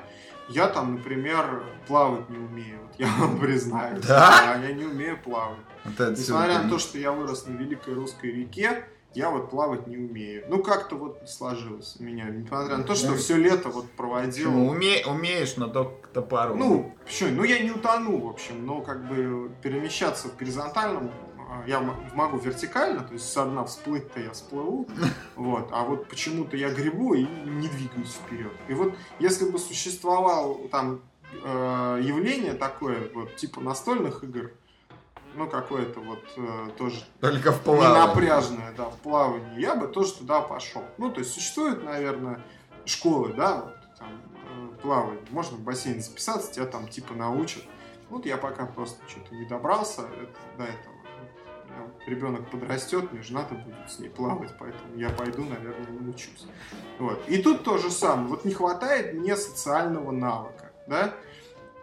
Я там, например, плавать не умею. Вот я *laughs* вам признаюсь. Да? Я не умею плавать. Это Несмотря на то, что я вырос на Великой Русской реке, я вот плавать не умею. Ну, как-то вот сложилось у меня. Несмотря на то, что Ну, все лето вот проводил. Почему? Уме- умеешь, но только к топору. Ну, что, ну я не утону, в общем, но как бы перемещаться в горизонтальном я могу вертикально, то есть со дна всплыть-то я всплыву, *laughs* вот, а вот почему-то я гребу и не двигаюсь вперед. И вот если бы существовало там э, явление такое, вот типа настольных игр, ну какое-то вот э, тоже Только в плавании. напряжное, да, в плавании, я бы тоже туда пошел. Ну, то есть существуют, наверное, школы, да, вот, там, э, плавание. Можно в бассейн записаться, тебя там типа научат. Вот я пока просто что-то не добрался это- до этого. Ребенок подрастет, мне же надо будет с ней плавать, поэтому я пойду, наверное, научусь. Вот. И тут то же самое. Вот не хватает мне социального навыка, да,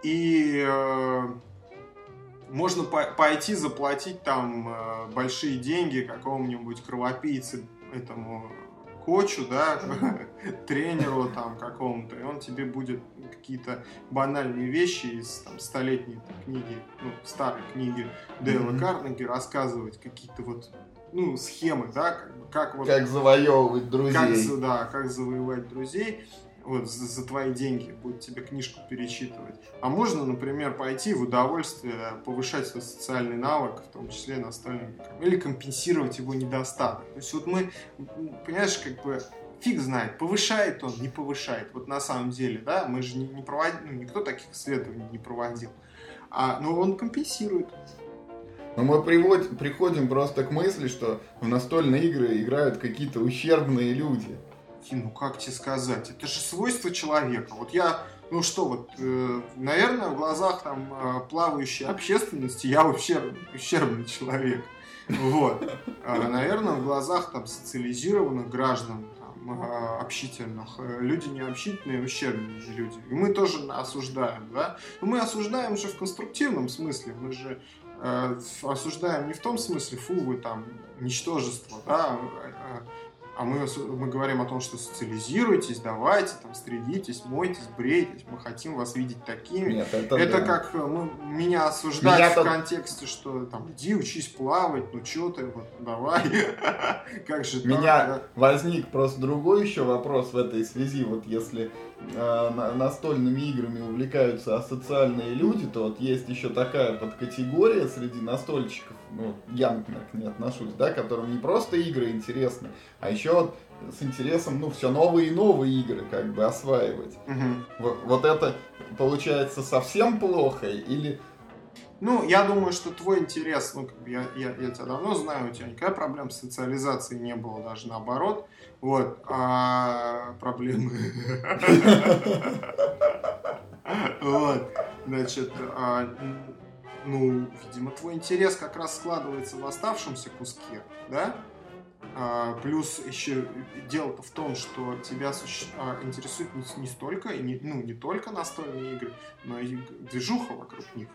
и э, можно по- пойти заплатить там э, большие деньги какому-нибудь кровопийце этому кочу, да, *laughs* тренеру там какому-то, и он тебе будет какие-то банальные вещи из там столетней там, книги, ну, старой книги Дейла Мгм. Карнеги рассказывать какие-то вот, ну, схемы, да, как, как вот Как завоевывать друзей. как, да, как завоевать друзей, вот за, за твои деньги будет тебе книжку перечитывать. А можно, например, пойти в удовольствие повышать свой социальный навык, в том числе настольным играм, или компенсировать его недостаток. То есть вот мы, понимаешь, как бы фиг знает, повышает он, не повышает. Вот на самом деле, да, мы же не, не проводили, ну, никто таких исследований не проводил. А, но он компенсирует. Но мы приводим, приходим просто к мысли, что в настольные игры играют какие-то ущербные люди. Фи, ну как тебе сказать, это же свойство человека. Вот я, ну что, вот, э, наверное, в глазах там э, плавающей общественности я ущербный, ущербный человек. Вот. А, наверное, в глазах там социализированных граждан, там, э, общительных, э, люди не общительные, ущербные люди. И мы тоже осуждаем, да? Но мы осуждаем же в конструктивном смысле. Мы же э, осуждаем не в том смысле, фу, вы там, ничтожество, да, э, а мы, мы говорим о том, что социализируйтесь, давайте, там, стрелитесь, мойтесь, брейтесь, мы хотим вас видеть такими. Нет, это, Это да. как э, мы, меня осуждают Меня в тут- контексте, что там, иди учись плавать, ну чё ты, вот, давай. *laughs* Как же так, меня возник просто другой еще вопрос в этой связи. Вот если настольными играми увлекаются асоциальные люди, то вот есть еще такая подкатегория среди настольщиков, ну, я, например, к ней отношусь, да, которым не просто игры интересны, а еще вот с интересом, ну, все новые и новые игры как бы осваивать. Мгм. Вот, вот это получается совсем плохо или Ну, я думаю, что твой интерес, ну, как бы я, я, я тебя давно знаю, у тебя никакая проблем с социализацией не было, даже наоборот. Вот, а проблемы... Вот, значит, а, ну, видимо, твой интерес как раз складывается в оставшемся куске, да? А, плюс еще дело-то в том, что тебя суще- а, интересует не, не столько, не, ну, не только настольные игры, но и движуха вокруг них.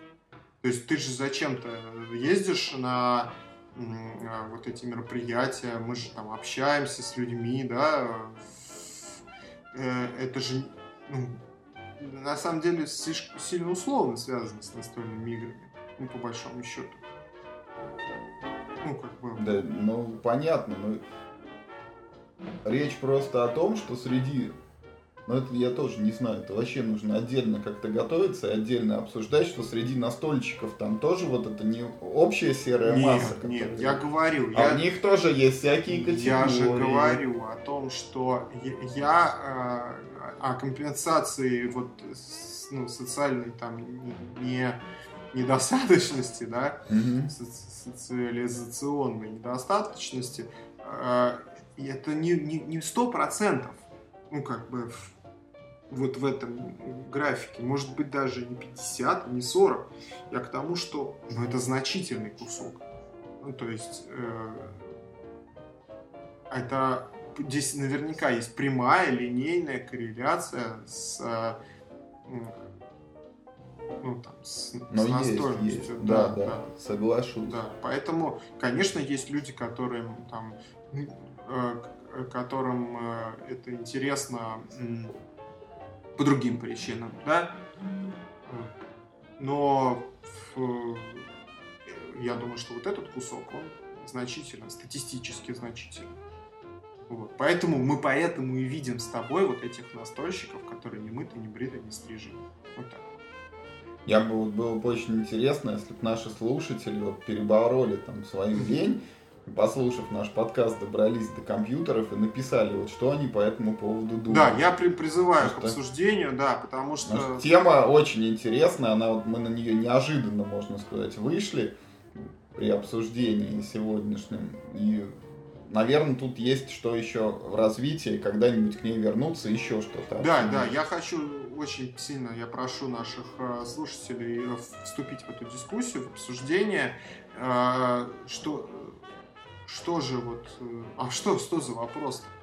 То есть ты же зачем-то ездишь на вот эти мероприятия, мы же там общаемся с людьми, да. Э, Это же, ну, на самом деле, слишком сильно условно связано с настольными играми, ну, по большому счету. Ну, как бы... Да, ну, понятно, но речь просто о том, что среди... Ну, это я тоже не знаю, это вообще нужно отдельно как-то готовиться и отдельно обсуждать, что среди настольщиков там тоже вот это не общая серая масса. Нет, нет, которая- я говорю, А я, у них тоже есть всякие категории. я же говорю о том, что я, э, о компенсации вот ну, социальной там не недостаточности, да, соци- социализационной недостаточности, э, это не не не сто процентов, ну как бы вот в этом графике, может быть даже не 50, не 40. Я к тому, что ну, это значительный кусок. Ну, то есть э, это здесь наверняка есть прямая линейная корреляция с э, ну, там, с, Но с есть, настольностью. есть. Да, да, соглашусь. Да, поэтому, конечно, есть люди, которым там, э, которым э, это интересно м, по другим причинам, да. Но я думаю, что вот этот кусок, он значительно, статистически значительно. Вот. Поэтому мы поэтому и видим с тобой вот этих настольщиков, которые не мыты, не бриты, не стрижены. Вот так. Я бы вот было бы очень интересно, если бы наши слушатели вот перебороли там свою лень, послушав наш подкаст, добрались до компьютеров и написали, вот что они по этому поводу думают. Да, я при, призываю потому к обсуждению, да, потому что... Наша тема очень интересная, она вот, мы на нее неожиданно, можно сказать, вышли при обсуждении сегодняшнем. И, наверное, тут есть что еще в развитии, когда-нибудь к ней вернуться, еще что-то. Да, да, я хочу очень сильно, я прошу наших э, слушателей вступить в эту дискуссию, в обсуждение, э, что что же вот... Э, а что, что за вопрос -то?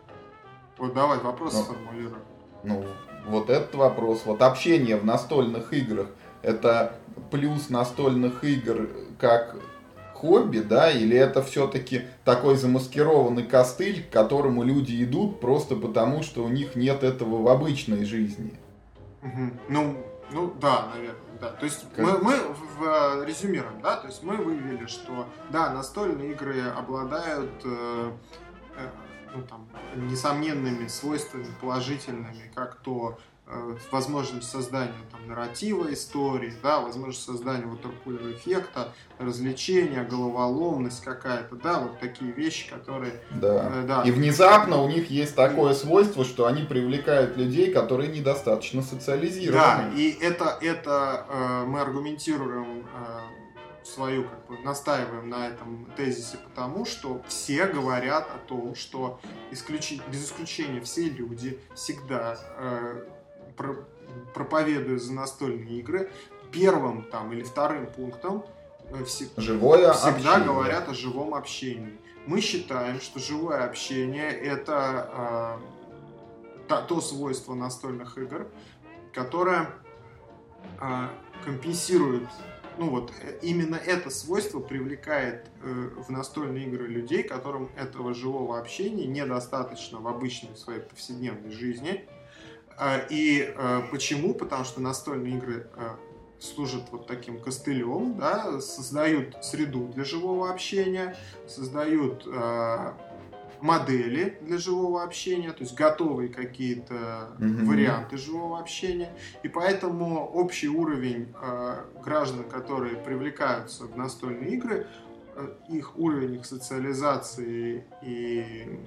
Вот давай вопрос ну, сформулируй. Ну, вот этот вопрос. Вот общение в настольных играх. Это плюс настольных игр как хобби, да, или это все-таки такой замаскированный костыль, к которому люди идут просто потому, что у них нет этого в обычной жизни? Угу. Ну, ну да, наверное. Да, то есть мы, мы в, в, резюмируем, да, то есть мы выявили, что да, настольные игры обладают э, э, ну, там, несомненными свойствами положительными, как то Э, возможность создания там, нарратива истории, да, возможность создания такого эффекта, развлечения, головоломность какая-то, да, вот такие вещи, которые... Да. Э, да. И внезапно у них есть такое свойство, что они привлекают людей, которые недостаточно социализированы. Да, и это, это э, мы аргументируем э, свою, как бы, настаиваем на этом тезисе, потому что все говорят о том, что исключи, без исключения все люди всегда э, проповедуя за настольные игры, первым там или вторым пунктом э, Живое всегда общение. говорят о живом общении. Мы считаем, что живое общение это э, то, свойство настольных игр, которое э, компенсирует ну вот э, именно это свойство привлекает э, в настольные игры людей, которым этого живого общения недостаточно в обычной своей повседневной жизни, и а, почему? Потому что настольные игры а, служат вот таким костылем, да, создают среду для живого общения, создают модели для живого общения, то есть готовые какие-то mm-hmm. варианты живого общения. И поэтому общий уровень э, граждан, которые привлекаются в настольные игры, э, их уровень их социализации и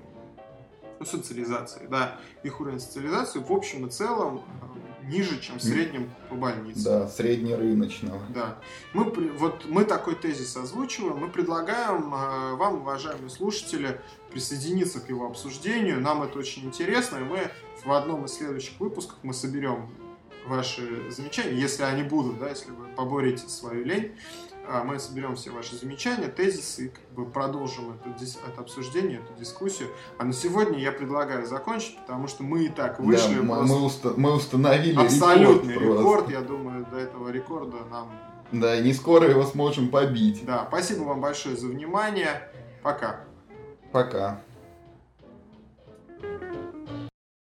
социализации, да, их уровень социализации в общем и целом э, ниже, чем в среднем по больнице. Да, среднерыночного. Да. Мы, вот мы такой тезис озвучиваем, мы предлагаем э, вам, уважаемые слушатели, присоединиться к его обсуждению. Нам это очень интересно, и мы в одном из следующих выпусков мы соберем ваши замечания, если они будут, да, если вы поборете свою лень, мы соберем все ваши замечания, тезисы и как бы продолжим это, это обсуждение, эту дискуссию. А на сегодня я предлагаю закончить, потому что мы и так вышли. Да, мы, мы, уста мы установили абсолютный рекорд, рекорд. Я думаю, до этого рекорда нам... Да, и не скоро его сможем побить. Да, спасибо вам большое за внимание. Пока. Пока.